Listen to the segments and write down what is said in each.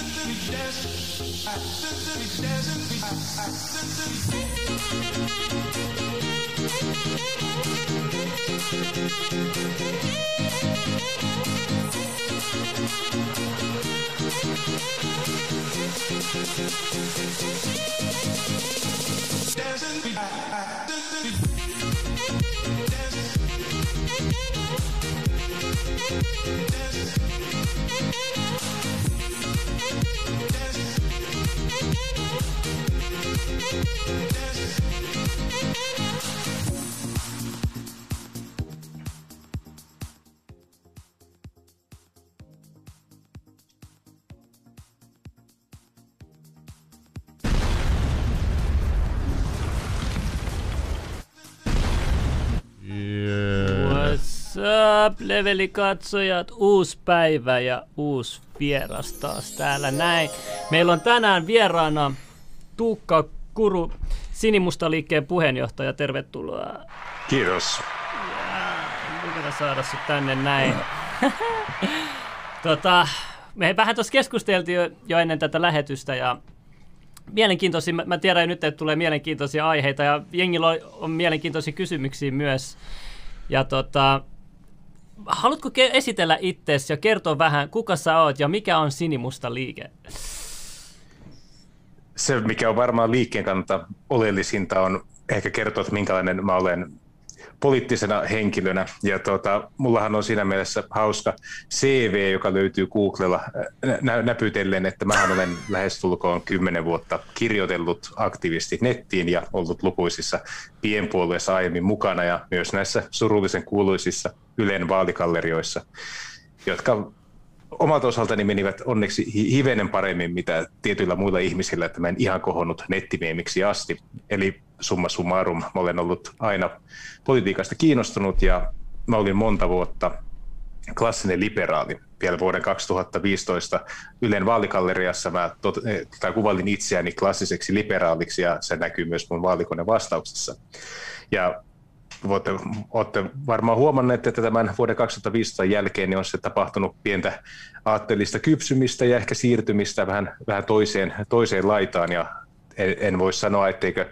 Dancing. Levelikatsojat? Uusi päivä ja uusi vieras taas täällä näin. Meillä on tänään vieraana Tuukka Kuru, Sinimusta liikkeen puheenjohtaja. Tervetuloa. Kiitos. Mukava saada sut tänne näin. tota, me vähän tuossa keskusteltiin jo, jo ennen tätä lähetystä ja mielenkiintoisia, mä, mä tiedän nyt, että tulee mielenkiintoisia aiheita ja jengillä on, on mielenkiintoisia kysymyksiä myös. Ja tota, haluatko ke- esitellä itsesi ja kertoa vähän, kuka sä oot ja mikä on Sinimusta liike? Se, mikä on varmaan liikkeen kannalta oleellisinta, on ehkä kertoa, että minkälainen mä olen poliittisena henkilönä. Ja tota, mullahan on siinä mielessä hauska CV, joka löytyy Googlella nä- näpytellen, että mä olen lähestulkoon kymmenen vuotta kirjoitellut aktiivisesti nettiin ja ollut lukuisissa pienpuolueissa aiemmin mukana ja myös näissä surullisen kuuluisissa Ylen vaalikallerioissa, jotka omalta osaltani menivät onneksi hivenen paremmin mitä tietyillä muilla ihmisillä, että mä en ihan kohonnut nettimeemiksi asti. Eli summa summarum, mä olen ollut aina politiikasta kiinnostunut ja mä olin monta vuotta klassinen liberaali. Vielä vuoden 2015 Ylen vaalikalleriassa mä tot, tai kuvailin itseäni klassiseksi liberaaliksi ja se näkyy myös mun vaalikone vastauksessa. Ja voitte, olette varmaan huomanneet, että tämän vuoden 2015 jälkeen niin on se tapahtunut pientä aatteellista kypsymistä ja ehkä siirtymistä vähän, vähän toiseen, toiseen laitaan. Ja en, en voi sanoa, etteikö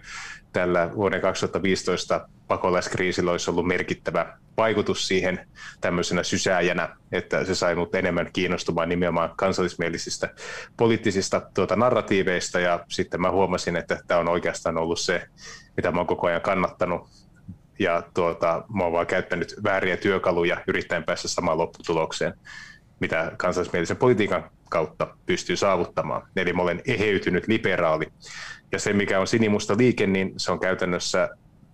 tällä vuoden 2015 pakolaiskriisillä olisi ollut merkittävä vaikutus siihen tämmöisenä sysääjänä, että se sai mut enemmän kiinnostumaan nimenomaan kansallismielisistä poliittisista tuota, narratiiveista ja sitten mä huomasin, että tämä on oikeastaan ollut se, mitä mä oon koko ajan kannattanut ja tuota, mä oon vaan käyttänyt vääriä työkaluja yrittäen päästä samaan lopputulokseen, mitä kansallismielisen politiikan kautta pystyy saavuttamaan. Eli mä olen eheytynyt liberaali. Ja se, mikä on sinimusta liike, niin se on käytännössä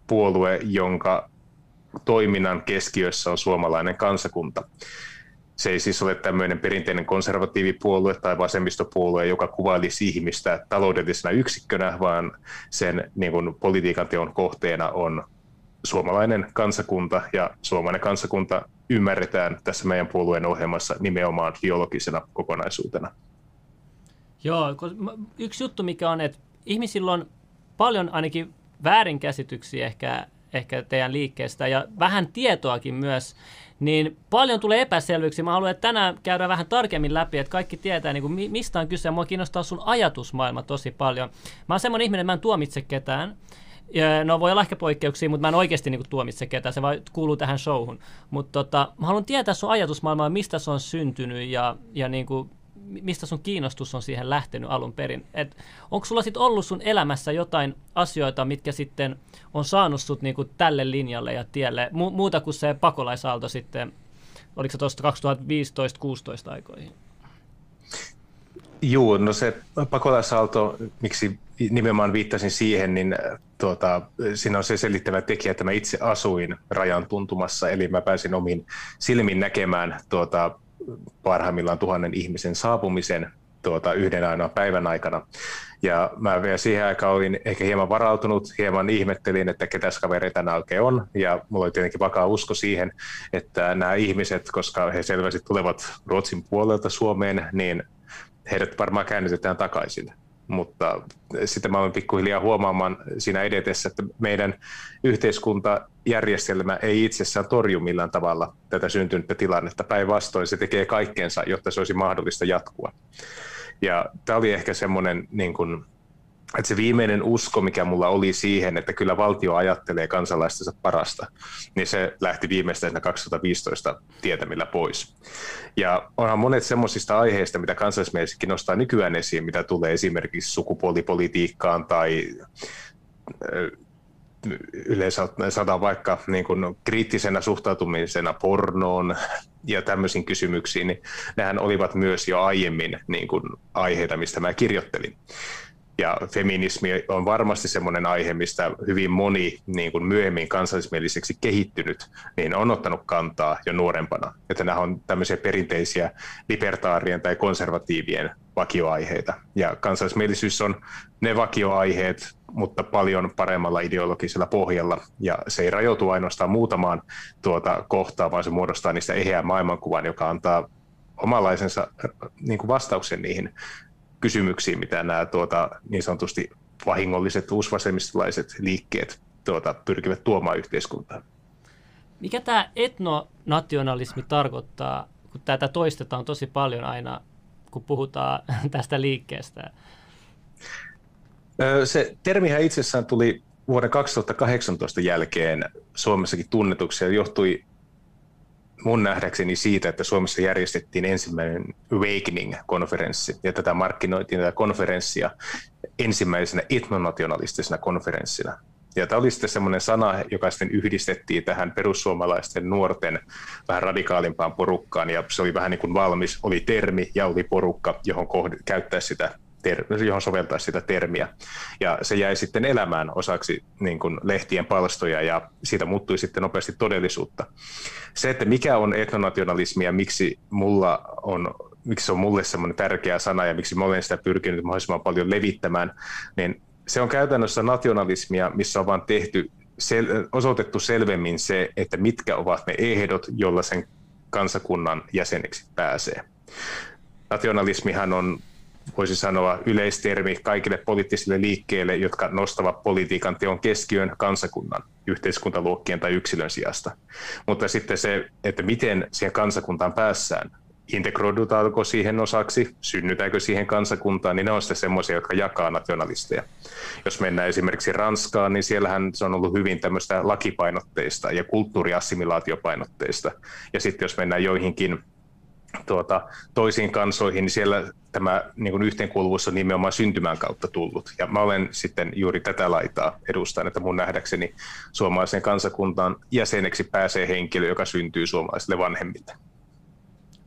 puolue, jonka toiminnan keskiössä on suomalainen kansakunta. Se ei siis ole tämmöinen perinteinen konservatiivipuolue tai vasemmistopuolue, joka kuvailisi ihmistä taloudellisena yksikkönä, vaan sen niin kuin, politiikan teon kohteena on suomalainen kansakunta ja suomalainen kansakunta ymmärretään tässä meidän puolueen ohjelmassa nimenomaan biologisena kokonaisuutena. Joo, yksi juttu mikä on, että ihmisillä on paljon ainakin väärinkäsityksiä ehkä, ehkä teidän liikkeestä ja vähän tietoakin myös, niin paljon tulee epäselvyyksiä. Mä haluan, että tänään käydään vähän tarkemmin läpi, että kaikki tietää, niin kuin, mistä on kyse. Mua kiinnostaa sun ajatusmaailma tosi paljon. Mä oon semmoinen ihminen, että mä en tuomitse ketään. Ja, no voi olla ehkä poikkeuksia, mutta mä en oikeasti niin kuin, tuomitse ketään, se vaan kuuluu tähän showhun. Mutta tota, mä haluan tietää sun ajatusmaailmaa, mistä se on syntynyt ja, ja niin kuin, mistä sun kiinnostus on siihen lähtenyt alun perin. Et onko sulla sitten ollut sun elämässä jotain asioita, mitkä sitten on saanut sut niin kuin, tälle linjalle ja tielle, mu- muuta kuin se pakolaisaalto sitten, oliko se tuosta 2015-16 aikoihin? Joo, no se pakolaisaalto, miksi nimenomaan viittasin siihen, niin tuota, siinä on se selittävä tekijä, että mä itse asuin rajan tuntumassa, eli mä pääsin omin silmin näkemään tuota, parhaimmillaan tuhannen ihmisen saapumisen tuota, yhden ainoan päivän aikana. Ja mä vielä siihen aikaan olin ehkä hieman varautunut, hieman ihmettelin, että ketäs kavereita nämä oikein on. Ja mulla oli tietenkin vakaa usko siihen, että nämä ihmiset, koska he selvästi tulevat Ruotsin puolelta Suomeen, niin heidät varmaan käännytetään takaisin. Mutta sitten mä olen pikkuhiljaa huomaamaan siinä edetessä, että meidän yhteiskuntajärjestelmä ei itsessään torju millään tavalla tätä syntynyttä tilannetta. Päinvastoin se tekee kaikkeensa, jotta se olisi mahdollista jatkua. Ja tämä oli ehkä semmoinen niin kuin, että se viimeinen usko, mikä mulla oli siihen, että kyllä valtio ajattelee kansalaistensa parasta, niin se lähti viimeistään 2015 tietämillä pois. Ja onhan monet semmoisista aiheista, mitä kansallismielisetkin nostaa nykyään esiin, mitä tulee esimerkiksi sukupuolipolitiikkaan tai yleensä saadaan vaikka niin kuin kriittisenä suhtautumisena pornoon ja tämmöisiin kysymyksiin, niin nehän olivat myös jo aiemmin niin kuin aiheita, mistä mä kirjoittelin. Ja feminismi on varmasti semmoinen aihe, mistä hyvin moni niin kuin myöhemmin kansallismieliseksi kehittynyt, niin on ottanut kantaa jo nuorempana. Että nämä on tämmöisiä perinteisiä libertaarien tai konservatiivien vakioaiheita. Ja kansallismielisyys on ne vakioaiheet, mutta paljon paremmalla ideologisella pohjalla. Ja se ei rajoitu ainoastaan muutamaan tuota kohtaa, vaan se muodostaa niistä eheää maailmankuvan, joka antaa omanlaisensa niin kuin vastauksen niihin kysymyksiin, mitä nämä tuota, niin sanotusti vahingolliset uusvasemmistolaiset liikkeet tuota, pyrkivät tuomaan yhteiskuntaan. Mikä tämä etnonationalismi tarkoittaa, kun tätä toistetaan tosi paljon aina, kun puhutaan tästä liikkeestä? Se termihän itsessään tuli vuoden 2018 jälkeen Suomessakin tunnetuksi ja johtui mun nähdäkseni siitä, että Suomessa järjestettiin ensimmäinen Awakening-konferenssi, ja tätä markkinoitiin tätä konferenssia ensimmäisenä etnonationalistisena konferenssina. Ja tämä oli sitten semmoinen sana, joka sitten yhdistettiin tähän perussuomalaisten nuorten vähän radikaalimpaan porukkaan, ja se oli vähän niin kuin valmis, oli termi ja oli porukka, johon kohd- käyttää sitä ter- johon soveltaa sitä termiä. Ja se jäi sitten elämään osaksi niin kuin lehtien palstoja ja siitä muuttui sitten nopeasti todellisuutta. Se, että mikä on etnonationalismi ja miksi mulla on miksi se on mulle semmoinen tärkeä sana ja miksi mä olen sitä pyrkinyt mahdollisimman paljon levittämään, niin se on käytännössä nationalismia, missä on vain tehty, sel- osoitettu selvemmin se, että mitkä ovat ne ehdot, jolla sen kansakunnan jäseneksi pääsee. Nationalismihan on voisi sanoa yleistermi kaikille poliittisille liikkeille, jotka nostavat politiikan teon keskiön kansakunnan, yhteiskuntaluokkien tai yksilön sijasta. Mutta sitten se, että miten siihen kansakuntaan päässään, integroidutaanko siihen osaksi, synnytäänkö siihen kansakuntaan, niin ne on sitten semmoisia, jotka jakaa nationalisteja. Jos mennään esimerkiksi Ranskaan, niin siellähän se on ollut hyvin tämmöistä lakipainotteista ja kulttuuriassimilaatiopainotteista. Ja sitten jos mennään joihinkin tuota, toisiin kansoihin, niin siellä tämä niin kuin yhteenkuuluvuus on nimenomaan syntymän kautta tullut. Ja mä olen sitten juuri tätä laitaa edustan, että mun nähdäkseni suomalaisen kansakuntaan jäseneksi pääsee henkilö, joka syntyy suomalaisille vanhemmille.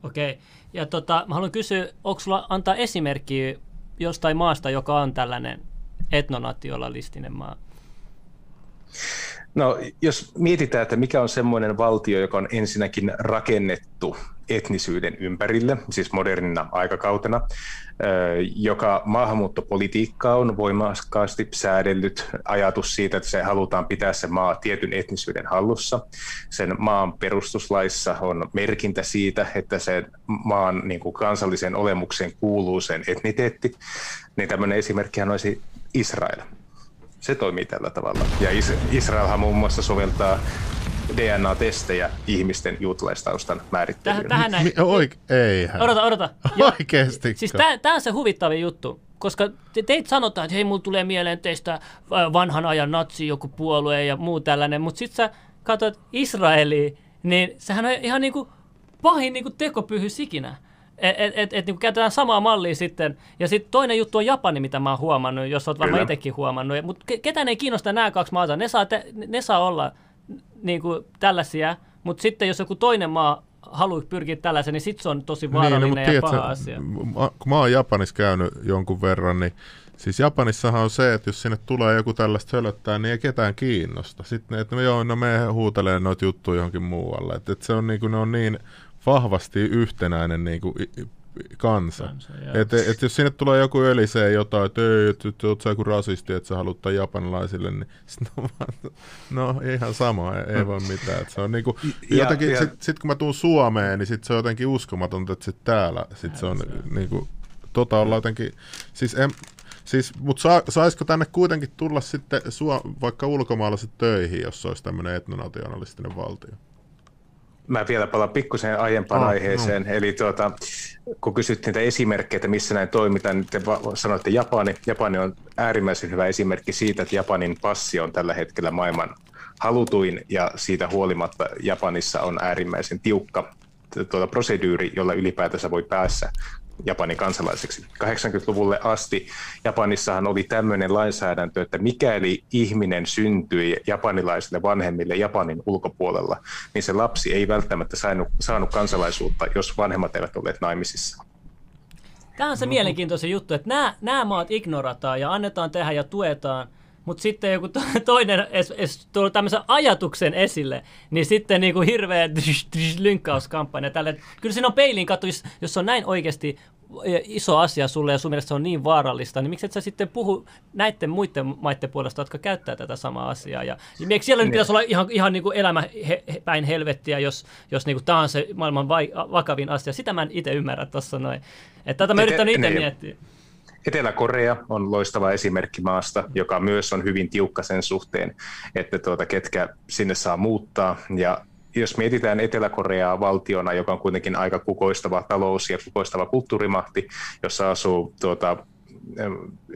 Okei. Ja tota, mä haluan kysyä, onko sulla antaa esimerkkiä jostain maasta, joka on tällainen etnonationalistinen maa? No, jos mietitään, että mikä on semmoinen valtio, joka on ensinnäkin rakennettu etnisyyden ympärille, siis modernina aikakautena, joka maahanmuuttopolitiikkaa on voimakkaasti säädellyt ajatus siitä, että se halutaan pitää se maa tietyn etnisyyden hallussa. Sen maan perustuslaissa on merkintä siitä, että se maan niin kuin kansalliseen olemukseen kuuluu sen etniteetti. Niin tämmöinen esimerkkihän olisi Israel se toimii tällä tavalla. Ja Israelhan muun muassa soveltaa DNA-testejä ihmisten juutalaistaustan määrittelyyn. Tähän, tähän näin. Mi- oik- eihän. Odota, odota. Oikeesti. Siis tämä on se huvittavin juttu, koska te, teit sanotaan, että hei, mulla tulee mieleen teistä vanhan ajan natsi joku puolue ja muu tällainen, mutta sitten sä katsot Israeliin, niin sehän on ihan niinku pahin niinku tekopyhys ikinä. Että et, et, et, niin käytetään samaa mallia sitten. Ja sitten toinen juttu on Japani, mitä mä oon huomannut, jos oot varmaan itsekin huomannut. Mutta ketään ei kiinnosta nämä kaksi maata. Ne saa, te, ne saa olla niin kuin tällaisia, mutta sitten jos joku toinen maa haluaa pyrkiä tällaisen, niin sitten se on tosi vaarallinen niin, no, ja tiedätkö, paha asia. Kun mä oon Japanissa käynyt jonkun verran, niin Siis Japanissahan on se, että jos sinne tulee joku tällaista sölöttää, niin ei ketään kiinnosta. Sitten että no joo, no me huutelee noita juttuja johonkin muualle. Että et se on niin kuin, ne on niin vahvasti yhtenäinen niin kuin, kansa. kansa et, et, jos sinne tulee joku ölisee jotain, että ei, et, oot sä joku rasisti, että sä haluat japanilaisille, niin sit no, no ihan sama, ei, ei voi mitään. Et se on niinku, ja, jotenkin, ja, sit, sit, kun mä tuun Suomeen, niin sit se on jotenkin uskomatonta, että sit täällä sit se on se. niinku, tota olla jotenkin, siis en, Siis, mutta sa, saisiko tänne kuitenkin tulla sitten sua, vaikka ulkomaalaiset töihin, jos olisi tämmöinen etnonationalistinen valtio? Mä vielä palaan pikkusen aiempaan oh, aiheeseen. No. Eli tuota, kun kysyttiin niitä esimerkkejä, että missä näin toimitaan, niin te sanoitte Japani. Japani on äärimmäisen hyvä esimerkki siitä, että Japanin passi on tällä hetkellä maailman halutuin ja siitä huolimatta Japanissa on äärimmäisen tiukka tuota proseduuri, jolla ylipäätänsä voi päässä Japanin kansalaiseksi. 80-luvulle asti Japanissahan oli tämmöinen lainsäädäntö, että mikäli ihminen syntyi japanilaisille vanhemmille Japanin ulkopuolella, niin se lapsi ei välttämättä saanut, saanut kansalaisuutta, jos vanhemmat eivät olleet naimisissa. Tämä on se mielenkiintoinen juttu, että nämä, nämä maat ignorataan ja annetaan tehdä ja tuetaan, mutta sitten joku toinen es, es, tuo tämmöisen ajatuksen esille, niin sitten niin kuin hirveä lynkkauskampanja. Tälle. Kyllä siinä on peiliin katso, jos, jos on näin oikeasti iso asia sulle ja sun mielestä se on niin vaarallista, niin miksi et sä sitten puhu näiden muiden maiden puolesta, jotka käyttää tätä samaa asiaa? Ja, ja miksi siellä niin. pitäisi olla ihan, ihan niin kuin elämä he, he, päin helvettiä, jos, jos niin kuin tämä on se maailman vai, vakavin asia? Sitä mä en itse ymmärrä tuossa noin. Että tätä mä yritän itse niin. miettiä. Etelä-Korea on loistava esimerkki maasta, joka myös on hyvin tiukka sen suhteen, että tuota, ketkä sinne saa muuttaa. Ja jos mietitään Etelä-Koreaa valtiona, joka on kuitenkin aika kukoistava talous ja kukoistava kulttuurimahti, jossa asuu tuota,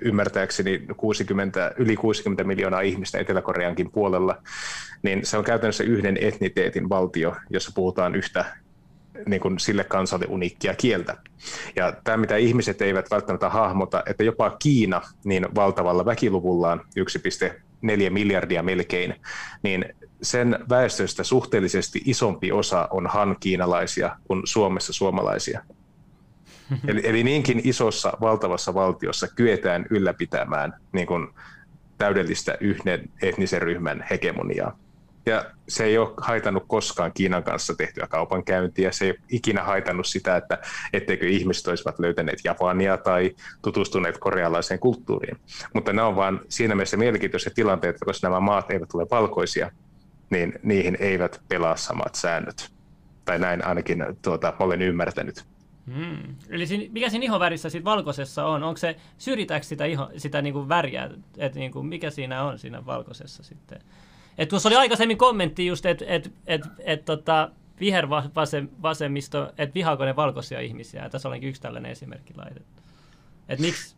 ymmärtääkseni 60, yli 60 miljoonaa ihmistä Etelä-Koreankin puolella, niin se on käytännössä yhden etniteetin valtio, jossa puhutaan yhtä niin kuin sille kansalle uniikkia kieltä. Ja tämä, mitä ihmiset eivät välttämättä hahmota, että jopa Kiina niin valtavalla väkiluvullaan 1,4 miljardia melkein, niin sen väestöstä suhteellisesti isompi osa on han-kiinalaisia kuin Suomessa suomalaisia. Eli, eli niinkin isossa, valtavassa valtiossa kyetään ylläpitämään niin kuin täydellistä yhden etnisen ryhmän hegemoniaa. Ja se ei ole haitannut koskaan Kiinan kanssa tehtyä kaupankäyntiä. Se ei ole ikinä haitannut sitä, että etteikö ihmiset olisivat löytäneet Japania tai tutustuneet korealaiseen kulttuuriin. Mutta ne on vain siinä mielessä mielenkiintoisia tilanteita, koska nämä maat eivät ole valkoisia, niin niihin eivät pelaa samat säännöt. Tai näin ainakin tuota, olen ymmärtänyt. Hmm. Eli mikä siinä ihovärissä siitä valkoisessa on? Onko se, syrjitäänkö sitä, iho, sitä niin kuin väriä? Et niin kuin, mikä siinä on siinä valkoisessa sitten? Et tuossa oli aikaisemmin kommentti just, että et, et, et, tota, vihervasemmisto, että vihaako ne valkoisia ihmisiä. Ja tässä olikin yksi tällainen esimerkki laitettu. Et miksi?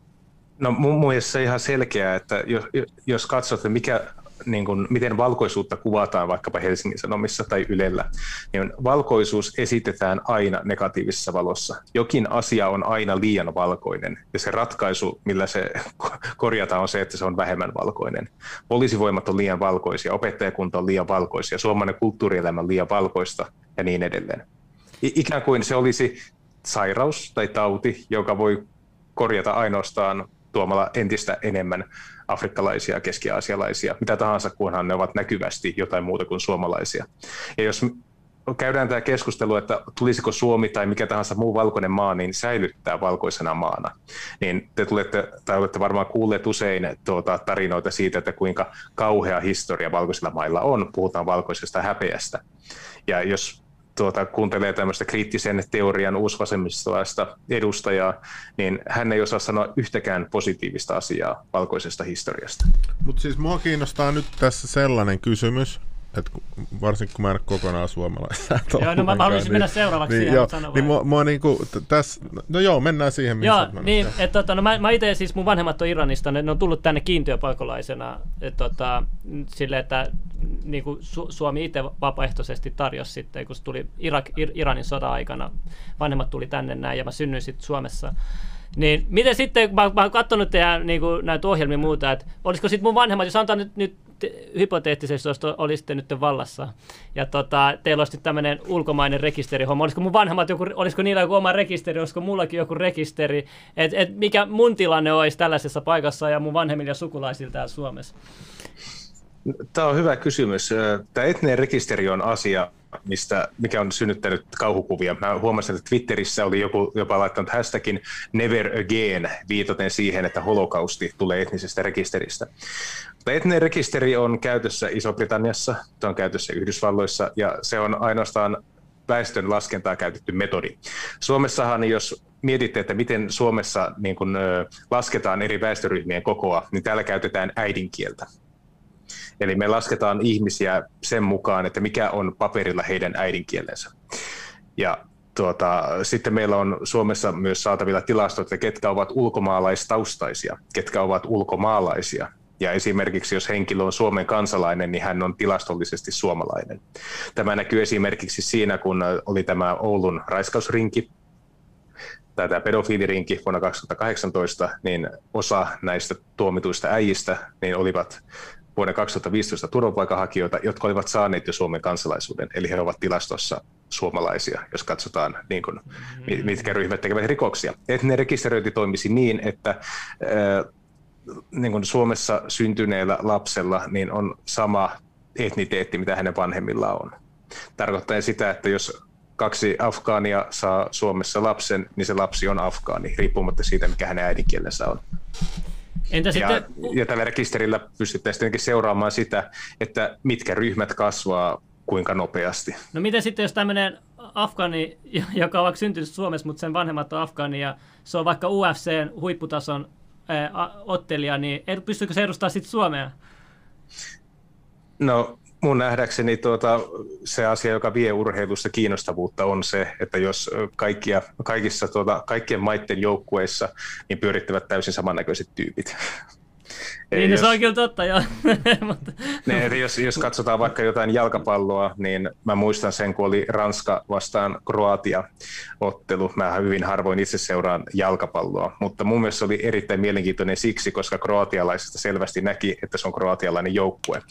No mun mielestä ihan selkeää, että jos, jos katsot, että mikä niin kuin, miten valkoisuutta kuvataan vaikkapa Helsingin Sanomissa tai Ylellä, niin valkoisuus esitetään aina negatiivisessa valossa. Jokin asia on aina liian valkoinen, ja se ratkaisu, millä se korjataan, on se, että se on vähemmän valkoinen. Poliisivoimat on liian valkoisia, opettajakunta on liian valkoisia, suomalainen kulttuurielämä on liian valkoista, ja niin edelleen. Ikään kuin se olisi sairaus tai tauti, joka voi korjata ainoastaan tuomalla entistä enemmän afrikkalaisia, keskiaasialaisia, mitä tahansa, kunhan ne ovat näkyvästi jotain muuta kuin suomalaisia. Ja jos käydään tämä keskustelu, että tulisiko Suomi tai mikä tahansa muu valkoinen maa, niin säilyttää valkoisena maana. Niin te tulette, tai olette varmaan kuulleet usein tuota, tarinoita siitä, että kuinka kauhea historia valkoisilla mailla on. Puhutaan valkoisesta häpeästä. Ja jos tuota, kuuntelee tämmöistä kriittisen teorian uusvasemmistolaista edustajaa, niin hän ei osaa sanoa yhtäkään positiivista asiaa valkoisesta historiasta. Mutta siis mua kiinnostaa nyt tässä sellainen kysymys, että varsinkin kun mä en ole kokonaan suomalainen. Joo, no mä haluaisin niin, mennä seuraavaksi niin, joo, niin mua, mua niinku, täs, no joo, mennään siihen, mihin Joo, niin, että tota, no mä, mä itse siis mun vanhemmat on Iranista, ne, ne on tullut tänne kiintiöpakolaisena, et, tota, sille, että niin kuin Su- Suomi itse vapaaehtoisesti tarjosi sitten, kun tuli Irak, Ir, Iranin sodan aikana, vanhemmat tuli tänne näin ja mä synnyin sitten Suomessa. Niin miten sitten, mä, mä oon katsonut teidän, niin kuin, näitä ohjelmia muuta, että olisiko sitten mun vanhemmat, jos antaa nyt, nyt hypoteettisesti, jos olisitte nyt vallassa, ja tota, teillä olisi tämmöinen ulkomainen rekisterihomma, olisiko mun vanhemmat joku, olisiko niillä joku oma rekisteri, olisiko mullakin joku rekisteri, että et mikä mun tilanne olisi tällaisessa paikassa ja mun vanhemmilla ja sukulaisilla täällä Suomessa? Tämä on hyvä kysymys. Tämä etninen rekisteri on asia, mistä, mikä on synnyttänyt kauhukuvia. Mä huomasin, että Twitterissä oli joku jopa laittanut hashtagin never again viitaten siihen, että holokausti tulee etnisestä rekisteristä. Etninen rekisteri on käytössä Iso-Britanniassa, se on käytössä Yhdysvalloissa ja se on ainoastaan väestön laskentaa käytetty metodi. Suomessahan, jos mietitte, että miten Suomessa niin kun, lasketaan eri väestöryhmien kokoa, niin täällä käytetään äidinkieltä. Eli me lasketaan ihmisiä sen mukaan, että mikä on paperilla heidän äidinkielensä. Ja tuota, sitten meillä on Suomessa myös saatavilla tilastot, että ketkä ovat ulkomaalaistaustaisia, ketkä ovat ulkomaalaisia. Ja esimerkiksi jos henkilö on Suomen kansalainen, niin hän on tilastollisesti suomalainen. Tämä näkyy esimerkiksi siinä, kun oli tämä Oulun raiskausrinki, tai tämä pedofiilirinki vuonna 2018, niin osa näistä tuomituista äijistä niin olivat vuoden 2015 turvapaikanhakijoita, jotka olivat saaneet jo Suomen kansalaisuuden, eli he ovat tilastossa suomalaisia, jos katsotaan, niin kuin, mitkä ryhmät tekevät rikoksia. Etninen rekisteröinti toimisi niin, että niin kuin Suomessa syntyneellä lapsella niin on sama etniteetti, mitä hänen vanhemmillaan on. Tarkoittaa sitä, että jos kaksi afgaania saa Suomessa lapsen, niin se lapsi on afgaani, riippumatta siitä, mikä hänen äidinkielensä on. Entä ja, sitten... ja tällä rekisterillä pystyttäisiin seuraamaan sitä, että mitkä ryhmät kasvaa kuinka nopeasti. No miten sitten, jos tämmöinen afgaani, joka on vaikka syntynyt Suomessa, mutta sen vanhemmat on afgaani ja se on vaikka UFCn huipputason ottelija, niin pystyykö se edustamaan sitten Suomea? No mun nähdäkseni tuota, se asia, joka vie urheilussa kiinnostavuutta, on se, että jos kaikkia, kaikissa tuota, kaikkien maiden joukkueissa niin pyörittävät täysin samannäköiset tyypit. Niin, jos, se on kyllä totta, joo. ne, eli jos, jos katsotaan vaikka jotain jalkapalloa, niin mä muistan sen, kun oli Ranska vastaan Kroatia-ottelu. Mä hyvin harvoin itse seuraan jalkapalloa, mutta mun mielestä se oli erittäin mielenkiintoinen siksi, koska kroatialaisesta selvästi näki, että se on kroatialainen joukkue.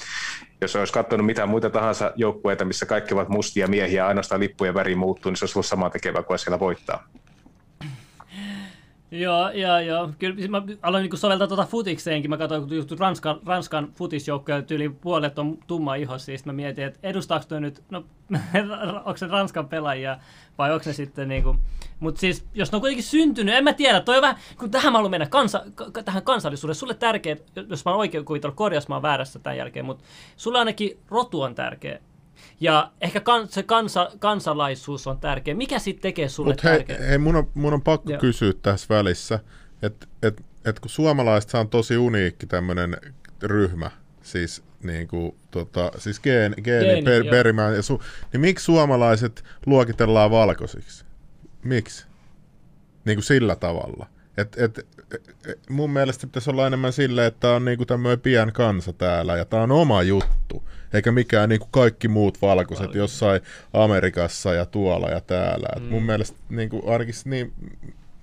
Jos olisi katsonut mitään muita tahansa joukkueita, missä kaikki ovat mustia miehiä, ainoastaan lippujen väri muuttuu, niin se olisi ollut sama tekevä kuin siellä voittaa. Joo, joo, joo. Kyllä siis mä aloin niin soveltaa tuota futikseenkin. Mä katsoin, kun just Ranskan, Ranskan futisjoukkoja tyyli puolet on tumma iho, siis mä mietin, että edustaako toi nyt, no onko se Ranskan pelaajia vai onko ne sitten niin kuin, mutta siis jos ne on kuitenkin syntynyt, en mä tiedä, toi on vähän, kun tähän mä haluan mennä kansa, tähän kansallisuuteen, sulle tärkeä, jos mä oon oikein kuvitellut, korjas mä oon väärässä tämän jälkeen, mutta sulle ainakin rotu on tärkeä. Ja ehkä kan, se kansa, kansalaisuus on tärkeä. Mikä sitten tekee sulle Mut hei, hei, mun on, mun on pakko Joo. kysyä tässä välissä, että et, et kun suomalaiset on tosi uniikki tämmöinen ryhmä, siis niin kuin, tota, siis geeni, geeni, geeni per, perimään, ja su, niin miksi suomalaiset luokitellaan valkoisiksi? Miksi? Niin kuin sillä tavalla. Et, et, et, mun mielestä pitäisi olla enemmän silleen, että tämä on niinku tämmöinen pien kansa täällä ja tämä on oma juttu, eikä mikään niinku kaikki muut valkoiset Valko. jossain Amerikassa ja tuolla ja täällä. Et mm. Mun mielestä niinku, ainakin niin,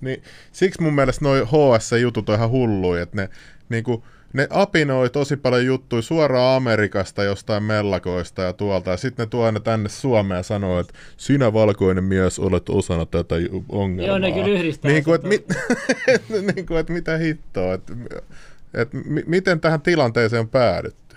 niin, siksi mun mielestä noi HS-jutut on ihan hulluja, että ne niinku, ne apinoi tosi paljon juttuja suoraan Amerikasta jostain mellakoista ja tuolta, ja sitten ne tuo aina tänne Suomeen ja sanoo, että sinä valkoinen mies olet osana tätä ongelmaa. Joo, ne kyllä yhdistää. Niin kuin, että, mit, niin kuin, että mitä hittoa, että, että miten tähän tilanteeseen on päädytty?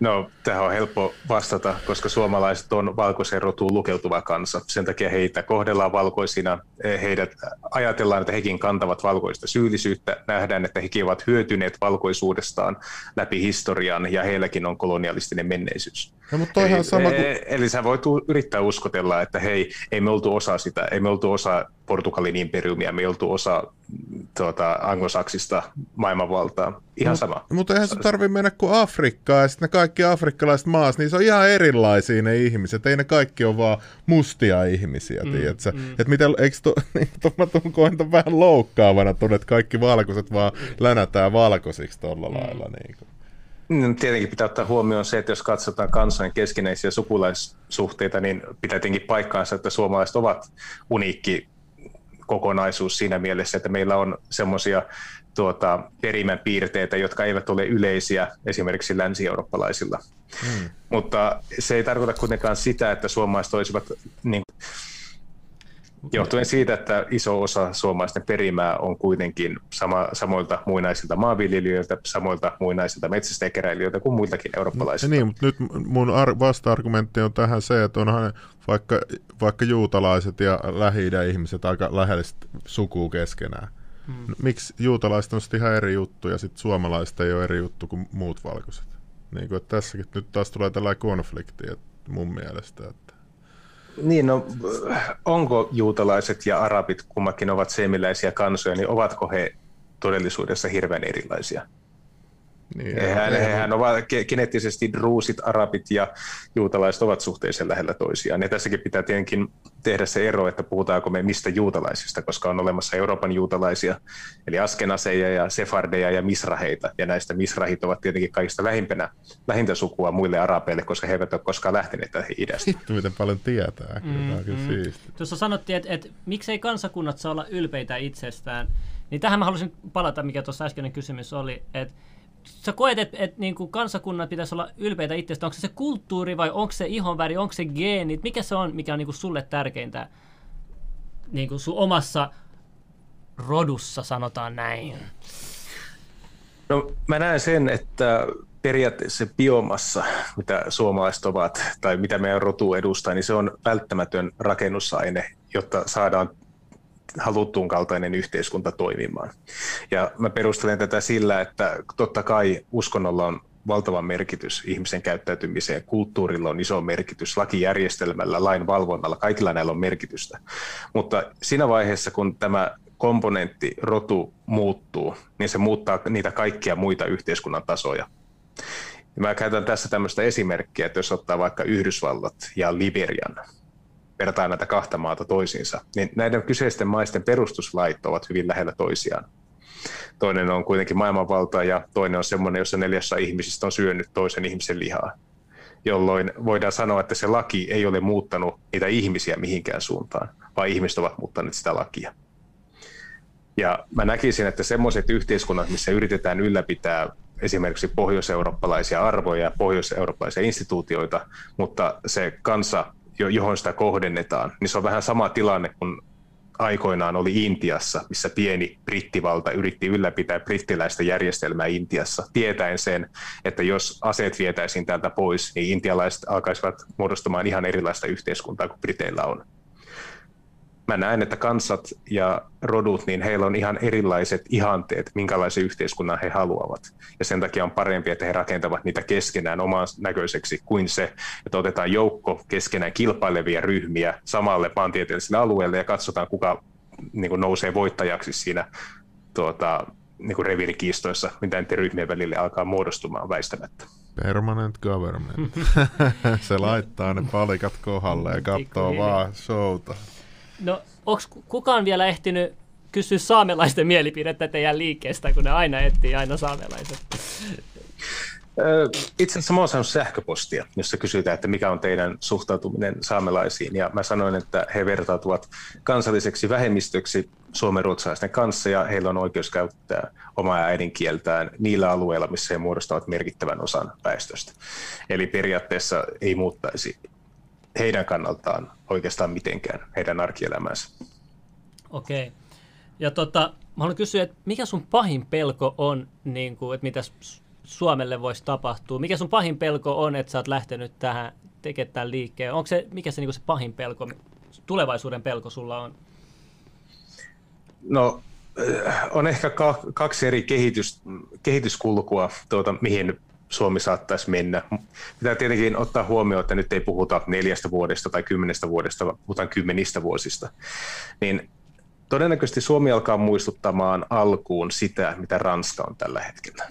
No, tähän on helppo vastata, koska suomalaiset on valkoisen rotuun lukeutuva kansa. Sen takia heitä kohdellaan valkoisina. Heidät ajatellaan, että hekin kantavat valkoista syyllisyyttä. Nähdään, että hekin ovat hyötyneet valkoisuudestaan läpi historian ja heilläkin on kolonialistinen menneisyys. No, mutta eli, sama kuin... eli sä voit yrittää uskotella, että hei, ei me oltu osa sitä, ei me oltu osa Portugalin imperiumia, me ei oltu osa tuota, anglosaksista maailmanvaltaa. Ihan sama. Mutta mut eihän se tarvi mennä kuin Afrikkaan, ja sitten ne kaikki afrikkalaiset maat, niin se on ihan erilaisia ne ihmiset. Ei ne kaikki ole vaan mustia ihmisiä, mm, tiedätkö? Mm. Että miten, eikö to, niin, to, mä koen vähän loukkaavana tuonne, että kaikki valkoiset vaan länätään valkoisiksi tuolla mm. lailla. Niin kuin. No, tietenkin pitää ottaa huomioon se, että jos katsotaan kansojen keskinäisiä sukulaissuhteita, niin pitää tietenkin paikkaansa, että suomalaiset ovat uniikki kokonaisuus siinä mielessä, että meillä on semmoisia tuota, perimän piirteitä, jotka eivät ole yleisiä esimerkiksi länsi-eurooppalaisilla. Hmm. Mutta se ei tarkoita kuitenkaan sitä, että suomalaiset olisivat niin, Johtuen siitä, että iso osa suomalaisten perimää on kuitenkin sama, samoilta muinaisilta maanviljelijöiltä, samoilta muinaisilta metsästäjäkeräilijöiltä kuin muiltakin eurooppalaisilta. Niin, mutta nyt mun ar- vasta-argumentti on tähän se, että onhan vaikka, vaikka juutalaiset ja lähi ihmiset aika lähellisesti sukuu keskenään. Hmm. Miksi juutalaiset on sitten ihan eri juttu ja sitten suomalaiset ei ole eri juttu kuin muut valkoiset? Niin kuin, että tässäkin nyt taas tulee tällainen konflikti että mun mielestä. Että niin, no onko juutalaiset ja arabit kummakin ovat seemiläisiä kansoja, niin ovatko he todellisuudessa hirveän erilaisia? Niin, hehän, hehän ovat geneettisesti druusit, arabit ja juutalaiset ovat suhteellisen lähellä toisiaan. Ja tässäkin pitää tietenkin tehdä se ero, että puhutaanko me mistä juutalaisista, koska on olemassa Euroopan juutalaisia, eli askenaseja ja sefardeja ja misraheita. Ja näistä misrahit ovat tietenkin kaikista lähimpänä, lähintä sukua muille arabeille, koska he eivät ole koskaan lähteneet tähän idästä. Sitten miten paljon tietää. Mm-hmm. Tuossa sanottiin, että, että miksei kansakunnat saa olla ylpeitä itsestään. Niin tähän mä haluaisin palata, mikä tuossa äskeinen kysymys oli, että sä koet, että et, niinku kansakunnat pitäisi olla ylpeitä itsestä. Onko se se kulttuuri vai onko se ihonväri, onko se geenit? Mikä se on, mikä on niinku sulle tärkeintä niinku sun omassa rodussa, sanotaan näin? No mä näen sen, että periaatteessa se biomassa, mitä suomalaiset ovat, tai mitä meidän rotu edustaa, niin se on välttämätön rakennusaine, jotta saadaan haluttuun kaltainen yhteiskunta toimimaan. Ja mä perustelen tätä sillä, että totta kai uskonnolla on valtava merkitys ihmisen käyttäytymiseen, kulttuurilla on iso merkitys, lakijärjestelmällä, lain valvonnalla, kaikilla näillä on merkitystä. Mutta siinä vaiheessa, kun tämä komponentti, rotu muuttuu, niin se muuttaa niitä kaikkia muita yhteiskunnan tasoja. Mä käytän tässä tämmöistä esimerkkiä, että jos ottaa vaikka Yhdysvallat ja Liberian, vertaa näitä kahta maata toisiinsa, niin näiden kyseisten maisten perustuslait ovat hyvin lähellä toisiaan. Toinen on kuitenkin maailmanvalta ja toinen on semmoinen, jossa neljässä ihmisistä on syönyt toisen ihmisen lihaa, jolloin voidaan sanoa, että se laki ei ole muuttanut niitä ihmisiä mihinkään suuntaan, vaan ihmiset ovat muuttaneet sitä lakia. Ja mä näkisin, että semmoiset yhteiskunnat, missä yritetään ylläpitää esimerkiksi pohjoiseurooppalaisia arvoja ja pohjoiseurooppalaisia instituutioita, mutta se kansa johon sitä kohdennetaan, niin se on vähän sama tilanne kuin aikoinaan oli Intiassa, missä pieni brittivalta yritti ylläpitää brittiläistä järjestelmää Intiassa, tietäen sen, että jos aseet vietäisiin täältä pois, niin intialaiset alkaisivat muodostamaan ihan erilaista yhteiskuntaa kuin Briteillä on mä näen, että kansat ja rodut, niin heillä on ihan erilaiset ihanteet, minkälaisen yhteiskunnan he haluavat. Ja sen takia on parempi, että he rakentavat niitä keskenään oman näköiseksi kuin se, että otetaan joukko keskenään kilpailevia ryhmiä samalle maantieteelliselle alueelle ja katsotaan, kuka niin kuin nousee voittajaksi siinä tuota, niin kuin reviirikiistoissa, mitä niiden ryhmien välille alkaa muodostumaan väistämättä. Permanent government. se laittaa ne palikat kohdalle ja katsoo vaan showta. No, onko kukaan vielä ehtinyt kysyä saamelaisten mielipidettä teidän liikkeestä, kun ne aina etsii aina saamelaiset? Itse asiassa mä oon sähköpostia, jossa kysytään, että mikä on teidän suhtautuminen saamelaisiin. Ja mä sanoin, että he vertautuvat kansalliseksi vähemmistöksi suomenruotsalaisten kanssa ja heillä on oikeus käyttää omaa äidinkieltään niillä alueilla, missä he muodostavat merkittävän osan väestöstä. Eli periaatteessa ei muuttaisi heidän kannaltaan oikeastaan mitenkään heidän arkielämäänsä. Okei. Ja tota, mä haluan kysyä, että mikä sun pahin pelko on, niin kuin, että mitä Suomelle voisi tapahtua? Mikä sun pahin pelko on, että sä oot lähtenyt tähän tekemään tämän liikkeen? Onko se, mikä se, niin se pahin pelko, tulevaisuuden pelko sulla on? No, äh, on ehkä kaksi eri kehitys, kehityskulkua, tuota, mihin Suomi saattaisi mennä. Pitää tietenkin ottaa huomioon, että nyt ei puhuta neljästä vuodesta tai kymmenestä vuodesta, vaan puhutaan kymmenistä vuosista. Niin todennäköisesti Suomi alkaa muistuttamaan alkuun sitä, mitä Ranska on tällä hetkellä.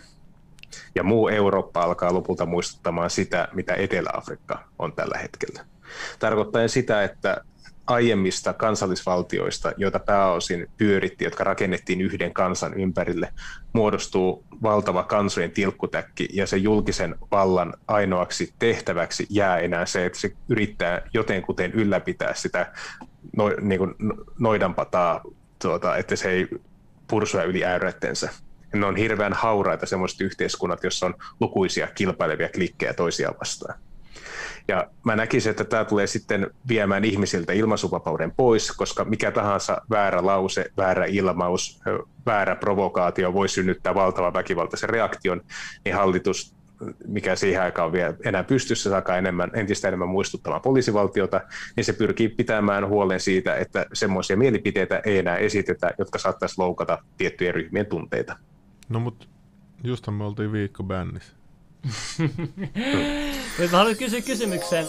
Ja muu Eurooppa alkaa lopulta muistuttamaan sitä, mitä Etelä-Afrikka on tällä hetkellä. Tarkoittaen sitä, että aiemmista kansallisvaltioista, joita pääosin pyöritti, jotka rakennettiin yhden kansan ympärille, muodostuu valtava kansojen tilkkutäkki ja se julkisen vallan ainoaksi tehtäväksi jää enää se, että se yrittää jotenkuten ylläpitää sitä no, niin kuin noidanpataa, tuota, että se ei pursuja yli äyrättensä. Ne on hirveän hauraita sellaiset yhteiskunnat, joissa on lukuisia kilpailevia klikkejä toisiaan vastaan. Ja mä näkisin, että tämä tulee sitten viemään ihmisiltä ilmaisuvapauden pois, koska mikä tahansa väärä lause, väärä ilmaus, väärä provokaatio voi synnyttää valtavan väkivaltaisen reaktion, niin hallitus mikä siihen aikaan vielä enää pystyssä, saakaan enemmän, entistä enemmän muistuttamaan poliisivaltiota, niin se pyrkii pitämään huolen siitä, että semmoisia mielipiteitä ei enää esitetä, jotka saattaisi loukata tiettyjen ryhmien tunteita. No mutta just me oltiin viikko bännissä. Mä haluan kysyä kysymyksen,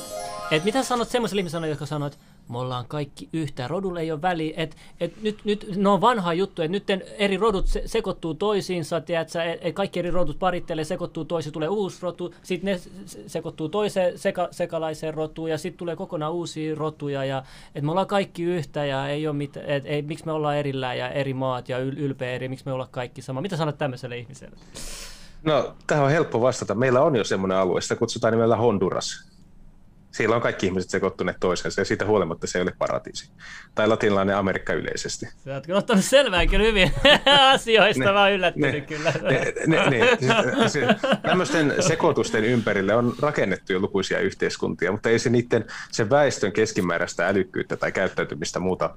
että mitä sanot semmoiselle ihmiselle, jotka sanoo, että me ollaan kaikki yhtä. Rodulle ei ole väliä, että et nyt, nyt ne on vanha juttu, että nyt eri rodut se, sekoittuu toisiinsa, tiedätkö, et, et kaikki eri rodut parittelee, sekoittuu toisiin, tulee uusi rotu, sitten ne sekoittuu toiseen seka, sekalaiseen rotuun ja sitten tulee kokonaan uusia rotuja ja että me ollaan kaikki yhtä ja ei ole mitään, et, ei, miksi me ollaan erillään ja eri maat ja yl, ylpeä eri, miksi me ollaan kaikki sama. Mitä sanot tämmöiselle ihmiselle? No, tähän on helppo vastata. Meillä on jo semmoinen alue, sitä kutsutaan nimellä Honduras. Siellä on kaikki ihmiset sekoittuneet toisensa ja siitä huolimatta se ei ole paratiisi. Tai latinalainen Amerikka yleisesti. Sä oot ottanut selvää kyllä hyvin asioista, ne, mä oon yllättynyt ne, kyllä. Ne, ne, ne, siis, tämmöisten sekoitusten ympärille on rakennettu jo lukuisia yhteiskuntia, mutta ei se niiden se väestön keskimääräistä älykkyyttä tai käyttäytymistä muuta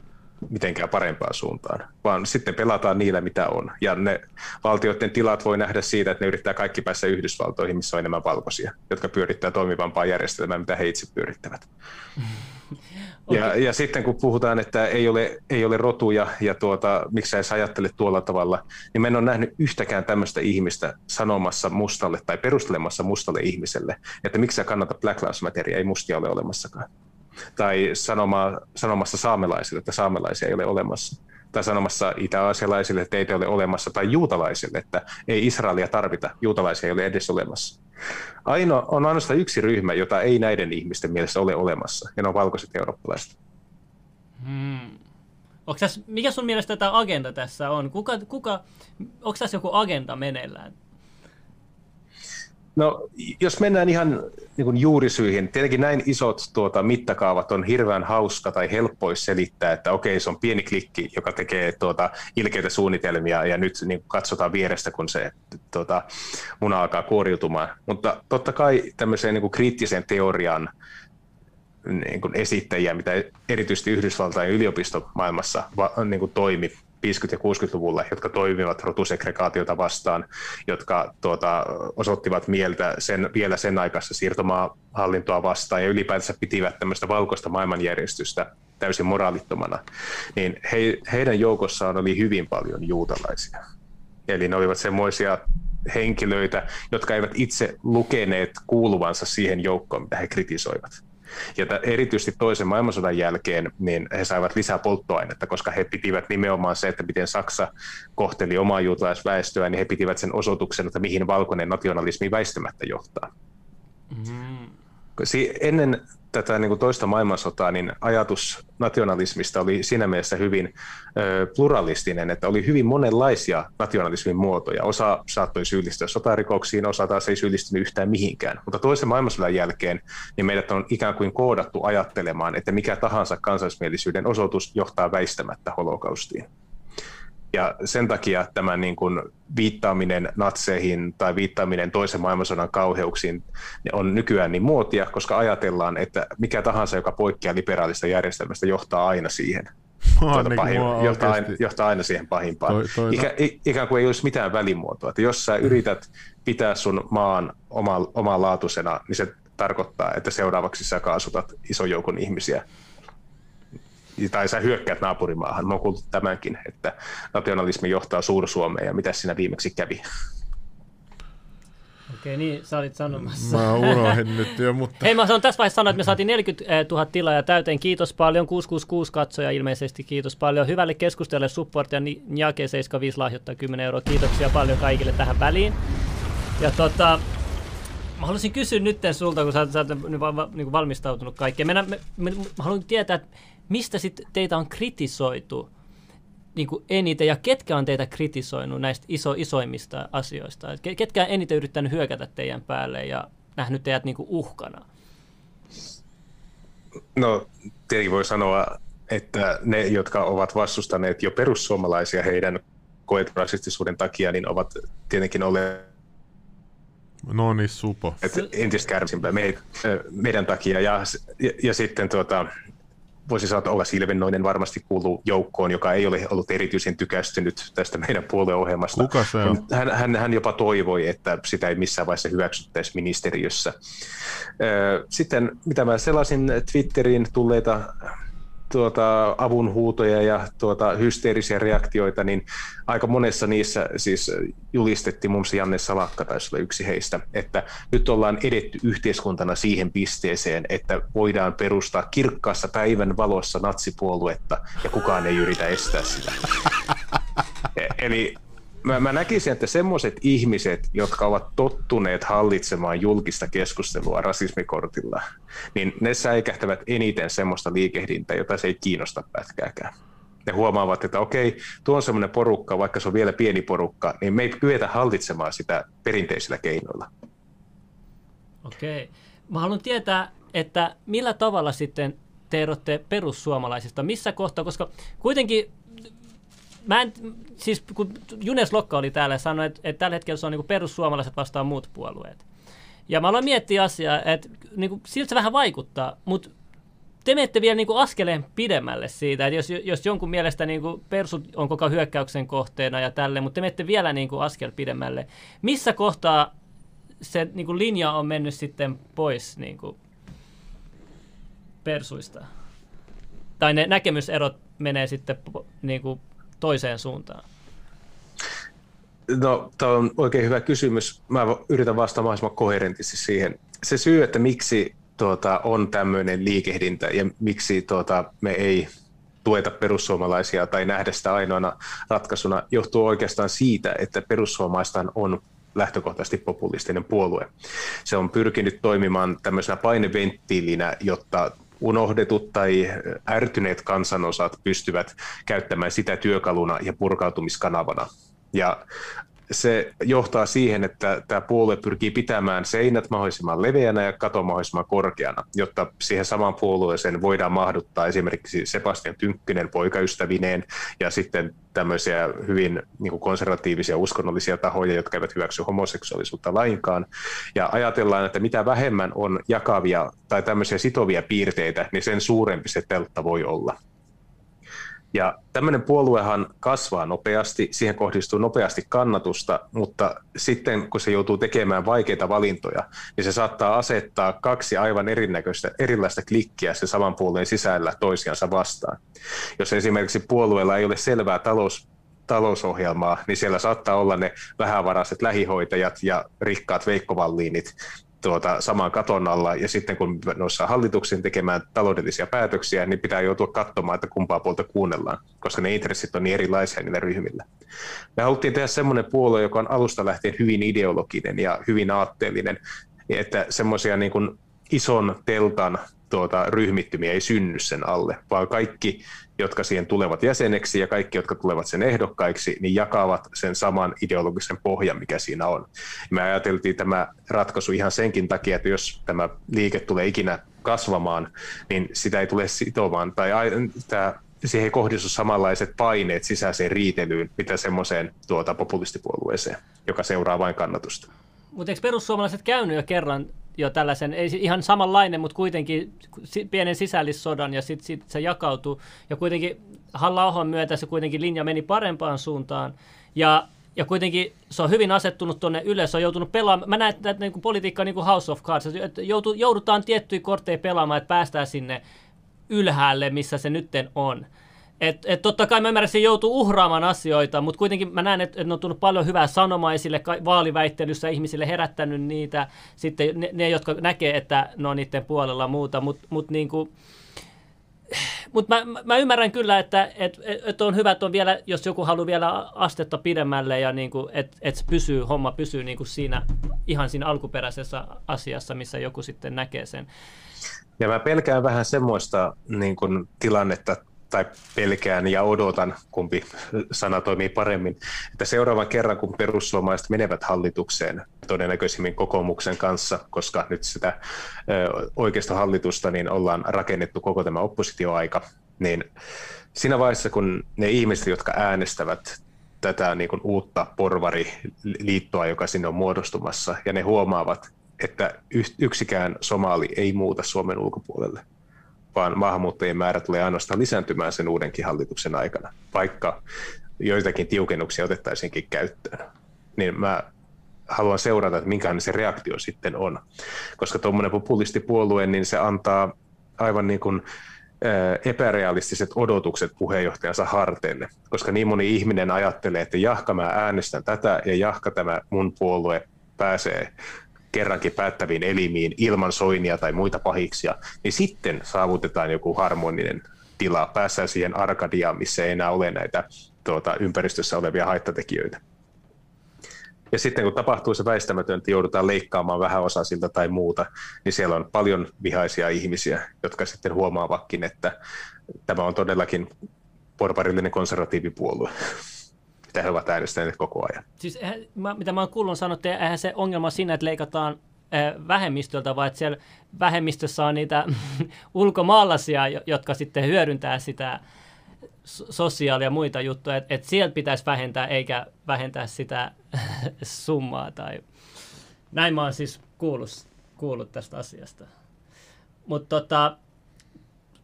mitenkään parempaan suuntaan, vaan sitten pelataan niillä, mitä on. Ja ne valtioiden tilat voi nähdä siitä, että ne yrittää kaikki päässä Yhdysvaltoihin, missä on enemmän valkoisia, jotka pyörittää toimivampaa järjestelmää, mitä he itse pyörittävät. okay. ja, ja sitten kun puhutaan, että ei ole, ei ole rotuja ja tuota, miksi sä edes ajattele tuolla tavalla, niin mä en ole nähnyt yhtäkään tämmöistä ihmistä sanomassa mustalle tai perustelemassa mustalle ihmiselle, että miksi sä kannata Black Lives Matteria, ei mustia ole olemassakaan tai sanoma, sanomassa saamelaisille, että saamelaisia ei ole olemassa tai sanomassa itä-aasialaisille, että ei ole olemassa, tai juutalaisille, että ei Israelia tarvita, juutalaisia ei ole edes olemassa. Aino, on ainoastaan yksi ryhmä, jota ei näiden ihmisten mielessä ole olemassa, ja ne on valkoiset eurooppalaiset. Hmm. tässä, mikä sun mielestä tämä agenda tässä on? Kuka, kuka, onko tässä joku agenda meneillään? No, jos mennään ihan niin kuin juurisyihin, tietenkin näin isot tuota, mittakaavat on hirveän hauska tai helppois selittää, että okei, se on pieni klikki, joka tekee tuota, ilkeitä suunnitelmia ja nyt niin katsotaan vierestä, kun se tuota, muna alkaa kuoriutumaan. Mutta totta kai tämmöiseen niin kuin kriittisen teorian niin kuin esittäjiä, mitä erityisesti Yhdysvaltain yliopistomaailmassa va, niin kuin toimi 50- ja 60-luvulla, jotka toimivat rotusegregaatiota vastaan, jotka tuota, osoittivat mieltä sen, vielä sen aikaista siirtomaahallintoa vastaan ja ylipäätänsä pitivät tämmöistä valkoista maailmanjärjestystä täysin moraalittomana, niin he, heidän joukossaan oli hyvin paljon juutalaisia. Eli ne olivat semmoisia henkilöitä, jotka eivät itse lukeneet kuuluvansa siihen joukkoon, mitä he kritisoivat. Ja erityisesti toisen maailmansodan jälkeen niin he saivat lisää polttoainetta, koska he pitivät nimenomaan se, että miten Saksa kohteli omaa juutalaisväestöä, niin he pitivät sen osoituksen, että mihin valkoinen nationalismi väistämättä johtaa. Mm-hmm. Ennen tätä niin kuin toista maailmansotaa, niin ajatus nationalismista oli siinä mielessä hyvin ö, pluralistinen, että oli hyvin monenlaisia nationalismin muotoja. Osa saattoi syyllistyä sotarikoksiin, osa taas ei syyllistynyt yhtään mihinkään. Mutta toisen maailmansodan jälkeen niin meidät on ikään kuin koodattu ajattelemaan, että mikä tahansa kansallismielisyyden osoitus johtaa väistämättä holokaustiin. Ja sen takia tämä niin kuin viittaaminen natseihin tai viittaaminen toisen maailmansodan kauheuksiin on nykyään niin muotia, koska ajatellaan, että mikä tahansa, joka poikkeaa liberaalista järjestelmästä, johtaa aina siihen. Tuota niin pahin, johtaa, aina, johtaa aina siihen pahimpaan. Toi, toi Ikä, no. ikään kuin ei olisi mitään välimuotoa. Että jos sä yrität pitää sun maan oma, omanlaatuisena, niin se tarkoittaa, että seuraavaksi sä kaasutat ison joukon ihmisiä tai sä hyökkäät naapurimaahan. Mä oon kuullut tämänkin, että nationalismi johtaa Suur-Suomeen ja mitä siinä viimeksi kävi. Okei, niin sä olit sanomassa. Mä unohdin nyt jo, mutta... Hei, mä sanon tässä vaiheessa sanoa, että me saatiin 40 000 tilaa täyteen. Kiitos paljon. 666 katsoja ilmeisesti. Kiitos paljon. Hyvälle keskustelulle support ja Njake 75 lahjoittaa 10 euroa. Kiitoksia paljon kaikille tähän väliin. Ja tota, mä haluaisin kysyä nyt sulta, kun sä, sä oot niin valmistautunut kaikkeen. Mä, mä, mä, mä haluan tietää, että mistä sitten teitä on kritisoitu niin kuin eniten ja ketkä on teitä kritisoinut näistä iso, isoimmista asioista? Ketkä on eniten yrittänyt hyökätä teidän päälle ja nähnyt teidät niin kuin uhkana? No, tietenkin voi sanoa, että ne, jotka ovat vastustaneet jo perussuomalaisia heidän koetun rasistisuuden takia, niin ovat tietenkin olleet No niin, supo. entistä kärsimpää meidän takia. Ja, ja, ja sitten tuota, voisi sanoa, että Olla Silvennoinen varmasti kuuluu joukkoon, joka ei ole ollut erityisen tykästynyt tästä meidän puolueohjelmasta. Kuka se on? Hän, hän, hän jopa toivoi, että sitä ei missään vaiheessa hyväksyttäisi ministeriössä. Sitten mitä mä sellaisin Twitteriin tulleita tuota, avunhuutoja ja tuota, hysteerisiä reaktioita, niin aika monessa niissä siis julistettiin, muun muassa Janne Salakka taisi olla yksi heistä, että nyt ollaan edetty yhteiskuntana siihen pisteeseen, että voidaan perustaa kirkkaassa päivän valossa natsipuoluetta ja kukaan ei yritä estää sitä. E, eli mä, mä näkisin, että semmoiset ihmiset, jotka ovat tottuneet hallitsemaan julkista keskustelua rasismikortilla, niin ne säikähtävät eniten semmoista liikehdintää, jota se ei kiinnosta pätkääkään. Ne huomaavat, että okei, tuo on semmoinen porukka, vaikka se on vielä pieni porukka, niin me ei kyetä hallitsemaan sitä perinteisillä keinoilla. Okei. Mä haluan tietää, että millä tavalla sitten te erotte perussuomalaisista, missä kohtaa, koska kuitenkin mä en, siis kun Junes Lokka oli täällä ja sanoi, että, että tällä hetkellä se on niin perussuomalaiset vastaan muut puolueet. Ja mä aloin miettiä asiaa, että niin kuin, siltä se vähän vaikuttaa, mutta te menette vielä niin kuin askeleen pidemmälle siitä, että jos, jos jonkun mielestä niin kuin persut on koko hyökkäyksen kohteena ja tälle, mutta te menette vielä niin kuin askel pidemmälle. Missä kohtaa se niin kuin linja on mennyt sitten pois niin kuin persuista? Tai ne näkemyserot menee sitten niin kuin toiseen suuntaan? No, tämä on oikein hyvä kysymys. Mä yritän vastata mahdollisimman koherentisti siihen. Se syy, että miksi tuota, on tämmöinen liikehdintä ja miksi tuota, me ei tueta perussuomalaisia tai nähdä sitä ainoana ratkaisuna, johtuu oikeastaan siitä, että perussuomalaista on lähtökohtaisesti populistinen puolue. Se on pyrkinyt toimimaan tämmöisenä paineventtiilinä, jotta unohdetut tai ärtyneet kansanosat pystyvät käyttämään sitä työkaluna ja purkautumiskanavana. Ja se johtaa siihen, että tämä puolue pyrkii pitämään seinät mahdollisimman leveänä ja katon mahdollisimman korkeana, jotta siihen samaan puolueeseen voidaan mahduttaa esimerkiksi Sebastian Tynkkynen poikaystävineen ja sitten tämmöisiä hyvin niin kuin konservatiivisia uskonnollisia tahoja, jotka eivät hyväksy homoseksuaalisuutta lainkaan. Ja ajatellaan, että mitä vähemmän on jakavia tai tämmöisiä sitovia piirteitä, niin sen suurempi se teltta voi olla. Ja tämmöinen puoluehan kasvaa nopeasti, siihen kohdistuu nopeasti kannatusta, mutta sitten kun se joutuu tekemään vaikeita valintoja, niin se saattaa asettaa kaksi aivan erinäköistä, erilaista klikkiä sen saman puolueen sisällä toisiansa vastaan. Jos esimerkiksi puolueella ei ole selvää talous, talousohjelmaa, niin siellä saattaa olla ne vähävaraiset lähihoitajat ja rikkaat veikkovalliinit, tuota, saman katon alla, ja sitten kun noissa hallituksen tekemään taloudellisia päätöksiä, niin pitää joutua katsomaan, että kumpaa puolta kuunnellaan, koska ne intressit on niin erilaisia niillä ryhmillä. Me haluttiin tehdä semmoinen puolue, joka on alusta lähtien hyvin ideologinen ja hyvin aatteellinen, että semmoisia niin kuin ison teltan tuota, ryhmittymiä ei synny sen alle, vaan kaikki, jotka siihen tulevat jäseneksi ja kaikki, jotka tulevat sen ehdokkaiksi, niin jakavat sen saman ideologisen pohjan, mikä siinä on. Me ajateltiin tämä ratkaisu ihan senkin takia, että jos tämä liike tulee ikinä kasvamaan, niin sitä ei tule sitomaan, tai tämä siihen ei kohdistu samanlaiset paineet sisäiseen riitelyyn, mitä semmoiseen tuota populistipuolueeseen, joka seuraa vain kannatusta. Mutta eikö perussuomalaiset käynyt jo kerran jo tällaisen, ei ihan samanlainen, mutta kuitenkin pienen sisällissodan ja sitten sit se jakautui. Ja kuitenkin halla myötä se kuitenkin linja meni parempaan suuntaan. Ja, ja kuitenkin se on hyvin asettunut tuonne ylös, se on joutunut pelaamaan. Mä näen että niin politiikkaa niin kuin House of Cards, että joudutaan tiettyjä kortteja pelaamaan, että päästään sinne ylhäälle, missä se nytten on. Et, et totta kai mä se joutuu uhraamaan asioita, mutta kuitenkin mä näen, että, ne on tullut paljon hyvää sanomaa esille vaaliväittelyssä, ihmisille herättänyt niitä, sitten ne, ne jotka näkee, että ne on niiden puolella muuta, mutta mut niin kuin, mutta mä, mä, ymmärrän kyllä, että et, et on hyvä, että on vielä, jos joku haluaa vielä astetta pidemmälle ja niin että et pysyy, homma pysyy niin kuin siinä, ihan siinä alkuperäisessä asiassa, missä joku sitten näkee sen. Ja mä pelkään vähän semmoista niin kuin, tilannetta tai pelkään ja odotan, kumpi sana toimii paremmin, että seuraavan kerran, kun perussuomalaiset menevät hallitukseen, todennäköisimmin kokoomuksen kanssa, koska nyt sitä oikeasta hallitusta niin ollaan rakennettu koko tämä oppositioaika, niin siinä vaiheessa, kun ne ihmiset, jotka äänestävät tätä niin kuin uutta porvariliittoa, joka sinne on muodostumassa, ja ne huomaavat, että yksikään somali ei muuta Suomen ulkopuolelle, vaan maahanmuuttajien määrä tulee ainoastaan lisääntymään sen uudenkin hallituksen aikana, vaikka joitakin tiukennuksia otettaisiinkin käyttöön. Niin mä haluan seurata, että minkälainen se reaktio sitten on. Koska tuommoinen populistipuolue, niin se antaa aivan niin kuin epärealistiset odotukset puheenjohtajansa harteille, koska niin moni ihminen ajattelee, että jahka mä äänestän tätä ja jahka tämä mun puolue pääsee kerrankin päättäviin elimiin ilman soinia tai muita pahiksia, niin sitten saavutetaan joku harmoninen tila, päässään siihen arkadiaan, missä ei enää ole näitä tuota, ympäristössä olevia haittatekijöitä. Ja sitten kun tapahtuu se väistämätön, että joudutaan leikkaamaan vähän siltä tai muuta, niin siellä on paljon vihaisia ihmisiä, jotka sitten huomaavatkin, että tämä on todellakin porvarillinen konservatiivipuolue mitä he ovat äänestäneet koko ajan. Siis mitä mä oon kuullut sanottu, eihän se ongelma siinä, että leikataan vähemmistöltä, vaan että siellä vähemmistössä on niitä ulkomaalaisia, jotka sitten hyödyntää sitä sosiaalia ja muita juttuja, että et sieltä pitäisi vähentää eikä vähentää sitä summaa. Tai... Näin mä oon siis kuullut, kuullut tästä asiasta. Mutta tota,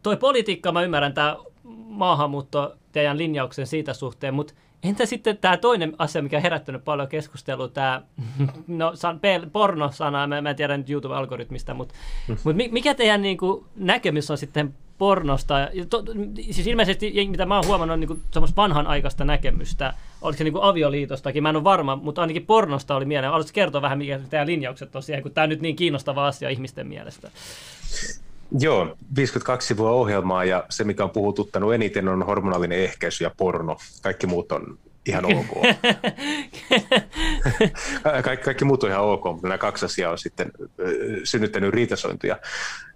toi politiikka, mä ymmärrän tämä maahanmuutto, teidän linjauksen siitä suhteen, mutta entä sitten tämä toinen asia, mikä on herättänyt paljon keskustelua, tämä no, porno-sana, mä, mä en tiedä nyt YouTube-algoritmista, mutta, mutta mikä teidän niin kuin, näkemys on sitten pornosta. To, siis ilmeisesti, mitä mä oon huomannut, on niin semmoista vanhanaikaista näkemystä. Oliko se niin kuin avioliitostakin, mä en ole varma, mutta ainakin pornosta oli mieleen. Haluaisitko kertoa vähän, mikä teidän linjaukset tosiaan, kun tämä on nyt niin kiinnostava asia ihmisten mielestä? Joo, 52 sivua ohjelmaa ja se, mikä on puhututtanut eniten, on hormonaalinen ehkäisy ja porno. Kaikki muut on ihan ok. kaikki, kaikki muut on ihan ok, mutta nämä kaksi asiaa on sitten synnyttänyt riitasointuja.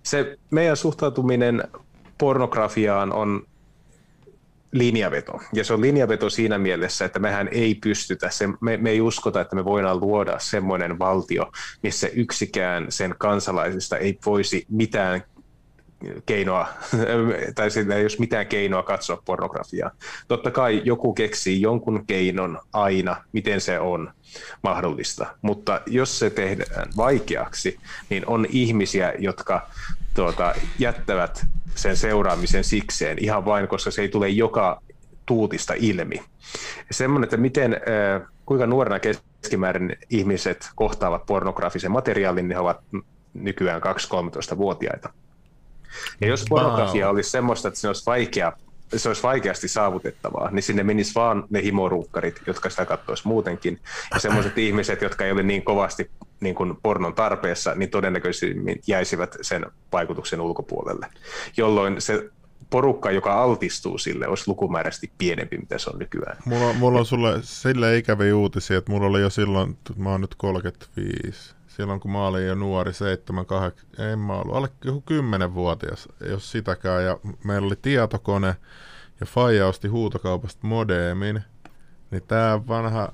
Se meidän suhtautuminen pornografiaan on linjaveto. Ja se on linjaveto siinä mielessä, että mehän ei pystytä, se, me, me ei uskota, että me voidaan luoda semmoinen valtio, missä yksikään sen kansalaisista ei voisi mitään keinoa, tai sillä ei olisi mitään keinoa katsoa pornografiaa. Totta kai joku keksii jonkun keinon aina, miten se on mahdollista, mutta jos se tehdään vaikeaksi, niin on ihmisiä, jotka tuota, jättävät sen seuraamisen sikseen ihan vain, koska se ei tule joka tuutista ilmi. Semmoinen, että miten, kuinka nuorena keskimäärin ihmiset kohtaavat pornografisen materiaalin, niin he ovat nykyään 2-13-vuotiaita. Ja jos pornografia wow. olisi semmoista, että se olisi vaikea se olisi vaikeasti saavutettavaa, niin sinne menisi vaan ne himoruukkarit, jotka sitä katsoisi muutenkin. Ja semmoiset ihmiset, jotka ei ole niin kovasti niin kuin pornon tarpeessa, niin todennäköisesti jäisivät sen vaikutuksen ulkopuolelle. Jolloin se porukka, joka altistuu sille, olisi lukumääräisesti pienempi, mitä se on nykyään. Mulla, mulla on sulle sille ikäviä uutisia, että mulla oli jo silloin, mä oon nyt 35, silloin kun mä olin jo nuori, 7, 8, en mä ollut, alle joku 10-vuotias, jos sitäkään, ja meillä oli tietokone, ja Faija osti huutokaupasta modeemin, niin tämä vanha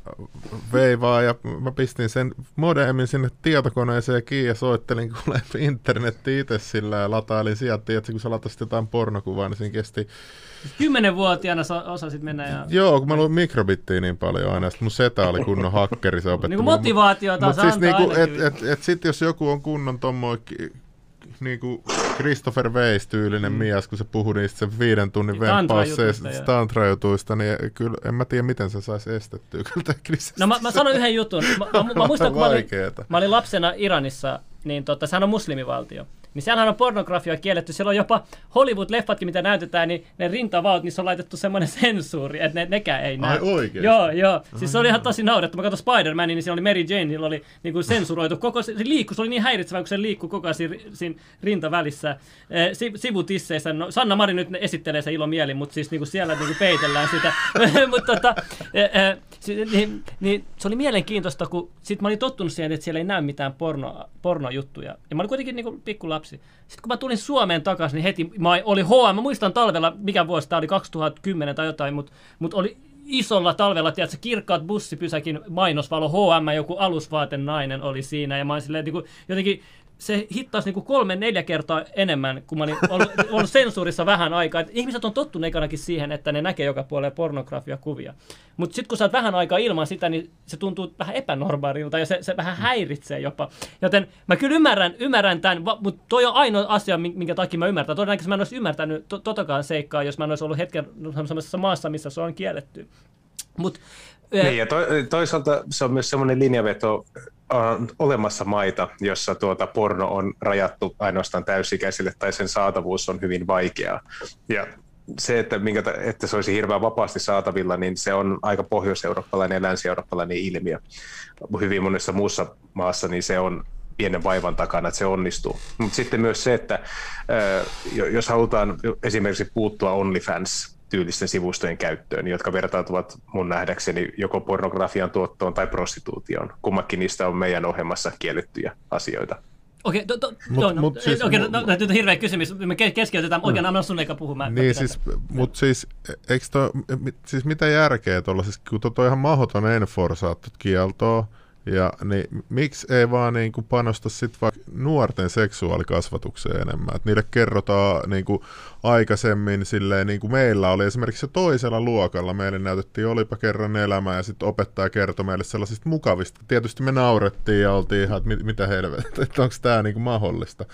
vei vaan ja mä pistin sen modeemin sinne tietokoneeseen kiinni ja soittelin kuule internetti itse sillä ja latailin sieltä, että kun sä latasit jotain pornokuvaa, niin siinä kesti Kymmenenvuotiaana osasit mennä ja... Joo, kun mä luin mikrobittiä niin paljon aina, sitten mun setä oli kunnon hakkeri, se opetti. niin motivaatiota Mutta siis niinku, et, et, et sit jos joku on kunnon tommoinen niin kuin Christopher Weiss-tyylinen mm. mies, kun se puhui niistä sen viiden tunnin niin vemppausseista, tantrajutuista, niin kyllä en mä tiedä, miten se saisi estettyä kyllä teknisesti. No mä, mä sanon yhden jutun. Mä, mä, mä muistan, kun mä olin, mä olin lapsena Iranissa, niin tota, sehän on muslimivaltio niin siellähän on pornografia kielletty. Siellä on jopa Hollywood-leffatkin, mitä näytetään, niin ne rintavaut, niin se on laitettu semmoinen sensuuri, että ne, nekään ei näy. Ai oikein? Joo, joo. Siis se oli ihan tosi naurettu. Mä katsoin Spider-Manin, niin siellä oli Mary Jane, niin oli niin kuin sensuroitu. Koko se, se liikku, se oli niin häiritsevä, kun se liikkuu koko ajan siinä, siinä rintavälissä. Eh, si, sivutisseissä, no, Sanna Mari nyt esittelee se mieli, mutta siis niin kuin siellä niin kuin peitellään sitä. mutta tota, eh, eh, si, niin, niin, se oli mielenkiintoista, kun sit mä olin tottunut siihen, että siellä ei näy mitään porno, pornojuttuja. Ja mä olin kuitenkin niin kuin pikku lapsi. Sitten kun mä tulin Suomeen takaisin, niin heti mä olin HM. Mä muistan talvella, mikä vuosi tämä oli, 2010 tai jotain, mutta mut oli isolla talvella, tiedätkö, kirkkaat bussipysäkin mainosvalo, HM, joku alusvaaten nainen oli siinä, ja mä olin silleen, niin kuin, jotenkin se hittasi niin kolme, neljä kertaa enemmän, kun mä olin ollut, ollut sensuurissa vähän aikaa. Et ihmiset on tottuneet ainakin siihen, että ne näkee joka puolella pornografia-kuvia. Mutta sitten kun sä oot vähän aikaa ilman sitä, niin se tuntuu vähän epänormaalilta ja se, se vähän häiritsee jopa. Joten mä kyllä ymmärrän, ymmärrän tämän, mutta toi on ainoa asia, minkä takia mä ymmärtän. Todennäköisesti mä en olisi ymmärtänyt to, totakaan seikkaa, jos mä en olisi ollut hetken sellaisessa maassa, missä se on kielletty. Mut, niin, ja to, toisaalta se on myös semmoinen linjaveto on olemassa maita, jossa tuota porno on rajattu ainoastaan täysikäisille tai sen saatavuus on hyvin vaikeaa. Ja se, että, minkä, että se olisi hirveän vapaasti saatavilla, niin se on aika pohjois-eurooppalainen ja länsi-eurooppalainen ilmiö. Hyvin monessa muussa maassa niin se on pienen vaivan takana, että se onnistuu. Mutta sitten myös se, että jos halutaan esimerkiksi puuttua OnlyFans tyylisten sivustojen käyttöön, jotka vertautuvat mun nähdäkseni joko pornografian tuottoon tai prostituutioon. Kummakin niistä on meidän ohjelmassa kiellettyjä asioita. Okei, to, to, mut, no, mut siis, okei, no, no, no, hirveä kysymys. Me keskeytetään. Oikein, mm. anna sun eikä puhumaan. Niin, siis, mutta siis, eikö to, siis mitä järkeä tuolla, siis kun tuo on ihan mahdoton enforsaattu kieltoa, ja niin, miksi ei vaan niin kuin panosta sit vaikka nuorten seksuaalikasvatukseen enemmän? Et niille kerrotaan niin kuin aikaisemmin silleen, niin kuin meillä oli esimerkiksi toisella luokalla. Meille näytettiin olipa kerran elämää ja sitten opettaja kertoi meille sellaisista mukavista. Tietysti me naurettiin ja oltiin ihan, että mit, mitä helvettiä, että onko tämä niin mahdollista.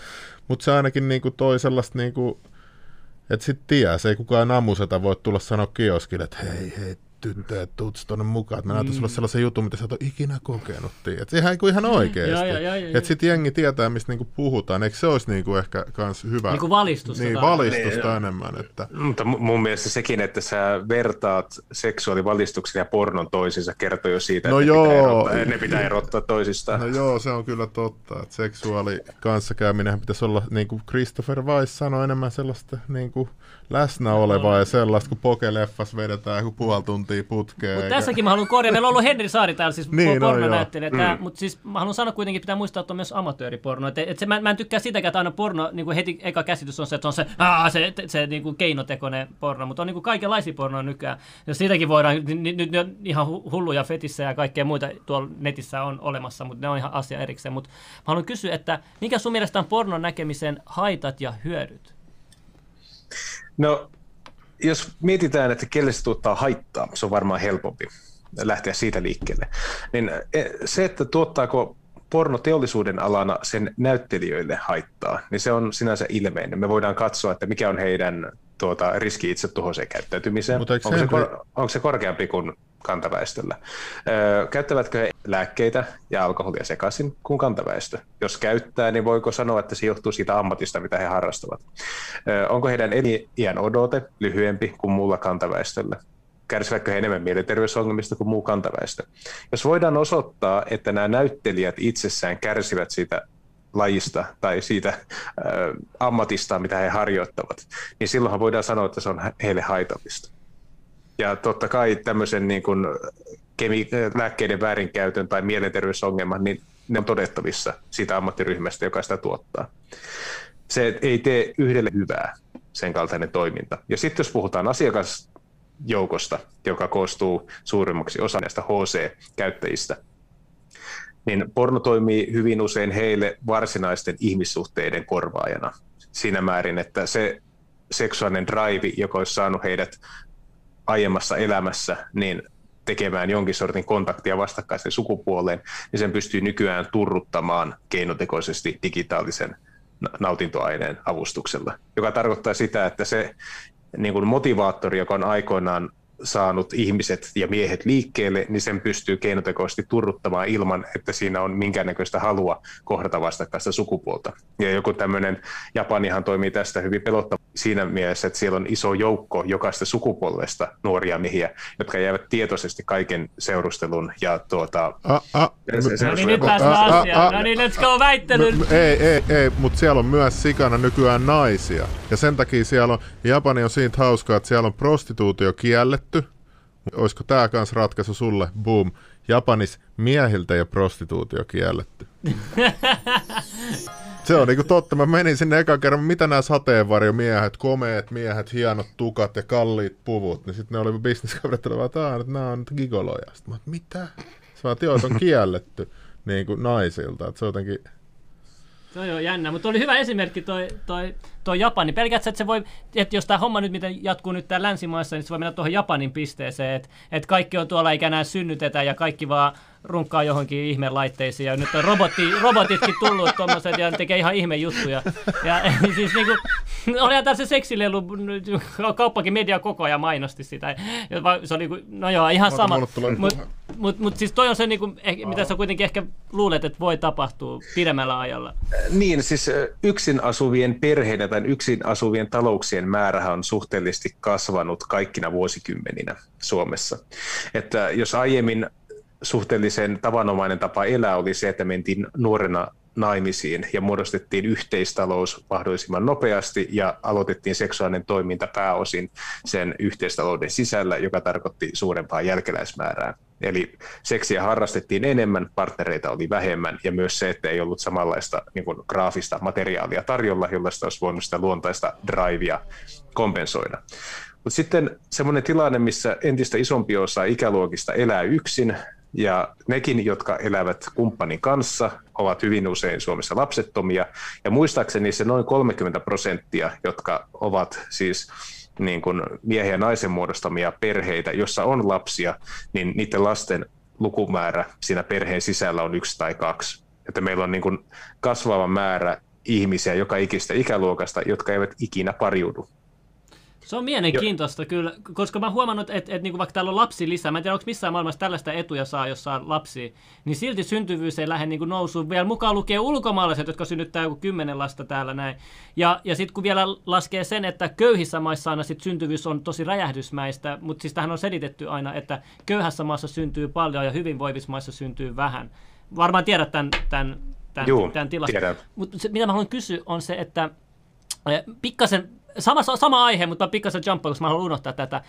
Mutta se ainakin niin kuin toi sellaista... Niin kuin, että sitten tiedä, se ei kukaan amuseta voi tulla sanoa kioskille, että hei, hei, tyttö, tuut tuonne mukaan, että mä näytän mm. sulle sellaisen jutun, mitä sä et ole ikinä kokenut. Että sehän ihan, ihan oikeasti. Että sitten jengi tietää, mistä niinku puhutaan. Eikö se olisi niinku ehkä kans hyvä? Niinku valistusta. Niin, valistusta niin, enemmän. Että... Mutta mun mielestä sekin, että sä vertaat seksuaalivalistuksen ja pornon toisiinsa, kertoo jo siitä, no että joo. Pitää erottaa, ne pitää erottaa toisistaan. No joo, se on kyllä totta. Että seksuaali kanssakäyminen pitäisi olla, niin kuin Christopher Weiss sanoi, enemmän sellaista niin kuin läsnä olevaa ja sellaista, kun pokeleffas vedetään joku puoli tuntia putkeen. Mutta eikä... tässäkin mä haluan korjata. Meillä on ollut Henri Saari täällä, siis niin, pornonäyttelijä. Mm. Mutta siis mä haluan sanoa kuitenkin, pitää muistaa, että on myös amatööriporno. Et, et se, mä, mä, en tykkää sitäkään, että aina porno, niin kuin heti eka käsitys on se, että on se, aa, se, se, se niin kuin keinotekoinen porno. Mutta on niin kuin kaikenlaisia pornoa nykyään. Ja sitäkin voidaan, nyt, nyt on ihan hulluja fetissä ja kaikkea muita tuolla netissä on olemassa, mutta ne on ihan asia erikseen. Mutta mä haluan kysyä, että mikä sun mielestä on pornon näkemisen haitat ja hyödyt? No, jos mietitään, että kelle se tuottaa haittaa, se on varmaan helpompi lähteä siitä liikkeelle. Niin e, se, että tuottaako pornoteollisuuden alana sen näyttelijöille haittaa, niin se on sinänsä ilmeinen. Me voidaan katsoa, että mikä on heidän tuota, riski itse tuhoiseen käyttäytymiseen. Onko se, kor- onko se korkeampi kuin kantaväestöllä. Öö, käyttävätkö he lääkkeitä ja alkoholia sekaisin kuin kantaväestö? Jos käyttää, niin voiko sanoa, että se johtuu siitä ammatista, mitä he harrastavat? Öö, onko heidän eliniän odote lyhyempi kuin muulla kantaväestöllä? kärsivätkö he enemmän mielenterveysongelmista kuin muu kantaväestö. Jos voidaan osoittaa, että nämä näyttelijät itsessään kärsivät siitä lajista tai siitä äh, ammatista, mitä he harjoittavat, niin silloinhan voidaan sanoa, että se on heille haitallista. Ja totta kai tämmöisen niin kuin kemi- lääkkeiden väärinkäytön tai mielenterveysongelman, niin ne on todettavissa siitä ammattiryhmästä, joka sitä tuottaa. Se ei tee yhdelle hyvää, sen kaltainen toiminta. Ja sitten jos puhutaan asiakasjoukosta, joka koostuu suurimmaksi osa näistä HC-käyttäjistä, niin porno toimii hyvin usein heille varsinaisten ihmissuhteiden korvaajana. Siinä määrin, että se seksuaalinen drive, joka olisi saanut heidät aiemmassa elämässä niin tekemään jonkin sortin kontaktia vastakkaisen sukupuoleen, niin sen pystyy nykyään turruttamaan keinotekoisesti digitaalisen nautintoaineen avustuksella, joka tarkoittaa sitä, että se niin kuin motivaattori, joka on aikoinaan saanut ihmiset ja miehet liikkeelle, niin sen pystyy keinotekoisesti turruttamaan ilman, että siinä on minkäännäköistä halua kohdata vastakkaista sukupuolta. Ja joku tämmöinen, Japanihan toimii tästä hyvin pelottava siinä mielessä, että siellä on iso joukko jokaista sukupuolesta nuoria miehiä, jotka jäävät tietoisesti kaiken seurustelun ja tuota... A, a, no niin, nyt päästään asiaan. No niin, let's go väittelyyn. Ei, ei, ei, mutta siellä on myös sikana nykyään naisia. Ja sen takia siellä on, Japani on siitä hauskaa, että siellä on prostituutio kielletty. Olisiko tämä kans ratkaisu sulle? Boom. Japanis miehiltä ja prostituutio kielletty. Se on niinku totta. Mä menin sinne eka kerran, mitä nämä sateenvarjomiehet, komeet miehet, hienot tukat ja kalliit puvut, niin sitten ne oli bisneskaverit, että nämä on gigoloja. Sitten mä mitä? Sä joo, on kielletty niin kuin naisilta. Että se on jotenkin se on jo jännä, mutta oli hyvä esimerkki toi, toi, toi Japani. Pelkästään, että se voi, että jos tämä homma nyt miten jatkuu nyt täällä länsimaissa, niin se voi mennä tuohon Japanin pisteeseen, että, että kaikki on tuolla eikä enää synnytetä ja kaikki vaan runkkaa johonkin ihme laitteisiin ja nyt on robotti, robotitkin tullut tuommoiset ja tekee ihan ihme juttuja. Ja siis niinku, olihan tässä se seksilelu, kauppakin media koko ajan mainosti sitä. Se oli, no joo, ihan sama. Mut, Mutta mut siis toi on se, niinku, eh, mitä sä kuitenkin ehkä luulet, että voi tapahtua pidemmällä ajalla. Niin, siis yksin asuvien perheiden tai yksin asuvien talouksien määrä on suhteellisesti kasvanut kaikkina vuosikymmeninä Suomessa. Että jos aiemmin suhteellisen tavanomainen tapa elää oli se, että mentiin nuorena naimisiin ja muodostettiin yhteistalous mahdollisimman nopeasti ja aloitettiin seksuaalinen toiminta pääosin sen yhteistalouden sisällä, joka tarkoitti suurempaa jälkeläismäärää. Eli seksiä harrastettiin enemmän, partnereita oli vähemmän ja myös se, että ei ollut samanlaista niin kuin, graafista materiaalia tarjolla, jolla sitä olisi voinut sitä luontaista drivea kompensoida. Mutta sitten semmoinen tilanne, missä entistä isompi osa ikäluokista elää yksin, ja nekin, jotka elävät kumppanin kanssa, ovat hyvin usein Suomessa lapsettomia. Ja muistaakseni se noin 30 prosenttia, jotka ovat siis niin kuin miehen ja naisen muodostamia perheitä, jossa on lapsia, niin niiden lasten lukumäärä siinä perheen sisällä on yksi tai kaksi. Että meillä on niin kuin kasvava määrä ihmisiä joka ikistä ikäluokasta, jotka eivät ikinä pariudu. Se on mielenkiintoista jo. kyllä, koska mä oon huomannut, että, että, että vaikka täällä on lapsi lisää, mä en tiedä, onko missään maailmassa tällaista etuja saa, jos saa lapsi, niin silti syntyvyys ei lähde niin nousuun. Vielä mukaan lukee ulkomaalaiset, jotka synnyttää joku kymmenen lasta täällä näin. Ja, ja sitten kun vielä laskee sen, että köyhissä maissa aina sit syntyvyys on tosi räjähdysmäistä, mutta siis tähän on selitetty aina, että köyhässä maassa syntyy paljon ja hyvinvoivissa maissa syntyy vähän. Varmaan tiedät tämän, tämän, tämän, Juu, tämän tilaston. Mutta mitä mä haluan kysyä on se, että eh, pikkasen sama, sama aihe, mutta mä pikkasen jumppaan, koska mä haluan unohtaa tätä.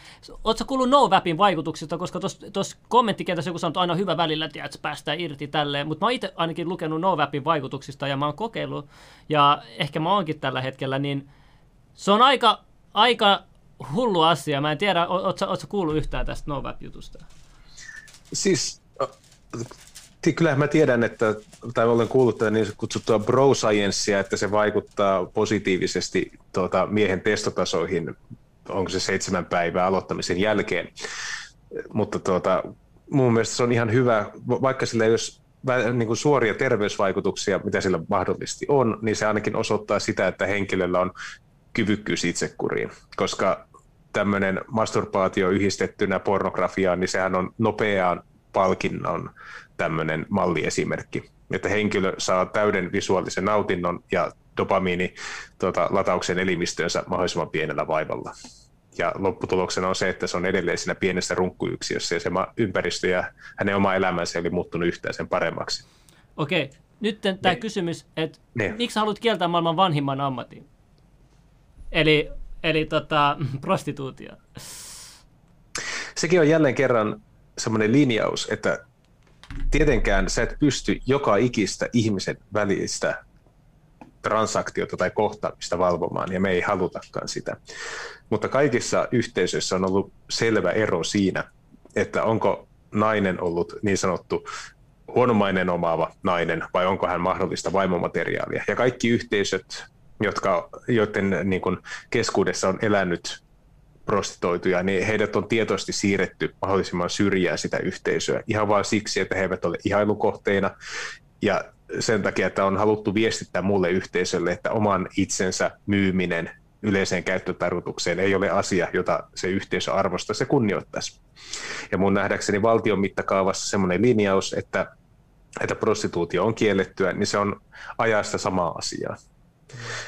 Oletko kuullut NoVapin vaikutuksista, koska tuossa kommenttikentässä joku sanoo, että aina hyvä välillä, että päästään irti tälleen, mutta mä oon itse ainakin lukenut NoVapin vaikutuksista ja mä oon kokeillut, ja ehkä mä oonkin tällä hetkellä, niin se on aika, aika hullu asia. Mä en tiedä, ootko kuullut yhtään tästä NoVap-jutusta? Siis kyllähän mä tiedän, että, tai olen kuullut tätä niin kutsuttua bro että se vaikuttaa positiivisesti tuota, miehen testotasoihin, onko se seitsemän päivää aloittamisen jälkeen. Mutta tuota, mun mielestä se on ihan hyvä, vaikka sillä ei olisi niin kuin suoria terveysvaikutuksia, mitä sillä mahdollisesti on, niin se ainakin osoittaa sitä, että henkilöllä on kyvykkyys itsekuriin, koska tämmöinen masturbaatio yhdistettynä pornografiaan, niin sehän on nopeaan palkinnon tämmöinen malliesimerkki, että henkilö saa täyden visuaalisen nautinnon ja dopamiini tota, latauksen elimistöönsä mahdollisimman pienellä vaivalla. Ja lopputuloksena on se, että se on edelleen siinä pienessä runkkuyksiössä ja se ympäristö ja hänen oma elämänsä oli muuttunut yhtään sen paremmaksi. Okei, nyt tämä kysymys, että ne. miksi haluat kieltää maailman vanhimman ammatin? Eli, eli tota, prostituutio. Sekin on jälleen kerran semmoinen linjaus, että tietenkään sä et pysty joka ikistä ihmisen välistä transaktiota tai kohtaamista valvomaan, ja me ei halutakaan sitä. Mutta kaikissa yhteisöissä on ollut selvä ero siinä, että onko nainen ollut niin sanottu huonomainen omaava nainen, vai onko hän mahdollista vaimomateriaalia. Ja kaikki yhteisöt, jotka, joiden niin kuin keskuudessa on elänyt prostituoituja, niin heidät on tietoisesti siirretty mahdollisimman syrjään sitä yhteisöä ihan vain siksi, että he eivät ole ihailukohteina ja sen takia, että on haluttu viestittää muulle yhteisölle, että oman itsensä myyminen yleiseen käyttötarkoitukseen ei ole asia, jota se yhteisö arvostaisi ja kunnioittaisi. Ja mun nähdäkseni valtion mittakaavassa semmoinen linjaus, että, että prostituutio on kiellettyä, niin se on ajasta samaa asiaa.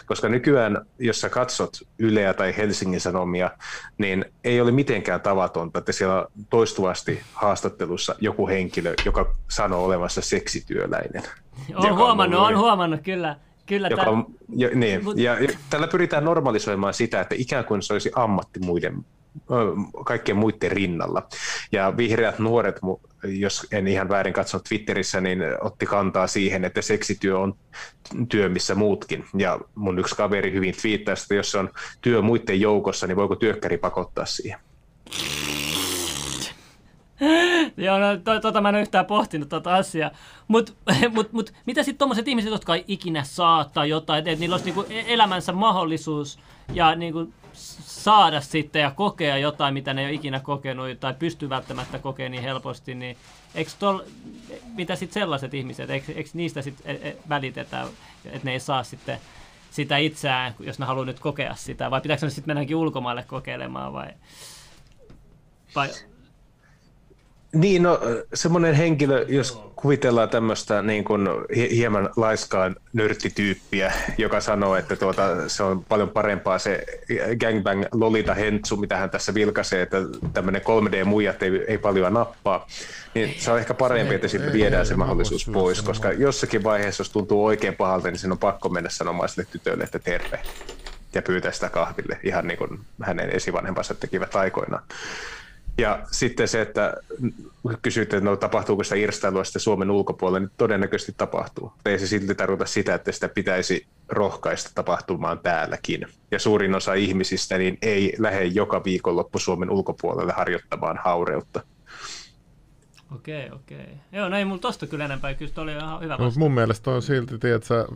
Koska nykyään, jos sä katsot Yleä tai Helsingin Sanomia, niin ei ole mitenkään tavatonta, että siellä on toistuvasti haastattelussa joku henkilö, joka sanoo olevansa seksityöläinen. On huomannut, on, on huomannut, kyllä. Kyllä, joka, tämän... ja, niin, ja, ja tällä pyritään normalisoimaan sitä, että ikään kuin se olisi ammatti muiden kaikkien muiden rinnalla. Ja vihreät nuoret, jos en ihan väärin katsonut Twitterissä, niin otti kantaa siihen, että seksityö on työ missä muutkin. Ja mun yksi kaveri hyvin twiittasi, että jos se on työ muiden joukossa, niin voiko työkkäri pakottaa siihen? Joo, no, to, tota mä en yhtään pohtinut tota asiaa. Mutta mut, mut, mitä sitten tuommoiset ihmiset, jotka ei ikinä saa tai jotain, että et niillä olisi niinku e-, elämänsä mahdollisuus ja niinku saada sitten ja kokea jotain, mitä ne ei ole ikinä kokenut tai pystyy välttämättä kokemaan niin helposti, niin eikö tol, mitä sitten sellaiset ihmiset, eikö, eikö niistä sitten e, välitetä, että ne ei saa sitten sitä itseään, jos ne haluaa nyt kokea sitä, vai pitääkö ne sitten mennäkin ulkomaille kokeilemaan vai, vai Niin, no semmoinen henkilö, jos kuvitellaan tämmöistä niin kuin hieman laiskaan nörttityyppiä, joka sanoo, että tuota, se on paljon parempaa se gangbang lolita hentsu, mitä hän tässä vilkaisee, että tämmöinen 3D-muijat ei, ei paljon nappaa, niin se on ehkä parempi, että sitten viedään se mahdollisuus pois, koska jossakin vaiheessa, jos tuntuu oikein pahalta, niin sen on pakko mennä sanomaan sille tytölle, että terve ja pyytää sitä kahville, ihan niin kuin hänen esivanhempansa tekivät aikoinaan. Ja sitten se, että kysytte, että no, tapahtuuko sitä irstailua sitten Suomen ulkopuolella, niin todennäköisesti tapahtuu. Ei se silti tarkoita sitä, että sitä pitäisi rohkaista tapahtumaan täälläkin. Ja suurin osa ihmisistä niin ei lähde joka viikonloppu Suomen ulkopuolelle harjoittamaan haureutta. Okei, okei. Joo, no ei mulla tosta kyllä enempää, kyllä oli ihan hyvä no, Mun mielestä on silti, tiedätkö,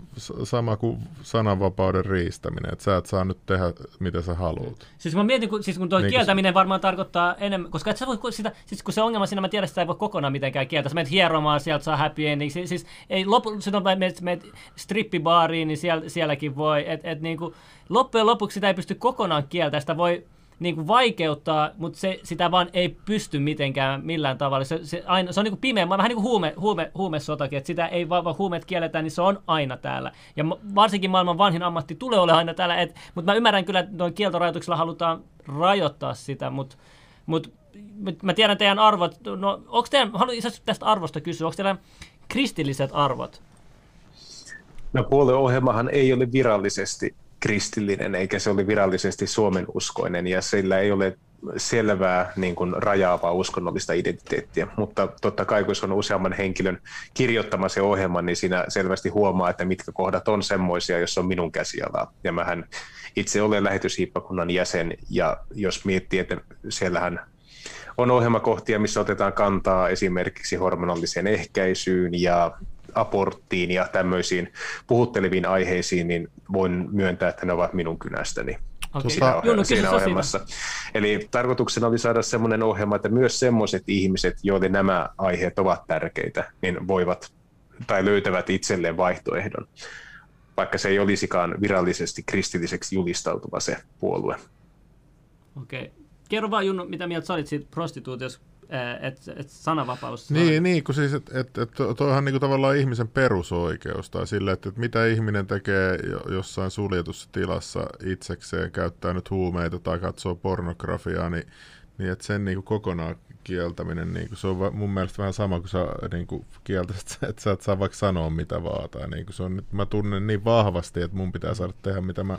sama kuin sananvapauden riistäminen, että sä et saa nyt tehdä, mitä sä haluat. Siis mä mietin, kun, siis kun tuo niin kieltäminen varmaan tarkoittaa enemmän, koska et sä voi sitä, siis kun se ongelma siinä, mä tiedän, että sitä ei voi kokonaan mitenkään kieltää. Sä menet hieromaan, sieltä saa happy ending. Siis, siis ei lopu, sitten menet, menet strippibaariin, niin siellä, sielläkin voi. Et, et niin kuin, loppujen lopuksi sitä ei pysty kokonaan kieltämään, sitä voi niin kuin vaikeuttaa, mutta se, sitä vaan ei pysty mitenkään millään tavalla. Se, se, aina, se on niin kuin pimeä, vähän niin kuin huume, huume, huumesotakin, että sitä ei vaan, vaan huumeet kielletään, niin se on aina täällä. Ja varsinkin maailman vanhin ammatti tulee olemaan aina täällä, et, mutta mä ymmärrän kyllä, että noin kieltorajoituksilla halutaan rajoittaa sitä, mutta mut, mä tiedän teidän arvot, no onko teidän, haluan tästä arvosta kysyä, onko teillä kristilliset arvot? No puolueohjelmahan ei ole virallisesti kristillinen, eikä se ole virallisesti Suomen uskoinen, ja sillä ei ole selvää niin kuin rajaavaa uskonnollista identiteettiä, mutta totta kai kun se on useamman henkilön kirjoittama se ohjelma, niin siinä selvästi huomaa, että mitkä kohdat on semmoisia, jos on minun käsialaa. Ja mähän itse olen lähetyshiippakunnan jäsen, ja jos miettii, että siellähän on ohjelmakohtia, missä otetaan kantaa esimerkiksi hormonalliseen ehkäisyyn ja aborttiin ja tämmöisiin puhutteleviin aiheisiin, niin voin myöntää, että ne ovat minun kynästäni. Okay. Siinä, ohjelma, siinä ohjelmassa. Eli tarkoituksena oli saada semmoinen ohjelma, että myös semmoiset ihmiset, joille nämä aiheet ovat tärkeitä, niin voivat tai löytävät itselleen vaihtoehdon, vaikka se ei olisikaan virallisesti kristilliseksi julistautuva se puolue. Okei. Okay. Kerro vaan Junno, mitä mieltä sä olit siitä prostituutiosta, että et sananvapaus... Niin, niin kun siis, että et, et, toihan niinku tavallaan ihmisen perusoikeus, tai sille, että et mitä ihminen tekee jossain suljetussa tilassa itsekseen, käyttää nyt huumeita tai katsoo pornografiaa, niin, niin että sen niinku kokonaan kieltäminen, niin kuin, se on mun mielestä vähän sama kuin sä niin kuin, kieltäisit, että sä et saa vaikka sanoa mitä vaan. Tai, niin kuin, se on, mä tunnen niin vahvasti, että mun pitää saada tehdä mitä mä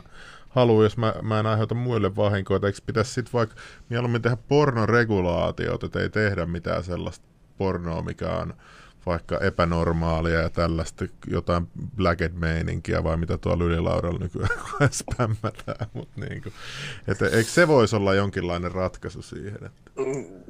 haluan, jos mä, mä en aiheuta muille vahinkoa. Eikö pitäisi sitten vaikka mieluummin tehdä pornoregulaatiot, että ei tehdä mitään sellaista pornoa, mikä on vaikka epänormaalia ja tällaista jotain blacked meininkiä vai mitä tuolla ylilaudalla nykyään spämmätään. Mutta niin kuin, että eikö se voisi olla jonkinlainen ratkaisu siihen? Että...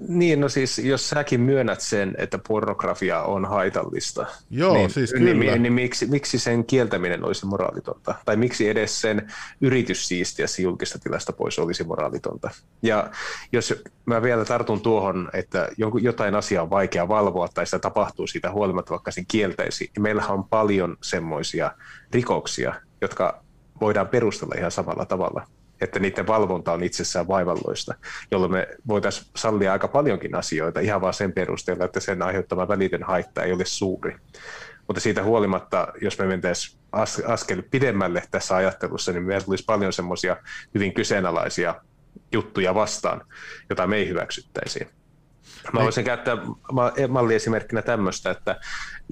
Niin, no siis jos säkin myönnät sen, että pornografia on haitallista, Joo, niin, siis niin, kyllä. niin, niin miksi, miksi sen kieltäminen olisi moraalitonta? Tai miksi edes sen yritys siistiä julkista tilasta pois olisi moraalitonta? Ja jos mä vielä tartun tuohon, että jotain asiaa on vaikea valvoa tai sitä tapahtuu siitä huolimatta, vaikka sen kieltäisi, niin meillähän on paljon semmoisia rikoksia, jotka voidaan perustella ihan samalla tavalla että niiden valvonta on itsessään vaivalloista, jolloin me voitaisiin sallia aika paljonkin asioita ihan vain sen perusteella, että sen aiheuttama välitön haitta ei ole suuri. Mutta siitä huolimatta, jos me mentäisiin askel pidemmälle tässä ajattelussa, niin meillä tulisi paljon semmoisia hyvin kyseenalaisia juttuja vastaan, jota me ei hyväksyttäisi. Mä voisin käyttää malliesimerkkinä tämmöistä, että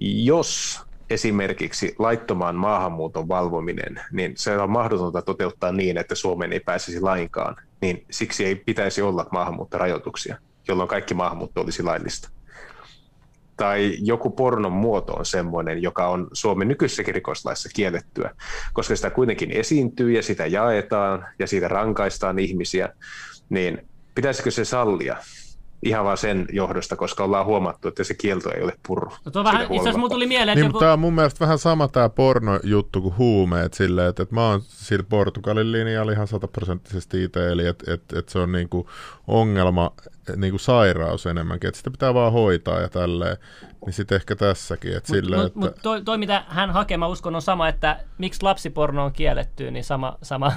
jos esimerkiksi laittomaan maahanmuuton valvominen, niin se on mahdotonta toteuttaa niin, että Suomeen ei pääsisi lainkaan, niin siksi ei pitäisi olla maahanmuuttorajoituksia, jolloin kaikki maahanmuutto olisi laillista. Tai joku pornon muoto on semmoinen, joka on Suomen nykyisessäkin rikoslaissa kiellettyä, koska sitä kuitenkin esiintyy ja sitä jaetaan ja siitä rankaistaan ihmisiä, niin pitäisikö se sallia? Ihan vaan sen johdosta, koska ollaan huomattu, että se kielto ei ole purru. No tuo vähän, itse asiassa tuli mieleen, niin, joku... Tämä on mun mielestä vähän sama tämä porno-juttu kuin huumeet silleen, että, että mä oon sillä Portugalin linjalla ihan sataprosenttisesti itse, eli että että että se on niinku ongelma, niin kuin sairaus enemmänkin, että sitä pitää vaan hoitaa ja tälleen. Niin sitten ehkä tässäkin. Että Mutta sille, mut, että... mut toi, toi, mitä hän hakee, mä uskon, on sama, että miksi lapsiporno on kielletty, niin sama... sama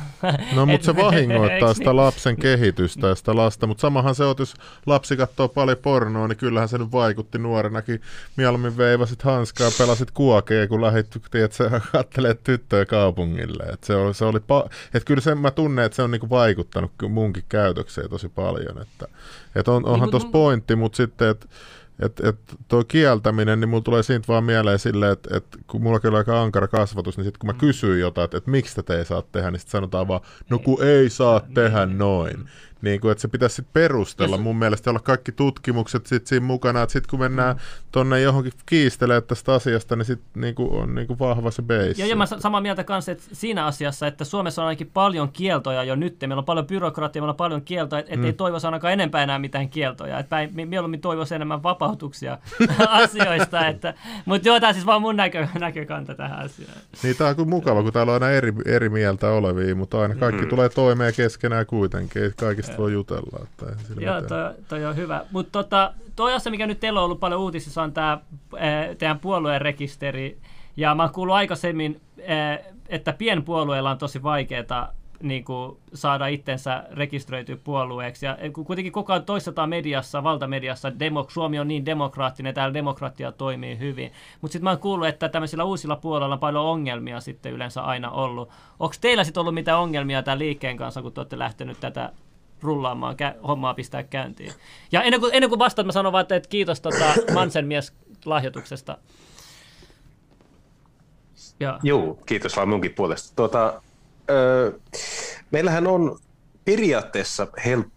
No mutta se et- vahingoittaa sitä niin? lapsen kehitystä ja sitä lasta, mutta samahan se on, jos lapsi katsoo paljon pornoa, niin kyllähän se nyt vaikutti nuorenakin. Mieluummin veivasit hanskaa, pelasit kuokea, kun lähdit, tiedät, sä kattelet tyttöä kaupungille. Et se oli, se oli pa- et kyllä sen mä tunnen, että se on niinku vaikuttanut munkin käytökseen tosi paljon. Että, et on, onhan mut tuossa pointti, mutta sitten, että et, et tuo kieltäminen, niin mulla tulee siitä vaan mieleen silleen, että et kun mulla on aika ankara kasvatus, niin sitten kun mä kysyin jotain, että et miksi tätä ei saa tehdä, niin sitten sanotaan vaan, no kun ei saa tehdä noin. Niin kuin, että se pitäisi sitten perustella Jos- mun mielestä olla kaikki tutkimukset sit siinä mukana, että sitten kun mennään tonne johonkin kiistelemään tästä asiasta, niin sitten niinku on niinku vahva se base. Ja, ja mä sa- samaa mieltä kanssa että siinä asiassa, että Suomessa on ainakin paljon kieltoja jo nyt. Meillä on paljon byrokratiaa, meillä on paljon kieltoja, että et ei toivoisi ainakaan enempää enää mitään kieltoja. Et päin, mi- mieluummin toivoisi enemmän vapautuksia asioista. Että, mutta joo, tämä siis vaan mun näkö, näkökanta tähän asiaan. Niin tää on kyllä mukava, kun täällä on aina eri, eri mieltä olevia, mutta aina kaikki mm. tulee toimeen keskenään kuitenkin, ei kaikista voi jutella. Että Joo, toi, toi on hyvä. Mutta tota, toi asia, mikä nyt teillä on ollut paljon uutisissa, on tämä teidän puolueen rekisteri. Ja mä oon kuullut aikaisemmin, eh, että pienpuolueilla on tosi vaikeaa niin kuin saada itsensä rekisteröityä puolueeksi. Ja kun kuitenkin koko ajan toistetaan mediassa, valtamediassa, demok- Suomi on niin demokraattinen, täällä demokratia toimii hyvin. Mutta sitten mä oon kuullut, että tämmöisillä uusilla puolella on paljon ongelmia sitten yleensä aina ollut. Onko teillä sitten ollut mitään ongelmia tämän liikkeen kanssa, kun te olette lähtenyt tätä rullaamaan, kä- hommaa pistää käyntiin. Ja ennen kuin, ennen kuin vastaat, mä sanon vaan, että kiitos tota Mansen mies lahjoituksesta. Ja, Joo, kiitos vaan munkin puolesta. Tuota, öö, meillähän on periaatteessa helppo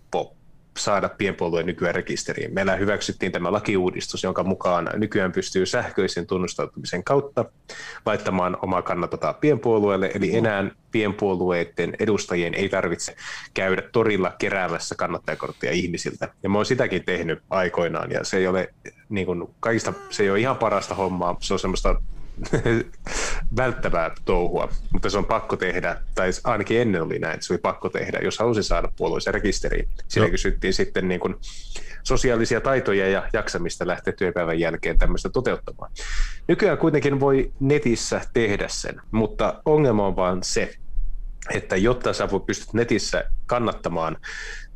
saada pienpuolueen nykyään rekisteriin. Meillä hyväksyttiin tämä lakiuudistus, jonka mukaan nykyään pystyy sähköisen tunnustautumisen kautta laittamaan omaa kannatotaan pienpuolueelle, eli enää pienpuolueiden edustajien ei tarvitse käydä torilla keräämässä kannattajakortteja ihmisiltä. Ja mä oon sitäkin tehnyt aikoinaan, ja se ei ole niin kuin, kaikista, se ei ole ihan parasta hommaa, se on semmoista välttävää touhua, mutta se on pakko tehdä, tai ainakin ennen oli näin, että se oli pakko tehdä, jos halusi saada puolueeseen rekisteriin. Siinä Joo. kysyttiin sitten niin kuin sosiaalisia taitoja ja jaksamista lähteä työpäivän jälkeen tämmöistä toteuttamaan. Nykyään kuitenkin voi netissä tehdä sen, mutta ongelma on vaan se, että jotta sä voi- pystyt netissä kannattamaan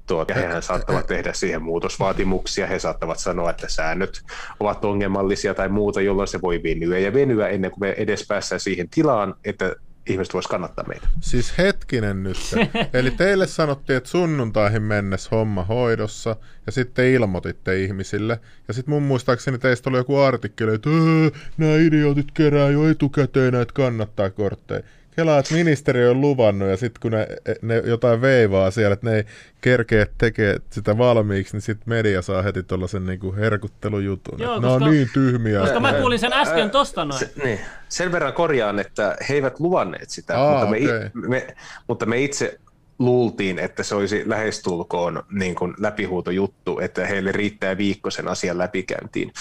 tuota, hehän saattavat tehdä siihen muutosvaatimuksia, he saattavat sanoa, että säännöt ovat ongelmallisia tai muuta, jolloin se voi venyä ja venyä ennen kuin me edes päästään siihen tilaan, että ihmiset voisivat kannattaa meitä. Siis hetkinen nyt. Eli teille sanottiin, että sunnuntaihin mennessä homma hoidossa, ja sitten ilmoititte ihmisille. Ja sitten mun muistaakseni teistä oli joku artikkeli, että "Öö, nämä idiotit kerää jo etukäteen näitä kannattaa kortteja. Kelaa, että ministeri on luvannut, ja sitten kun ne, ne jotain veivaa siellä, että ne ei kerkeä tekee sitä valmiiksi, niin sitten media saa heti tuollaisen niinku herkuttelujutun. Joo, että nämä on koska- niin tyhmiä. koska mä kuulin sen äsken tosta noin. Se, niin. Sen verran korjaan, että he eivät luvanneet sitä, Aa, mutta, me, okei. me, mutta me itse luultiin, että se olisi lähestulkoon niin kuin läpihuutojuttu, että heille riittää viikko sen asian läpikäyntiin.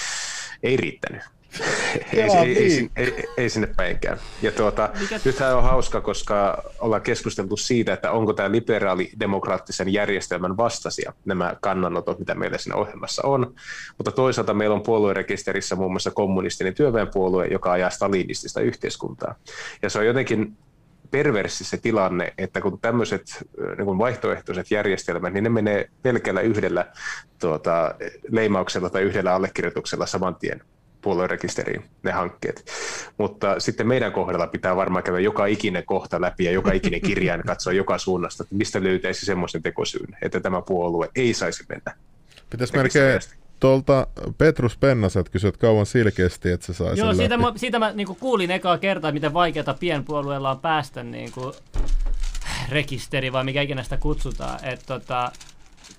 Ei riittänyt. ei, ei, ei, viikko. sin- ei, ei sinne päinkään. Ja tuota, Mikä- nythän on hauska, koska ollaan keskusteltu siitä, että onko tämä liberaalidemokraattisen järjestelmän vastaisia nämä kannanotot, mitä meillä siinä ohjelmassa on. Mutta toisaalta meillä on puoluerekisterissä muun muassa kommunistinen työväenpuolue, joka ajaa stalinistista yhteiskuntaa. Ja se on jotenkin perverssi se tilanne, että kun tämmöiset niin kuin vaihtoehtoiset järjestelmät, niin ne menee pelkällä yhdellä tuota, leimauksella tai yhdellä allekirjoituksella saman tien puoluerekisteriin ne hankkeet. Mutta sitten meidän kohdalla pitää varmaan käydä joka ikinen kohta läpi ja joka ikinen kirjain katsoa joka suunnasta, että mistä löytäisi semmoisen tekosyyn, että tämä puolue ei saisi mennä. Pitäisi melkein tuolta Petrus Pennaset kysyä, että kauan silkeästi, että se sai Joo, siitä läpi. mä, siitä mä niin kuulin ekaa kertaa, miten vaikeata pienpuolueella on päästä niin kuin, rekisteri vai mikä ikinä sitä kutsutaan. Et, tota,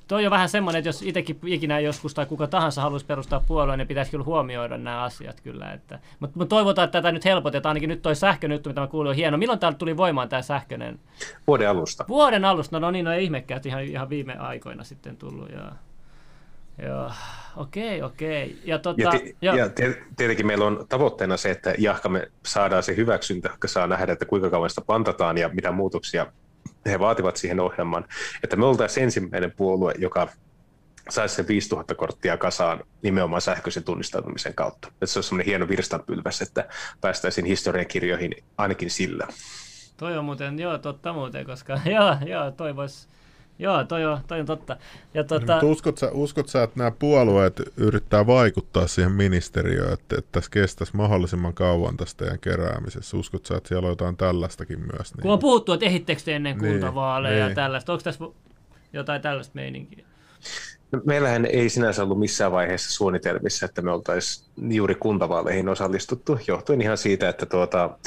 toi on vähän semmoinen, että jos itsekin ikinä joskus tai kuka tahansa haluaisi perustaa puolueen, niin pitäisi kyllä huomioida nämä asiat kyllä. Että, mutta mut toivotaan, että tätä nyt helpotetaan. Ainakin nyt toi sähköinen juttu, mitä mä kuulin, on hieno. Milloin täällä tuli voimaan tämä sähköinen? Vuoden alusta. Vuoden alusta, no, no niin, no ei ihmekään, että ihan, ihan viime aikoina sitten tullut. Joo, joo. okei, okei. Ja, tota, Ja, ti- joo. ja tie- tietenkin meillä on tavoitteena se, että jahka me saadaan se hyväksyntä, saa nähdä, että kuinka kauan sitä pantataan ja mitä muutoksia he vaativat siihen ohjelmaan. Että me oltaisiin ensimmäinen puolue, joka saisi se 5000 korttia kasaan nimenomaan sähköisen tunnistautumisen kautta. Että se on semmoinen hieno virstanpylväs, että päästäisiin historiankirjoihin ainakin sillä. Toi on muuten, joo, totta muuten, koska joo, joo, toi vois, joo, toi on, toi on totta. Ja. Mutta uskot, sä, uskot sä, että nämä puolueet yrittää vaikuttaa siihen ministeriöön, että, että tässä kestäisi mahdollisimman kauan tästä teidän keräämisessä? Uskot sä, että siellä on jotain tällaistakin myös? Niin? Kun on puhuttu, että ehittekö ennen niin, kuntavaaleja niin, ja tällaista, onko tässä jotain tällaista meininkiä? Meillähän ei sinänsä ollut missään vaiheessa suunnitelmissa, että me oltaisiin juuri kuntavaaleihin osallistuttu, johtuen ihan siitä, että tuota,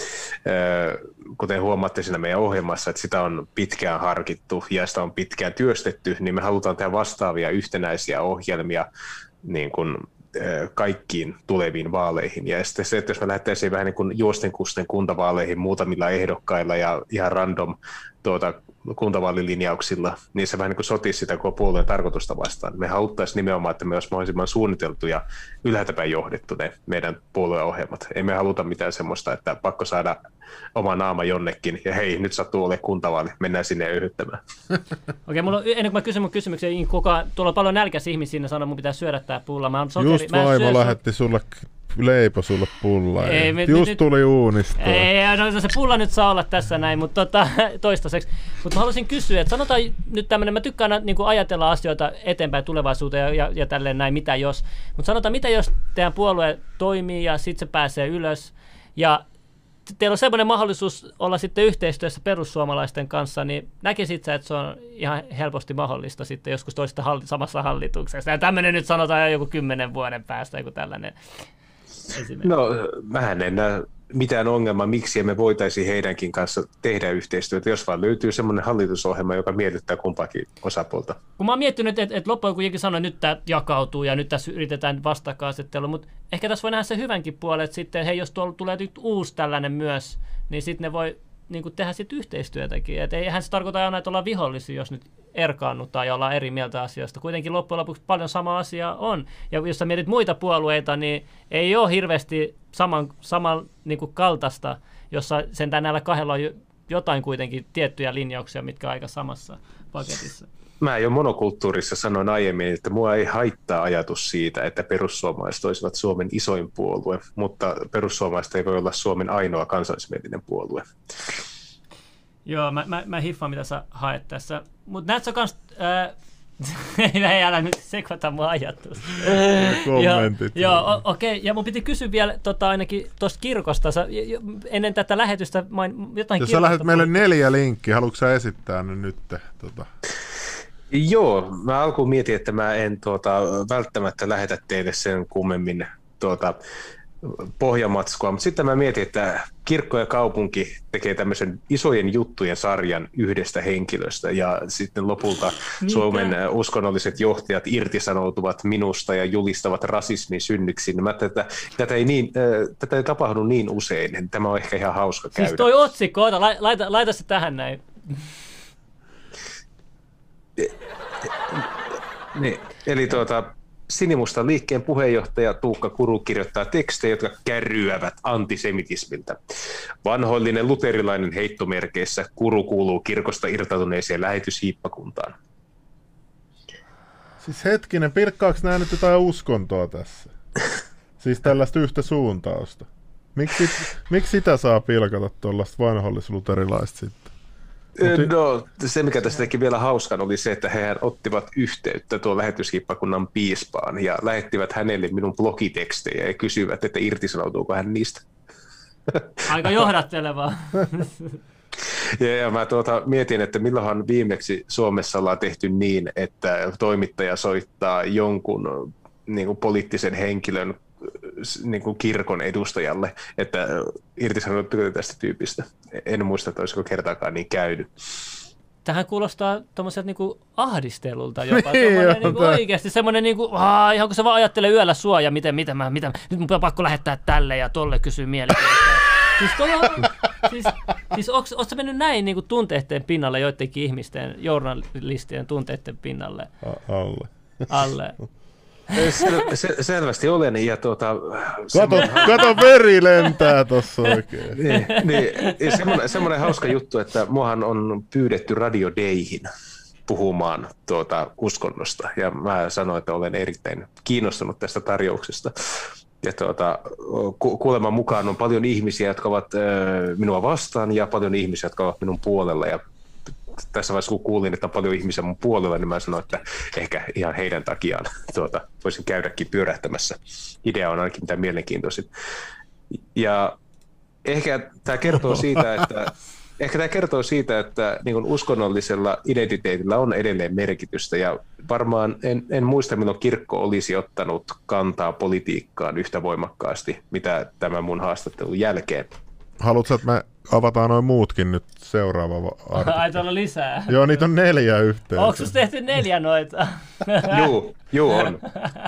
kuten huomaatte siinä meidän ohjelmassa, että sitä on pitkään harkittu ja sitä on pitkään työstetty, niin me halutaan tehdä vastaavia yhtenäisiä ohjelmia niin kuin kaikkiin tuleviin vaaleihin. Ja sitten se, että jos me lähdettäisiin vähän niin kuin juosten kusten kuntavaaleihin muutamilla ehdokkailla ja ihan random tuota, kuntavaalilinjauksilla, niin se vähän niin kuin sotisi sitä koko puolueen tarkoitusta vastaan. Me haluttaisiin nimenomaan, että me olisi mahdollisimman suunniteltu ja ylhäältäpäin johdettu ne meidän puolueohjelmat. Ei me haluta mitään semmoista, että pakko saada oma naama jonnekin ja hei, nyt sattuu olemaan kuntavaali, mennään sinne yhyttämään. Okei, okay, mulla on, ennen kuin mä kysyn mun kysymyksen, niin kuka, tuolla on paljon nälkäisiä ihmisiä, siinä sanoo, mun pitää syödä tää pulla. Mä sokeri, Just vaimo lähetti sulle leipä sulle pulla. Ei, me, Just nyt, tuli uunista. Ei, no, no, se pulla nyt saa olla tässä näin, mutta tota, toistaiseksi. Mutta haluaisin kysyä, että sanotaan nyt tämmöinen, mä tykkään niin kuin ajatella asioita eteenpäin tulevaisuuteen ja, ja, ja tälleen näin, mitä jos. Mutta sanotaan, mitä jos teidän puolue toimii ja sitten se pääsee ylös ja teillä on semmoinen mahdollisuus olla sitten yhteistyössä perussuomalaisten kanssa, niin näkisit sä, että se on ihan helposti mahdollista sitten joskus toista halli- samassa hallituksessa. Ja tämmöinen nyt sanotaan jo joku kymmenen vuoden päästä, joku tällainen No, mähän en näe mitään ongelmaa, miksi emme voitaisi heidänkin kanssa tehdä yhteistyötä, jos vaan löytyy semmoinen hallitusohjelma, joka miellyttää kumpaakin osapuolta. Kun mä oon miettinyt, että, että loppujen kuitenkin sanoin, että nyt tämä jakautuu ja nyt tässä yritetään vastakkainasettelua, mutta ehkä tässä voi nähdä se hyvänkin puoli, että sitten hei, jos tuolla tulee uusi tällainen myös, niin sitten ne voi niin kuin tehdä sitten yhteistyötäkin. Et eihän se tarkoita aina, että ollaan vihollisia, jos nyt erkaannutaan ja ollaan eri mieltä asioista. Kuitenkin loppujen lopuksi paljon sama asia on. Ja jos sä mietit muita puolueita, niin ei ole hirveästi saman, saman niin kuin kaltaista, jossa sentään näillä kahdella on jotain kuitenkin tiettyjä linjauksia, mitkä on aika samassa paketissa mä jo monokulttuurissa sanoin aiemmin, että mua ei haittaa ajatus siitä, että perussuomalaiset olisivat Suomen isoin puolue, mutta perussuomalaiset ei voi olla Suomen ainoa kansallismielinen puolue. Joo, mä, mä, mä hiffaan, mitä sä haet tässä. Mutta näetkö kans... Äh, ei älä nyt sekoita mun ajatus. Kommentit. Joo, okei. Okay. Ja mun piti kysyä vielä tota, ainakin tuosta kirkosta. Sä, ennen tätä lähetystä main, jotain Jos sä lähdet meille neljä linkkiä, haluatko sä esittää ne nyt? Tota? Joo, mä alkuun mietin, että mä en tuota, välttämättä lähetä teille sen kummemmin tuota, pohjamatskua, mutta sitten mä mietin, että kirkko ja kaupunki tekee tämmöisen isojen juttujen sarjan yhdestä henkilöstä ja sitten lopulta Mitä? Suomen uskonnolliset johtajat irtisanoutuvat minusta ja julistavat rasismin synnyksi. Mä tätä, tätä, ei niin, tätä ei tapahdu niin usein. Tämä on ehkä ihan hauska siis käydä. Siis toi otsikko, ota, laita, laita se tähän näin. Niin, eli tuota, Sinimustan liikkeen puheenjohtaja Tuukka Kuru kirjoittaa tekstejä, jotka kärryävät antisemitismiltä. Vanhoillinen luterilainen heittomerkeissä Kuru kuuluu kirkosta irtautuneeseen lähetyshiippakuntaan. Siis hetkinen, pilkkaako nämä nyt jotain uskontoa tässä? siis tällaista yhtä suuntausta. Miksi, miksi sitä saa pilkata tuollaista vanhollisluterilaista sitten? No, se mikä tästä teki vielä hauskan oli se, että he ottivat yhteyttä tuon lähetyskippakunnan piispaan ja lähettivät hänelle minun blogitekstejä ja kysyivät, että irtisanoutuuko hän niistä. Aika johdattelevaa. Ja, ja mä tuota, mietin, että milloinhan viimeksi Suomessa ollaan tehty niin, että toimittaja soittaa jonkun niin kuin poliittisen henkilön niin kuin kirkon edustajalle, että irtisanoutuiko tästä tyypistä. En muista, että olisiko kertaakaan niin käynyt. Tähän kuulostaa tuommoiselta niinku ahdistelulta jopa. Niin, niinku oikeasti semmoinen, niinku, aah, ihan kun se vaan ajattelee yöllä sua ja miten, miten mä, miten, nyt mun on pakko lähettää tälle ja tolle kysyä mielipidettä. siis, tuolla, siis, siis onko, onko mennyt näin niin kuin tunteiden pinnalle joidenkin ihmisten, journalistien tunteiden pinnalle? A- alle. Alle. Sel- se, selvästi olen. Ja tuota, kato, semmoinen... kato, veri lentää tuossa oikein. niin, niin, semmoinen, semmoinen hauska juttu, että muahan on pyydetty Radio Dayhin. puhumaan tuota uskonnosta. Ja mä sanoin, että olen erittäin kiinnostunut tästä tarjouksesta. Ja tuota, ku- kuuleman mukaan on paljon ihmisiä, jotka ovat minua vastaan ja paljon ihmisiä, jotka ovat minun puolella. Ja tässä vaiheessa kun kuulin, että on paljon ihmisiä mun puolella, niin mä sanoin, että ehkä ihan heidän takiaan tuota, voisin käydäkin pyörähtämässä. Idea on ainakin mitä mielenkiintoisin. Ja ehkä tämä kertoo siitä, että Ehkä tämä kertoo siitä, että niin uskonnollisella identiteetillä on edelleen merkitystä ja varmaan en, en muista, milloin kirkko olisi ottanut kantaa politiikkaan yhtä voimakkaasti, mitä tämän mun haastattelun jälkeen. Haluatko, että me avataan noin muutkin nyt seuraava artikkeli? Ai tuolla lisää. Joo, niitä on neljä yhteensä. Onko tehty neljä noita? Joo, joo on.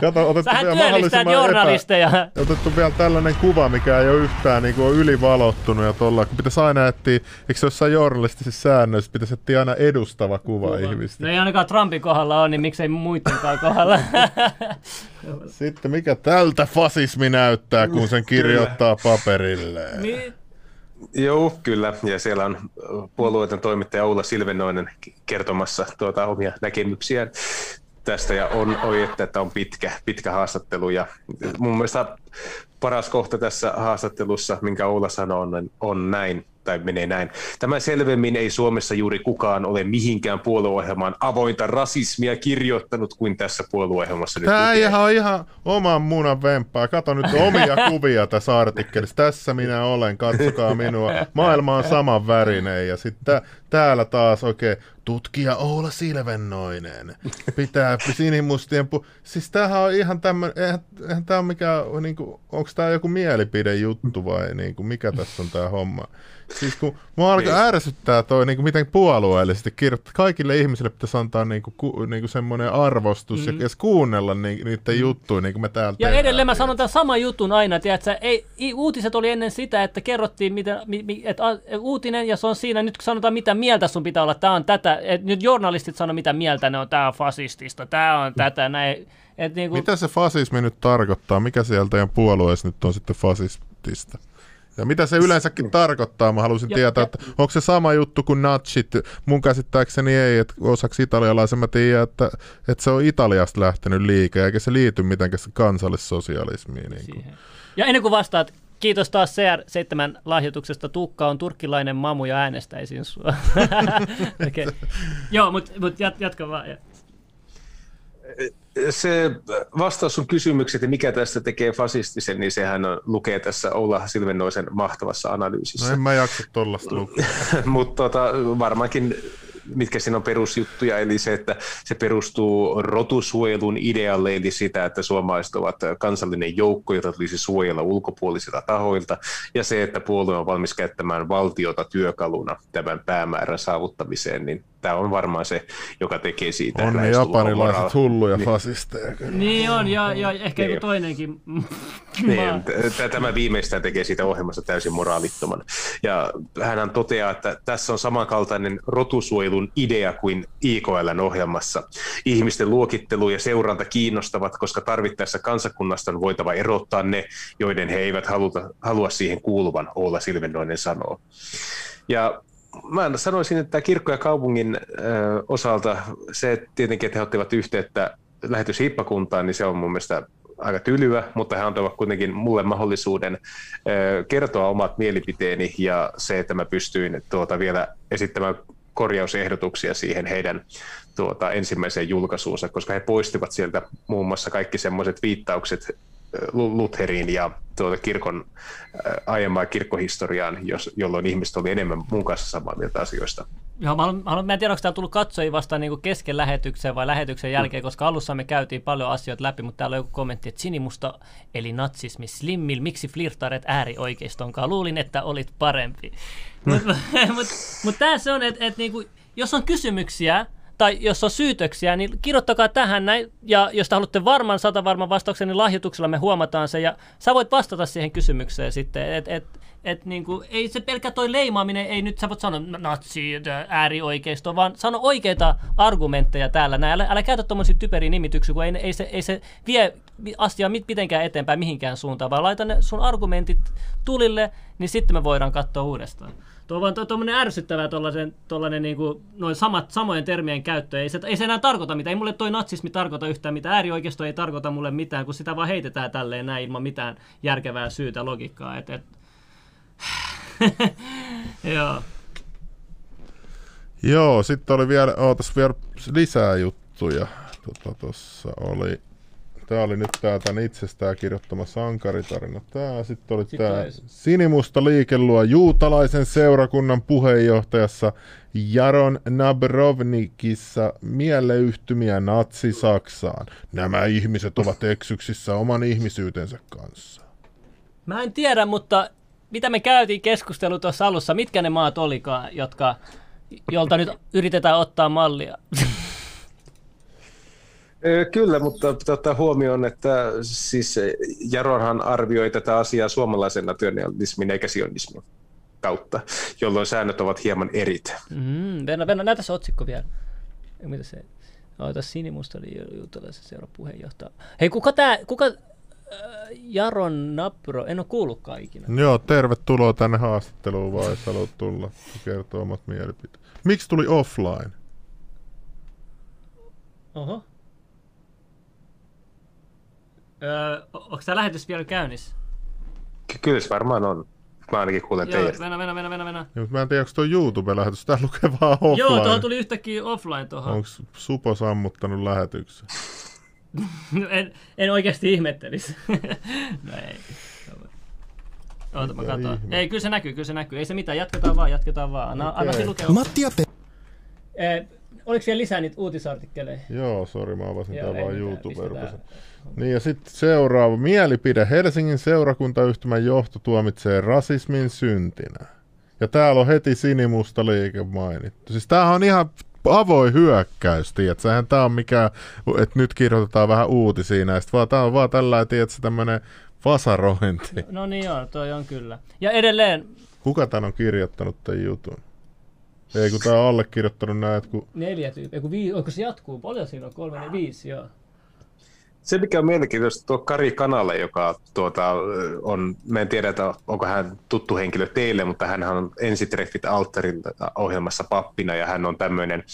Kato, otettu Sähän vielä mahdollisimman journalisteja. Epä... Otettu vielä tällainen kuva, mikä ei ole yhtään niin kuin, on ylivalottunut ja tuolla, kun pitäisi aina etsiä, eikö se jossain journalistisissa säännöissä, pitäisi etsiä aina edustava kuva, kuva. ihmistä. No ei ainakaan Trumpin kohdalla ole, niin miksei muidenkaan kohdalla. Sitten mikä tältä fasismi näyttää, kun sen kirjoittaa paperille? Joo, kyllä. Ja siellä on puolueiden toimittaja Oula Silvenoinen kertomassa tuota omia näkemyksiään tästä. Ja on oi, että, on pitkä, pitkä haastattelu. Ja mun mielestä paras kohta tässä haastattelussa, minkä Oula sanoo, on, on näin tai menee näin. Tämä selvemmin ei Suomessa juuri kukaan ole mihinkään puolueohjelmaan avointa rasismia kirjoittanut kuin tässä puolueohjelmassa Tämä ei ihan, ihan oman munan vemppaa. Kato nyt omia kuvia tässä artikkelissa. Tässä minä olen, katsokaa minua. Maailma on saman värinen ja sitten täällä taas oikein okay, tutkija Oula Silvennoinen. Pitää sinimustien pu... Siis tämähän on ihan tämmöinen, eihän, eihän tämä ole mikään, niin onko tämä joku mielipidejuttu vai niin kuin, mikä tässä on tämä homma? Siis kun mua alkaa niin. ärsyttää toi, niin kuin miten puolueellisesti kirjoittaa. Kaikille ihmisille pitäisi antaa niin kuin, ku, niin kuin semmoinen arvostus mm. ja edes kuunnella ni, niiden mm. juttuja, niin kuin me täällä Ja edelleen mä sanon tämän saman jutun aina, tiedätkö, ei, uutiset oli ennen sitä, että kerrottiin, mitä, mi, että uutinen ja se on siinä, nyt sanotaan mitä mieltä sun pitää olla, tämä on tätä, että nyt journalistit sanoo mitä mieltä ne on, tämä on fasistista, tämä on tätä, näin. Et niin kuin... Mitä se fasismi nyt tarkoittaa? Mikä sieltä teidän puolueessa nyt on sitten fasistista? Ja mitä se yleensäkin tarkoittaa, mä haluaisin ja, tietää, että onko se sama juttu kuin natchit? Mun käsittääkseni ei, että osaksi italialaisen mä tiedän, että, että se on Italiasta lähtenyt liike, eikä se liity mitenkään kansallissosialismiin. Niin Ja ennen kuin vastaat, kiitos taas CR7 lahjoituksesta. Tuukka on turkkilainen mamu ja äänestäisin sua. okay. Joo, mutta mut jat, jatka vaan se vastaus sun kysymykset ja mikä tästä tekee fasistisen, niin sehän on, lukee tässä Oula Silvennoisen mahtavassa analyysissä. No en mä jaksa tollasta lukea. Mutta tota, varmaankin mitkä siinä on perusjuttuja, eli se, että se perustuu rotusuojelun idealle, eli sitä, että suomalaiset ovat kansallinen joukko, jota tulisi suojella ulkopuolisilta tahoilta, ja se, että puolue on valmis käyttämään valtiota työkaluna tämän päämäärän saavuttamiseen, niin tämä on varmaan se, joka tekee siitä. On ne japanilaiset hulluja niin, fasisteja. Niin on, ja, ja ehkä niin. joku toinenkin. niin, tämä viimeistään tekee siitä ohjelmasta täysin moraalittoman. Ja hän toteaa, että tässä on samankaltainen rotusuojelun idea kuin IKLn ohjelmassa. Ihmisten luokittelu ja seuranta kiinnostavat, koska tarvittaessa kansakunnasta on voitava erottaa ne, joiden he eivät haluta, halua siihen kuuluvan, Oula Silvennoinen sanoo. Ja mä sanoisin, että kirkko ja kaupungin osalta se että tietenkin, että he ottivat yhteyttä lähetyshiippakuntaan, niin se on mun mielestä aika tylyä, mutta he antoivat kuitenkin mulle mahdollisuuden kertoa omat mielipiteeni ja se, että mä pystyin tuota, vielä esittämään korjausehdotuksia siihen heidän tuota, ensimmäiseen julkaisuunsa, koska he poistivat sieltä muun muassa kaikki semmoiset viittaukset Lutherin ja tuota kirkon aiempaa kirkkohistoriaan, jos, jolloin ihmiset oli enemmän mun kanssa samaa mieltä asioista. Joo, mä, haluan, mä, haluan, mä en tiedä, onko tämä tullut katsojia vasta niin kesken lähetyksen vai lähetyksen jälkeen, koska alussa me käytiin paljon asioita läpi, mutta täällä on joku kommentti, että sinimusta eli natsismi slimmil, miksi flirtaaret äärioikeistonkaan, luulin, että olit parempi. Mutta mut, mut tämä se on, että et, niinku, jos on kysymyksiä, tai jos on syytöksiä, niin kirjoittakaa tähän näin, ja jos te haluatte varman, sata varman vastauksen, niin lahjoituksella me huomataan se, ja sä voit vastata siihen kysymykseen sitten, että et, et, niinku, ei se pelkkä toi leimaaminen, ei nyt sä voit sanoa natsi, äärioikeisto, vaan sano oikeita argumentteja täällä näin. Älä, älä käytä tuommoisia typeriä nimityksiä, kun ei, ei, se, ei se vie asiaa mitenkään eteenpäin mihinkään suuntaan, vaan laita ne sun argumentit tulille, niin sitten me voidaan katsoa uudestaan. Tuo on vaan tuommoinen ärsyttävä tuollainen niin kuin, noin samat, samojen termien käyttö. Ei se, ei se enää tarkoita mitään. Ei mulle toi natsismi tarkoita yhtään mitään. Äärioikeisto ei tarkoita mulle mitään, kun sitä vaan heitetään tälleen näin ilman mitään järkevää syytä, logiikkaa. Et, et... Joo. Joo, sitten oli vielä, ootas vielä lisää juttuja. Tuossa tota, oli Tämä oli nyt tää tämän itsestään kirjoittama sankaritarina. Tää sitten oli Sitten tämä Sinimusta liike luo juutalaisen seurakunnan puheenjohtajassa Jaron Nabrovnikissa mieleyhtymiä natsi-Saksaan. Nämä ihmiset ovat eksyksissä oman ihmisyytensä kanssa. Mä en tiedä, mutta mitä me käytiin keskustelu tuossa alussa, mitkä ne maat olikaan, jotka, jolta nyt yritetään ottaa mallia? Kyllä, mutta ottaa huomioon, että siis Jaronhan arvioi tätä asiaa suomalaisen nationalismin eikä sionismin kautta, jolloin säännöt ovat hieman erit. Mm, Venä, Venä, näytä se otsikko vielä. Mitä se? Ota Sinimusta oli juutalaisen seuran puheenjohtaja. Hei, kuka tämä, kuka, äh, Jaron Napro, en ole kuullutkaan ikinä. Joo, tervetuloa tänne haastatteluun vaan, jos haluat tulla kertoa omat mielipiteet. Miksi tuli offline? Oho. Öö, onko tämä lähetys vielä käynnissä? Kyllä se varmaan on. Mä ainakin kuulen Joo, teidät. Venä, venä, venä, venä, venä. Ja, mutta mä en tiedä, onko tuo YouTube-lähetys. Tää lukee vaan offline. Joo, tuohon tuli yhtäkkiä offline tuohon. Onko Supo sammuttanut lähetyksen? no, en, en oikeasti ihmettelisi. no ei. Oota, mä katson. Ei, kyllä se näkyy, kyllä se näkyy. Ei se mitään, jatketaan vaan, jatketaan vaan. Anna, okay. anna lukea. Matti ja Pe- eh, Oliko siellä lisää niitä uutisartikkeleja? Joo, sori, mä avasin Joo, tää vaan youtube Niin ja sitten seuraava mielipide. Helsingin seurakuntayhtymän johto tuomitsee rasismin syntinä. Ja täällä on heti sinimusta liike mainittu. Siis tämähän on ihan avoin hyökkäys, tiedät. Sehän tää on mikä, että nyt kirjoitetaan vähän uutisia näistä, vaan tää on vaan tällainen, tiedät, tämmönen vasarointi. No, no niin joo, toi on kyllä. Ja edelleen... Kuka tän on kirjoittanut tämän jutun? Ei kun tää on allekirjoittanut näet, kun... Neljä tyyppiä, kun vii... onko se jatkuu? Paljon siinä on? Kolme, ne viisi, joo. Se, mikä on mielenkiintoista, tuo Kari Kanalle, joka tuota, on, me en tiedä, että onko hän tuttu henkilö teille, mutta hän on ensitreffit Alterin ohjelmassa pappina ja hän on tämmöinen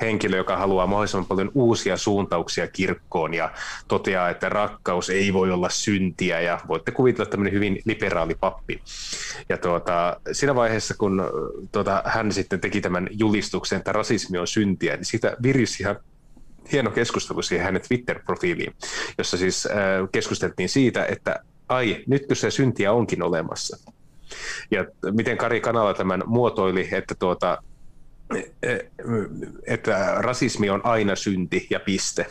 henkilö, joka haluaa mahdollisimman paljon uusia suuntauksia kirkkoon ja toteaa, että rakkaus ei voi olla syntiä ja voitte kuvitella tämmöinen hyvin liberaali pappi. Ja tuota, siinä vaiheessa, kun tuota, hän sitten teki tämän julistuksen, että rasismi on syntiä, niin siitä virisi ihan hieno keskustelu siihen hänen Twitter-profiiliin, jossa siis äh, keskusteltiin siitä, että ai, nytkö se syntiä onkin olemassa. Ja miten Kari Kanala tämän muotoili, että tuota, että rasismi on aina synti ja piste.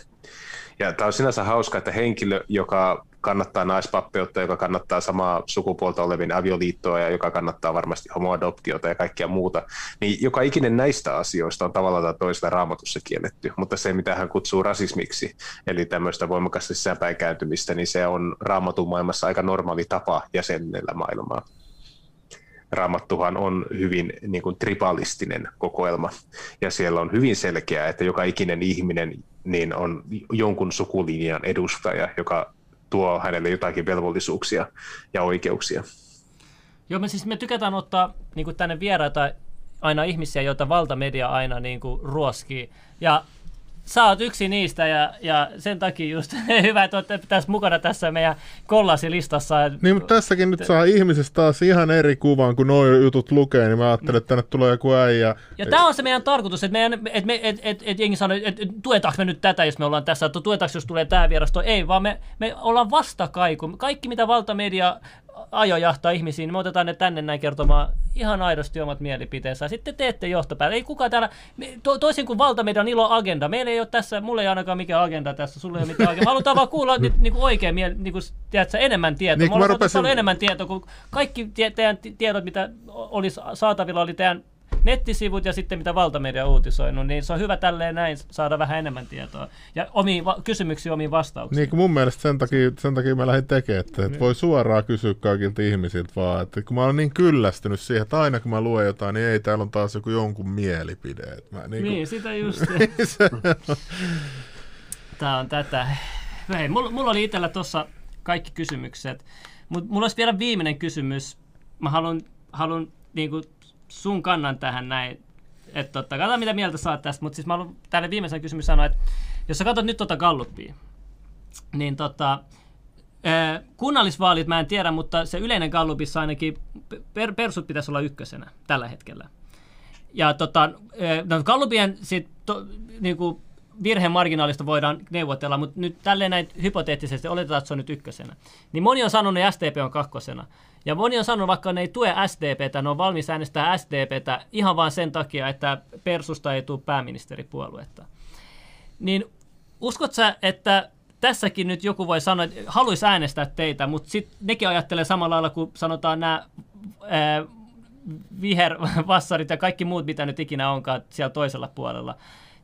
Ja tämä on sinänsä hauska, että henkilö, joka kannattaa naispappeutta, joka kannattaa samaa sukupuolta olevien avioliittoa ja joka kannattaa varmasti homoadoptiota ja kaikkea muuta, niin joka ikinen näistä asioista on tavallaan tai toisella raamatussa kielletty, mutta se mitä hän kutsuu rasismiksi, eli tämmöistä voimakasta sisäänpäin kääntymistä, niin se on raamatun maailmassa aika normaali tapa jäsennellä maailmaa. Raamattuhan on hyvin niin kuin tribaalistinen kokoelma, ja siellä on hyvin selkeää, että joka ikinen ihminen niin on jonkun sukulinjan edustaja, joka tuo hänelle jotakin velvollisuuksia ja oikeuksia. Joo, me siis me tykätään ottaa niin tänne vieraita aina ihmisiä, joita valtamedia aina niin kuin ruoskii. Ja sä oot yksi niistä ja, ja sen takia just hyvä, että olette tässä mukana tässä meidän kollasilistassa. Niin, mutta tässäkin nyt saa ihmisestä taas ihan eri kuvan, kun nuo jutut lukee, niin mä ajattelen, että tänne tulee joku äijä. Ja tämä on se meidän tarkoitus, että, meidän, että, me, että, että, että jengi sanoo, että tuetaanko me nyt tätä, jos me ollaan tässä, että tuetaanko, jos tulee tämä vierasto. Ei, vaan me, me ollaan vastakaiku. Kaikki, mitä valtamedia ajojahtaa ihmisiin, niin me otetaan ne tänne näin kertomaan ihan aidosti omat mielipiteensä. Sitten teette johtopäätä. Ei kukaan täällä, to, toisin kuin valtameidän ilo agenda. Meillä ei ole tässä, mulle ei ainakaan mikään agenda tässä, sulle ei ole mitään agenda. Halutaan vaan kuulla nyt niin kuin oikein, niin kuin, tiedätkö, enemmän tietoa. Niin, me rupesin... enemmän tietoa, kuin kaikki teidän tiedot, mitä olisi saatavilla, oli teidän nettisivut ja sitten mitä valtamedia uutisoinut, niin se on hyvä tälleen näin saada vähän enemmän tietoa. Ja omiin va- kysymyksiin, omiin vastauksiin. Niin mun mielestä sen takia, sen takia mä lähdin tekemään, että, että voi suoraan kysyä kaikilta ihmisiltä vaan, että kun mä olen niin kyllästynyt siihen, että aina kun mä luen jotain, niin ei täällä on taas joku jonkun mielipide. Että mä, niin, niin sitä just. Tämä on tätä. hei, mulla, mulla oli itsellä tuossa kaikki kysymykset, mutta mulla olisi vielä viimeinen kysymys. Mä haluan, haluan niinku sun kannan tähän näin. Että totta, katsotaan mitä mieltä saat tästä, mutta siis mä haluan tälle viimeisen kysymys sanoa, että jos sä katsot nyt tota Gallupia, niin tota, kunnallisvaalit mä en tiedä, mutta se yleinen Gallupissa ainakin per, persut pitäisi olla ykkösenä tällä hetkellä. Ja tota, no Gallupien sit, to, niinku, virhemarginaalista voidaan neuvotella, mutta nyt tälleen näin hypoteettisesti oletetaan, että se on nyt ykkösenä. Niin moni on sanonut, että SDP on kakkosena. Ja moni on sanonut, vaikka ne ei tue SDPtä, ne on valmis äänestää SDPtä ihan vain sen takia, että Persusta ei tule pääministeripuoluetta. Niin uskot sä, että tässäkin nyt joku voi sanoa, että haluaisi äänestää teitä, mutta sitten nekin ajattelee samalla lailla kuin sanotaan nämä vihervassarit ja kaikki muut, mitä nyt ikinä onkaan siellä toisella puolella.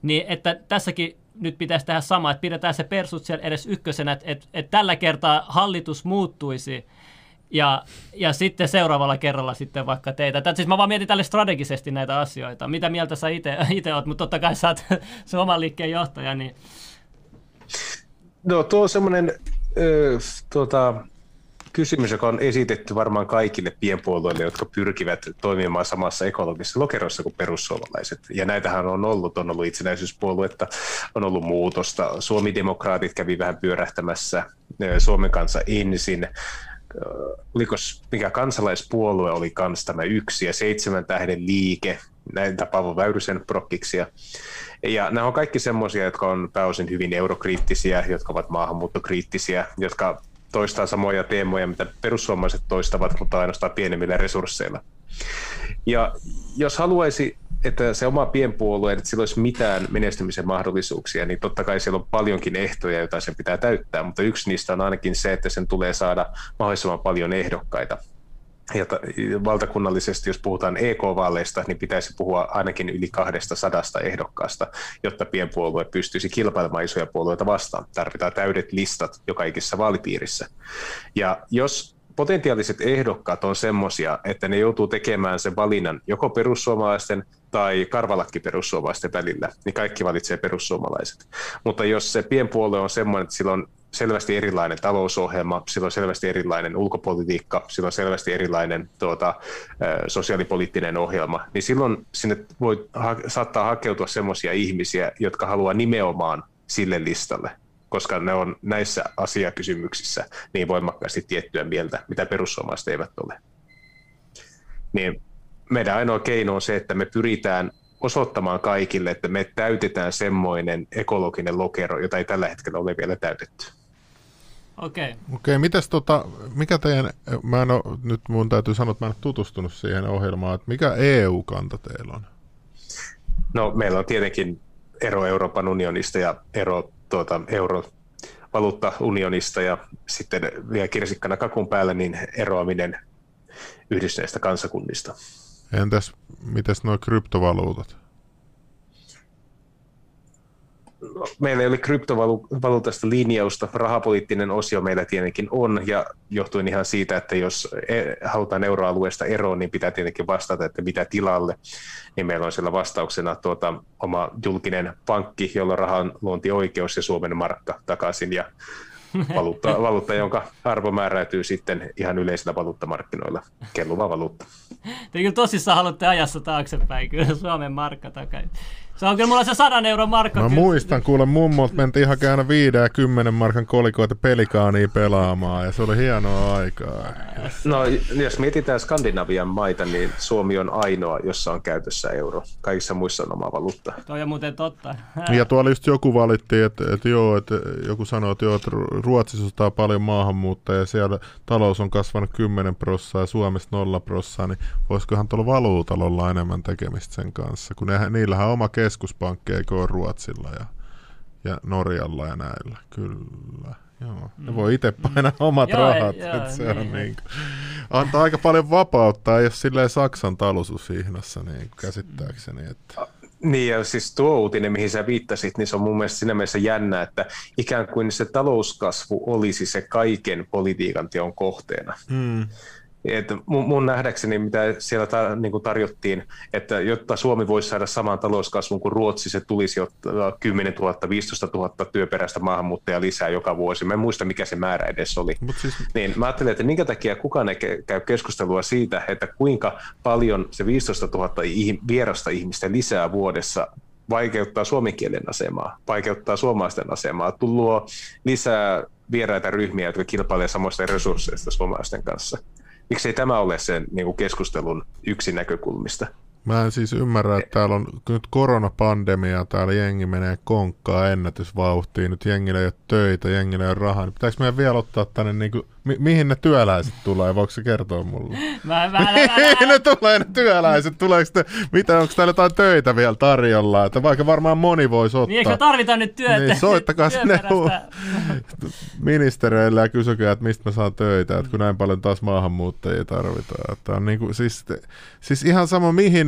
Niin että tässäkin nyt pitäisi tehdä sama, että pidetään se persut siellä edes ykkösenä, että, että, että tällä kertaa hallitus muuttuisi ja, ja sitten seuraavalla kerralla sitten vaikka teitä. Tätä, siis mä vaan mietin tälle strategisesti näitä asioita. Mitä mieltä sä itse oot, mutta totta kai sä oot se oman liikkeen johtaja. Niin... No tuo on semmoinen tuota, kysymys, joka on esitetty varmaan kaikille pienpuolueille, jotka pyrkivät toimimaan samassa ekologisessa lokerossa kuin perussuomalaiset. Ja näitähän on ollut, on ollut itsenäisyyspuoluetta, on ollut muutosta. Suomi-demokraatit kävi vähän pyörähtämässä Suomen kanssa ensin. Oliko mikä kansalaispuolue oli kans tämä yksi ja seitsemän tähden liike, näitä Paavo Väyrysen prokkiksia. Ja nämä on kaikki semmoisia, jotka on pääosin hyvin eurokriittisiä, jotka ovat maahanmuuttokriittisiä, jotka toistaa samoja teemoja, mitä perussuomalaiset toistavat, mutta ainoastaan pienemmillä resursseilla. Ja jos haluaisi, että se oma pienpuolue, että sillä olisi mitään menestymisen mahdollisuuksia, niin totta kai siellä on paljonkin ehtoja, joita sen pitää täyttää, mutta yksi niistä on ainakin se, että sen tulee saada mahdollisimman paljon ehdokkaita ja valtakunnallisesti, jos puhutaan EK-vaaleista, niin pitäisi puhua ainakin yli kahdesta sadasta ehdokkaasta, jotta pienpuolue pystyisi kilpailemaan isoja puolueita vastaan. Tarvitaan täydet listat joka ikisessä vaalipiirissä. Ja jos potentiaaliset ehdokkaat on semmoisia, että ne joutuu tekemään sen valinnan joko perussuomalaisten tai karvalakki perussuomalaisten välillä, niin kaikki valitsee perussuomalaiset. Mutta jos se pienpuolue on semmoinen, että sillä on selvästi erilainen talousohjelma, sillä on selvästi erilainen ulkopolitiikka, sillä on selvästi erilainen tuota, sosiaalipoliittinen ohjelma, niin silloin sinne voi ha- saattaa hakeutua sellaisia ihmisiä, jotka haluaa nimenomaan sille listalle, koska ne on näissä asiakysymyksissä niin voimakkaasti tiettyä mieltä, mitä perussuomalaiset eivät ole. Niin meidän ainoa keino on se, että me pyritään osoittamaan kaikille, että me täytetään semmoinen ekologinen lokero, jota ei tällä hetkellä ole vielä täytetty. Okei. Okay. Okei, okay, mitäs tota, mikä teidän, mä en ole, nyt mun täytyy sanoa, että mä en ole tutustunut siihen ohjelmaan, että mikä EU-kanta teillä on? No meillä on tietenkin ero Euroopan unionista ja ero tuota, euro valuuttaunionista ja sitten vielä kirsikkana kakun päällä niin eroaminen yhdistyneistä kansakunnista. Entäs, mitäs nuo kryptovaluutat? Meillä ei ole kryptovaluutasta linjausta, rahapoliittinen osio meillä tietenkin on, ja johtuen ihan siitä, että jos e- halutaan euroalueesta eroon, niin pitää tietenkin vastata, että mitä tilalle, niin meillä on siellä vastauksena tuota, oma julkinen pankki, jolla rahan luontioikeus ja Suomen markka takaisin, ja valuutta, valuutta, jonka arvo määräytyy sitten ihan yleisillä valuuttamarkkinoilla, kelluva valuutta. Te kyllä tosissaan haluatte ajassa taaksepäin, kyllä Suomen markka takaisin. Se on kyllä mulla se sadan euron markka. Mä kyllä. muistan, kuule mummolta mentiin hakemaan aina 5 ja 10 markan kolikoita pelikaania pelaamaan ja se oli hienoa aikaa. No jos mietitään Skandinavian maita, niin Suomi on ainoa, jossa on käytössä euro. Kaikissa muissa on oma valuutta. Toi on muuten totta. Ja tuolla just joku valitti, että, että joo, että joku sanoi, että, joo, että Ruotsissa ostaa paljon maahanmuuttajia ja siellä talous on kasvanut 10 prossaa ja Suomessa 0 prossaa, niin voisikohan tuolla valuutalla olla enemmän tekemistä sen kanssa, kun ne, niillähän on oma kes- keskuspankki, eikö ole Ruotsilla ja, ja Norjalla ja näillä. Kyllä. Joo. Ne mm. voi itse painaa mm. omat joo, rahat. Joo, että se niin. on niin kuin, antaa aika paljon vapautta, jos silleen Saksan talousuushihnassa niin käsittääkseni. Että. Niin ja siis tuo uutinen, mihin sä viittasit, niin se on mun mielestä siinä mielessä jännä, että ikään kuin se talouskasvu olisi se kaiken politiikan teon kohteena. Hmm. Että mun, mun nähdäkseni, mitä siellä tar, niin kuin tarjottiin, että jotta Suomi voisi saada saman talouskasvun kuin Ruotsi, se tulisi ottaa 10 000, 15 000 työperäistä maahanmuuttajaa lisää joka vuosi. Mä en muista, mikä se määrä edes oli. Mut siis... Niin mä ajattelin, että minkä takia kukaan ei käy keskustelua siitä, että kuinka paljon se 15 000 vierasta ihmistä lisää vuodessa vaikeuttaa suomen kielen asemaa, vaikeuttaa suomalaisten asemaa, tullut lisää vieraita ryhmiä, jotka kilpailevat samoista resursseista suomalaisten kanssa. Miksei tämä ole sen niin kuin keskustelun yksi näkökulmista? Mä en siis ymmärrä, että täällä on nyt koronapandemia, täällä jengi menee konkkaa ennätysvauhtiin, nyt jengillä ei ole töitä, jengillä ei ole rahaa, niin pitääkö meidän vielä ottaa tänne niin kuin Mi- mihin ne työläiset tulee? Voiko se kertoa mulle? Mä, mä, mihin ne tulee ne työläiset? Tuleeko te, mitä, onko täällä jotain töitä vielä tarjolla? Että vaikka varmaan moni voisi ottaa. Niin, eikö tarvitaan nyt työtä? Niin, soittakaa sinne ministereille ja kysykää, että mistä mä saan töitä, että kun näin paljon taas maahanmuuttajia tarvitaan. Että on niin kuin, siis, siis ihan sama, mihin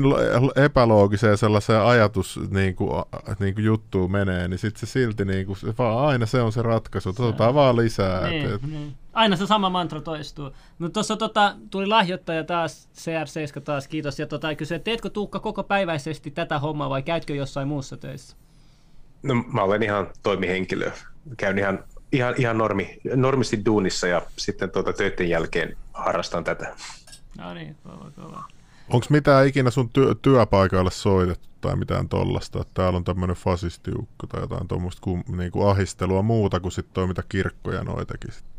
epäloogiseen sellaiseen ajatus niin kuin, niin kuin juttuun menee, niin sitten se silti niin kuin, vaan aina se on se ratkaisu. Otetaan vaan lisää. Niin, et, niin aina se sama mantra toistuu. No tuossa tota, tuli lahjoittaja taas, CR7 taas, kiitos. Ja tota, kysyi, teetkö Tuukka koko päiväisesti tätä hommaa vai käytkö jossain muussa töissä? No mä olen ihan toimihenkilö. Käyn ihan, ihan, ihan normi, normisti duunissa ja sitten tuota töiden jälkeen harrastan tätä. No niin, kova, kova. Onko mitään ikinä sun työ, työpaikalle soitettu tai mitään tollasta, että täällä on tämmöinen fasistiukko tai jotain tuommoista niinku ahistelua muuta kuin sitten mitä kirkkoja noitakin sitten?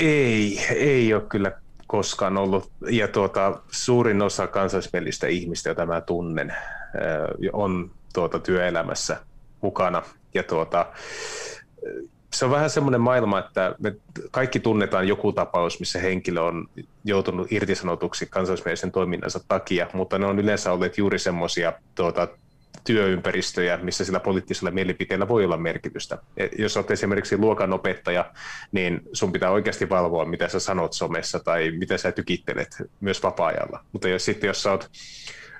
Ei, ei ole kyllä koskaan ollut. Ja tuota, suurin osa kansallismielistä ihmistä, joita mä tunnen, on tuota, työelämässä mukana. Ja tuota, se on vähän semmoinen maailma, että me kaikki tunnetaan joku tapaus, missä henkilö on joutunut irtisanotuksi kansallismielisen toiminnansa takia, mutta ne on yleensä olleet juuri semmoisia tuota, työympäristöjä, missä sillä poliittisella mielipiteellä voi olla merkitystä. Et jos olet esimerkiksi luokanopettaja, niin sun pitää oikeasti valvoa, mitä sä sanot somessa tai mitä sä tykittelet myös vapaa-ajalla. Mutta jos sitten jos sä oot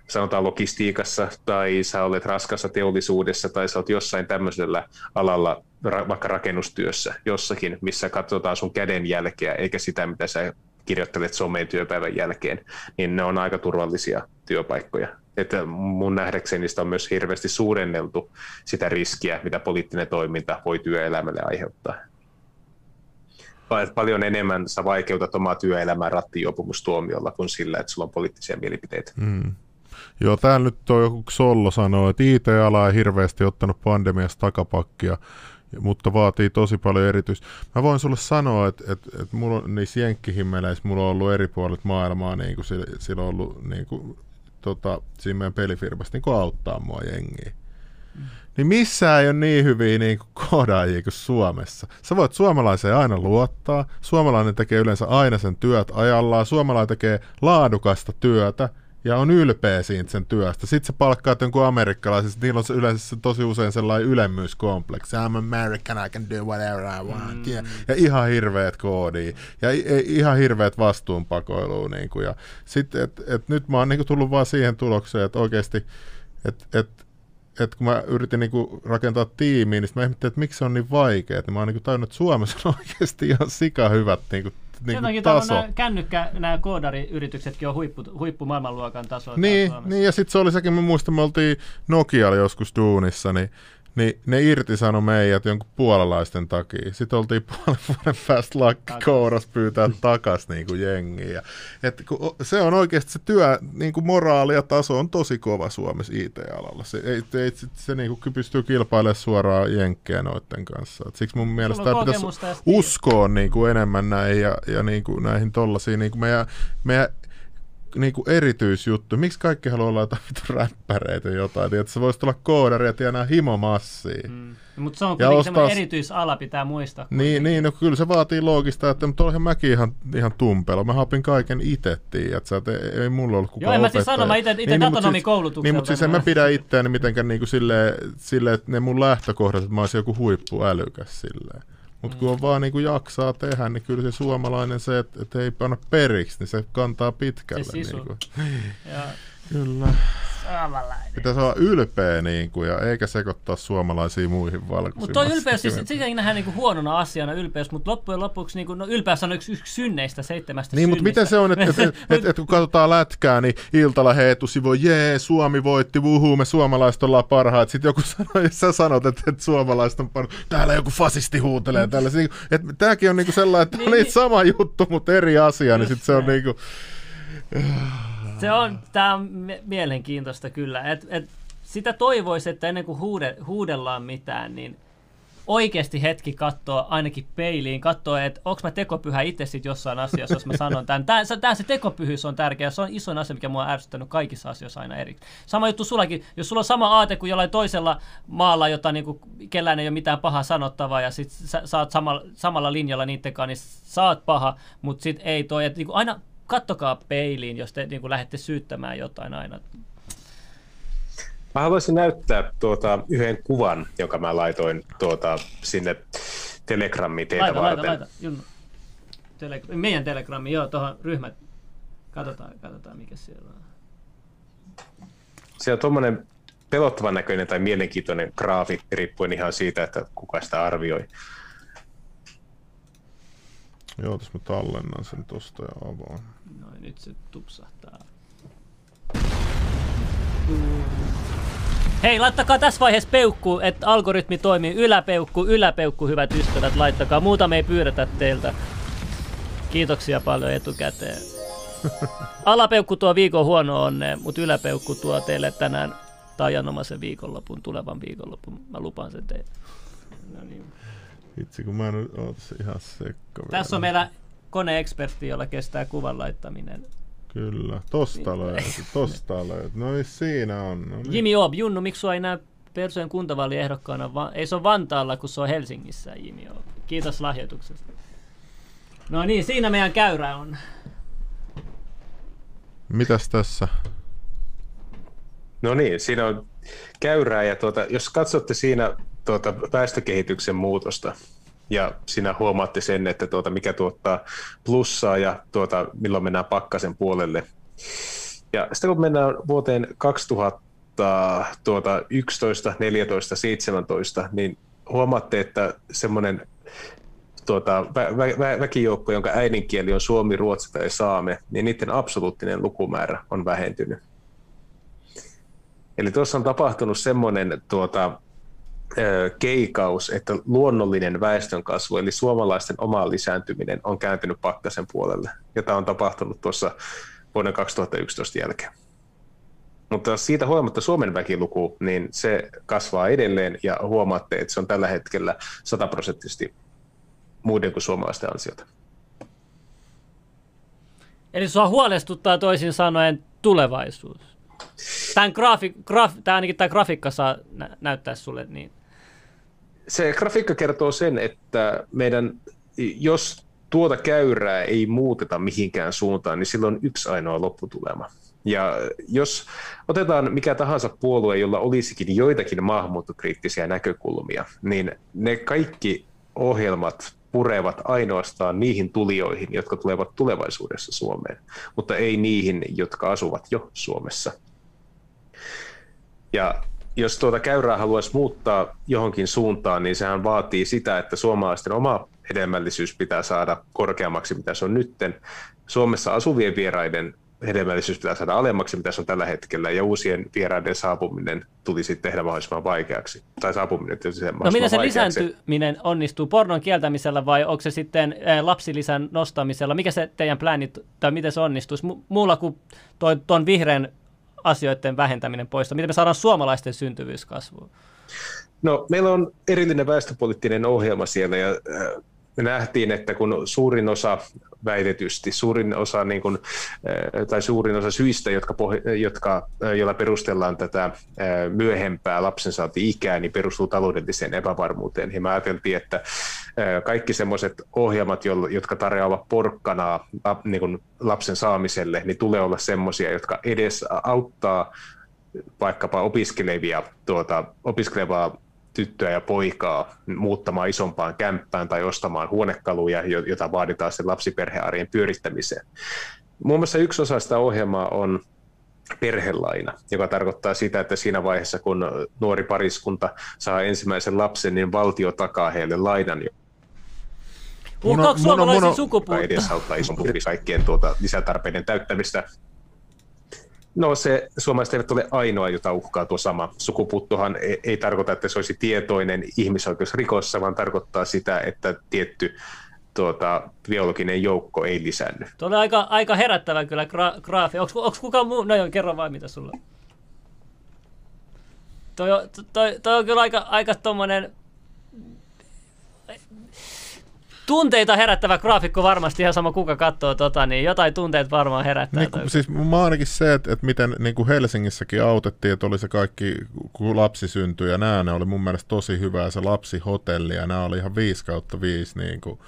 sanotaan logistiikassa tai sä olet raskassa teollisuudessa tai sä oot jossain tämmöisellä alalla, vaikka rakennustyössä jossakin, missä katsotaan sun käden jälkeä eikä sitä, mitä sä kirjoittelet someen työpäivän jälkeen, niin ne on aika turvallisia työpaikkoja. Että mun nähdäkseni niistä on myös hirveästi suurenneltu sitä riskiä, mitä poliittinen toiminta voi työelämälle aiheuttaa. Paljon enemmän sä vaikeutat omaa työelämää rattijuopumustuomiolla kuin sillä, että sulla on poliittisia mielipiteitä. Mm. Joo, täällä nyt on joku Sollo sanoo, että IT-ala ei hirveästi ottanut pandemiasta takapakkia, mutta vaatii tosi paljon erityistä. Mä voin sulle sanoa, että, että, että mulla on niissä jenkkihimmeleissä mulla on ollut eri puolet maailmaa, niin kuin sillä, sillä on ollut niin kuin, tota, siinä meidän pelifirmassa niin kuin auttaa mua jengiä. Mm. Niin missään ei ole niin hyviä niin kuin koodaajia kuin Suomessa. Sä voit suomalaiseen aina luottaa. Suomalainen tekee yleensä aina sen työt ajallaan. Suomalainen tekee laadukasta työtä ja on ylpeä siitä sen työstä. Sitten se palkkaa jonkun amerikkalaisen, niillä on se yleensä tosi usein sellainen ylemmyyskompleksi. I'm American, I can do whatever I want. Mm. Ja, ja ihan hirveät koodia. Ja ihan hirveät vastuunpakoilua. Niin kuin. Ja sitten, et, et nyt mä oon niin kuin, tullut vaan siihen tulokseen, että oikeasti, että et, et kun mä yritin niinku rakentaa tiimiä, niin mä ihmettelin, että miksi se on niin vaikea. Mä oon niinku tajunnut, että Suomessa on oikeasti ihan sika hyvät niinku niin kuin taso. Nämä kännykkä, nämä koodariyrityksetkin on huippu, huippu maailmanluokan taso. Niin, niin, ja sitten se oli sekin, mä muistan, me oltiin Nokialla joskus duunissa, niin niin ne irtisano meidät jonkun puolalaisten takia. Sitten oltiin puolen vuoden päästä lakkikouras pyytää takas niin kuin jengiä. Et kun se on oikeasti se työ, niin kuin moraali ja taso on tosi kova Suomessa IT-alalla. Se, ei, ei, se, se niin kuin pystyy kilpailemaan suoraan jenkkejä noiden kanssa. Et siksi mun mielestä tämä pitäisi uskoa niin kuin enemmän näihin ja, ja niin kuin näihin tollaisiin. Niin kuin meidän, meidän niinku erityisjuttu. Miksi kaikki haluaa olla jotain räppäreitä jotain? Että se voisi olla koodari ja tienaa himomassia. Mm. Mutta se on kuitenkin ostaa... erityisala, pitää muistaa. Niin, niin no, kyllä se vaatii loogista, että mutta olihan mäkin ihan, ihan tumpelo. Mä hapin kaiken itse, että et, ei, ei mulla ollut kukaan Joo, en mä siis sano, mä itse niin, datonomikoulutukselta. Niin, mutta siis en mä pidä itseäni mitenkään niin kuin silleen, silleen, että ne mun lähtökohdat, että mä olisin joku huippuälykäs silleen. Mutta kun on vaan niin kuin jaksaa tehdä, niin kyllä se suomalainen se, että, että ei panna periksi, niin se kantaa pitkälle. Se sisu. Niin kuin. Ja Kyllä. Suomalainen. Pitäisi olla ylpeä niin kuin, ja eikä sekoittaa suomalaisia muihin valkoisiin. Mutta tuo ylpeys, siis, sitä nähdään niinku huonona asiana ylpeys, mutta loppujen lopuksi niinku, no, ylpeys on yksi, yksi synneistä, seitsemästä Niin, mutta miten se on, että et, et, et, et, kun katsotaan lätkää, niin iltalla heetusivu, jee, Suomi voitti, vuhuu, me suomalaiset ollaan parhaat. Sitten joku sanoo, jos sä sanot, että, että suomalaiset on parhaat, täällä joku fasisti huutelee täällä. Niin, että tämäkin on niinku sellainen, että Niin, niin, niin. sama juttu, mutta eri asia, niin sitten se on niinku... Se on, tää on mie- mielenkiintoista kyllä. Et, et sitä toivoisi, että ennen kuin huude, huudellaan mitään, niin oikeasti hetki katsoa ainakin peiliin, katsoa, että onko mä tekopyhä itse sit jossain asiassa, jos mä sanon tämän. Tää, se- se tekopyhyys on tärkeä, se on isoin asia, mikä mua on ärsyttänyt kaikissa asioissa aina eri. Sama juttu sullakin, jos sulla on sama aate kuin jollain toisella maalla, jota niinku, kellään ei ole mitään pahaa sanottavaa, ja sit sä, sä oot samalla, samalla linjalla niiden kanssa, niin sä oot paha, mutta sit ei toi, että niinku aina kattokaa peiliin, jos te niinku lähdette syyttämään jotain aina. Mä haluaisin näyttää tuota, yhden kuvan, jonka mä laitoin tuota, sinne Telegrammiin teitä Laita, laita, varten. laita, Junnu. Tele, meidän telegrammi, joo, tuohon ryhmät. Katsotaan, katsotaan mikä siellä on. Se on tuommoinen pelottavan näköinen tai mielenkiintoinen graafi, riippuen ihan siitä, että kuka sitä arvioi. Joo, tässä mä tallennan sen tosta ja avaan. Noin, nyt se tupsahtaa. Hei, laittakaa tässä vaiheessa peukku, että algoritmi toimii. Yläpeukku, yläpeukku, hyvät ystävät, laittakaa. Muuta me ei pyydetä teiltä. Kiitoksia paljon etukäteen. Alapeukku tuo viikon huono onnea, mutta yläpeukku tuo teille tänään taianomaisen viikonlopun, tulevan viikonlopun. Mä lupaan sen teille. No niin. Itse kun mä en ole ihan sekka Tässä on vielä. meillä koneekspertti, jolla kestää kuvan laittaminen. Kyllä, tosta löytyy, tosta löytyy. No niin, siinä on. No niin. Jimi Oob, Junnu, miksi sua ei näe Persojen kuntavaaliehdokkaana? Va- ei se ole Vantaalla, kun se on Helsingissä, Jimi Oob. Kiitos lahjoituksesta. No niin, siinä meidän käyrä on. Mitäs tässä? No niin, siinä on käyrää ja tuota, jos katsotte siinä tuota, väestökehityksen muutosta ja siinä huomaatte sen, että tuota, mikä tuottaa plussaa ja tuota, milloin mennään pakkasen puolelle. Ja sitten kun mennään vuoteen 2011, 14, 17, niin huomaatte, että semmoinen tuota, vä- vä- vä- väkijoukko, jonka äidinkieli on suomi, ruotsi tai saame, niin niiden absoluuttinen lukumäärä on vähentynyt. Eli tuossa on tapahtunut semmoinen tuota, keikaus, että luonnollinen väestönkasvu, eli suomalaisten oma lisääntyminen, on kääntynyt pakkasen puolelle, jota on tapahtunut tuossa vuoden 2011 jälkeen. Mutta siitä huolimatta Suomen väkiluku, niin se kasvaa edelleen ja huomaatte, että se on tällä hetkellä sataprosenttisesti muiden kuin suomalaisten ansiota. Eli sua huolestuttaa toisin sanoen tulevaisuus. Tämän graafi, graaf, tämä ainakin tämä grafiikka saa nä- näyttää sulle niin. Se grafiikka kertoo sen, että meidän, jos tuota käyrää ei muuteta mihinkään suuntaan, niin silloin on yksi ainoa lopputulema. Ja jos otetaan mikä tahansa puolue, jolla olisikin joitakin maahanmuuttokriittisiä näkökulmia, niin ne kaikki ohjelmat purevat ainoastaan niihin tulijoihin, jotka tulevat tulevaisuudessa Suomeen, mutta ei niihin, jotka asuvat jo Suomessa. Ja jos tuota käyrää haluaisi muuttaa johonkin suuntaan, niin sehän vaatii sitä, että suomalaisten oma hedelmällisyys pitää saada korkeammaksi, mitä se on nytten. Suomessa asuvien vieraiden hedelmällisyys pitää saada alemmaksi, mitä se on tällä hetkellä, ja uusien vieraiden saapuminen tulisi tehdä mahdollisimman vaikeaksi. Tai saapuminen tehdä No mahdollisimman miten se vaikeaksi. lisääntyminen onnistuu? Pornon kieltämisellä vai onko se sitten eh, lapsilisän nostamisella? Mikä se teidän plänit, tai miten se onnistuisi Mu- muulla kuin toi, ton vihreän asioiden vähentäminen pois? Miten me saadaan suomalaisten syntyvyys kasvuun? No, meillä on erillinen väestöpoliittinen ohjelma siellä ja äh, me nähtiin, että kun suurin osa väitetysti, suurin osa, niin kuin, äh, tai suurin osa syistä, jotka, jotka, äh, joilla perustellaan tätä äh, myöhempää lapsensaanti-ikää, niin perustuu taloudelliseen epävarmuuteen. Ja me ajateltiin, että kaikki semmoiset ohjelmat, jotka tarjoavat porkkanaa niin kuin lapsen saamiselle, niin tulee olla semmoisia, jotka edes auttaa vaikkapa opiskelevia, tuota, opiskelevaa tyttöä ja poikaa muuttamaan isompaan kämppään tai ostamaan huonekaluja, jo- jota vaaditaan sen lapsiperhearjen pyörittämiseen. Muun muassa yksi osa sitä ohjelmaa on perhelaina, joka tarkoittaa sitä, että siinä vaiheessa, kun nuori pariskunta saa ensimmäisen lapsen, niin valtio takaa heille lainan, Uhkaako suomalaisia sukupuuttoa? edesauttaa isompi kaikkien tuota lisätarpeiden täyttämistä. No se, suomalaiset eivät ole ainoa, jota uhkaa tuo sama. Sukupuuttohan ei, ei tarkoita, että se olisi tietoinen ihmisoikeusrikossa, vaan tarkoittaa sitä, että tietty tuota, biologinen joukko ei lisänny. Tuo on aika, aika herättävä kyllä gra- graafi. Onko kukaan muu? No joo, kerro vain mitä sulla Toi, toi, toi on kyllä aika, aika tommonen tunteita herättävä graafikko varmasti, ihan sama kuka katsoo tota, niin jotain tunteita varmaan herättää. Niin, kuin, siis mä ainakin se, että, että miten niin kuin Helsingissäkin autettiin, että oli se kaikki, kun lapsi syntyi ja nämä, ne oli mun mielestä tosi hyvää, se lapsihotelli ja nämä oli ihan 5 kautta 5, niin kuin,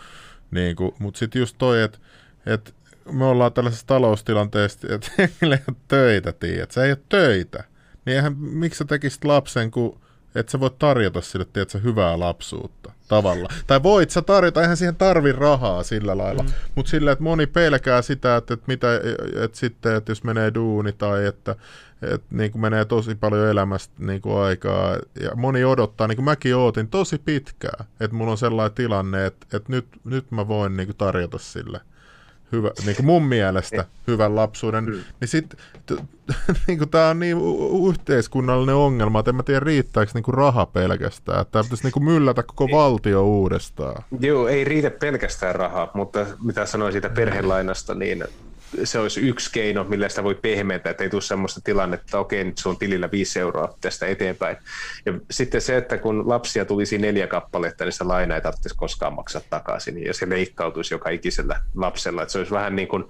niin kuin, mutta sitten just toi, että, että me ollaan tällaisessa taloustilanteessa, että heillä ei ole töitä, tiedät, se ei ole töitä. Niin eihän, miksi sä tekisit lapsen, kun että sä voit tarjota sille, tiedätkö, hyvää lapsuutta tavalla. Tai voit sä tarjota, eihän siihen tarvi rahaa sillä lailla, mm. mutta sillä, että moni pelkää sitä, että, että, mitä, että sitten, että jos menee duuni tai että, että niin kuin menee tosi paljon elämästä niin kuin aikaa ja moni odottaa, niin kuin mäkin ootin tosi pitkään, että mulla on sellainen tilanne, että, että nyt, nyt mä voin niin kuin tarjota sille hyvä, niin kuin mun mielestä niin. hyvän lapsuuden, mm. niin sitten niin tämä on niin yhteiskunnallinen ongelma, että en mä tiedä riittääkö niin kuin raha pelkästään, että tämä pitäisi niin kuin myllätä koko valtio uudestaan. Joo, ei riitä pelkästään rahaa, mutta mitä sanoin siitä perhelainasta, niin se olisi yksi keino, millä sitä voi pehmeätä, että ei tule sellaista tilannetta, että okei, nyt se on tilillä viisi euroa tästä eteenpäin. Ja sitten se, että kun lapsia tulisi neljä kappaletta, niin se laina ei tarvitsisi koskaan maksaa takaisin, ja se leikkautuisi joka ikisellä lapsella. Että se olisi vähän niin kuin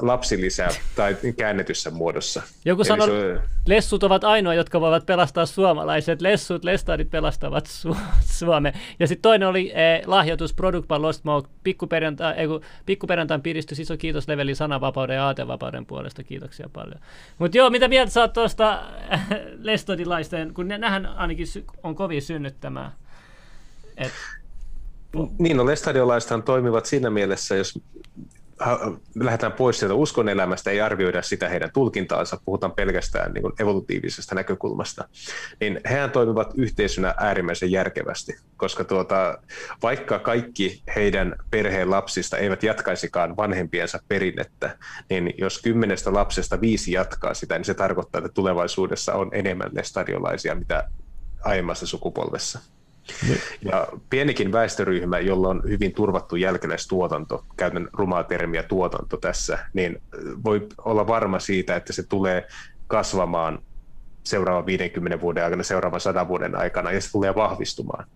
lapsilisä tai käännetyssä muodossa. Joku sanoi, se... lessut ovat ainoa, jotka voivat pelastaa suomalaiset. Lessut, lestadit pelastavat Su- Suomen. Ja sitten toinen oli eh, lahjoitus Product Lost Smoke, pikkuperjantai, eh, pikkuperjantain piristys, iso kiitos Leveli sananvapaus vapauden ja aatevapauden puolesta. Kiitoksia paljon. Mutta joo, mitä mieltä sä oot tuosta lestodilaisten, kun nähän ainakin on kovin synnyttämään. Et... Niin, no lestadiolaistahan toimivat siinä mielessä, jos lähdetään pois sieltä uskon elämästä, ei arvioida sitä heidän tulkintaansa, puhutaan pelkästään niin evolutiivisesta näkökulmasta, niin hehän toimivat yhteisönä äärimmäisen järkevästi, koska tuota, vaikka kaikki heidän perheen lapsista eivät jatkaisikaan vanhempiensa perinnettä, niin jos kymmenestä lapsesta viisi jatkaa sitä, niin se tarkoittaa, että tulevaisuudessa on enemmän lestadiolaisia mitä aiemmassa sukupolvessa. Niin. Ja pienikin väestöryhmä, jolla on hyvin turvattu jälkeläistuotanto, käytän rumaa termiä tuotanto tässä, niin voi olla varma siitä, että se tulee kasvamaan seuraavan 50 vuoden aikana, seuraavan 100 vuoden aikana, ja se tulee vahvistumaan.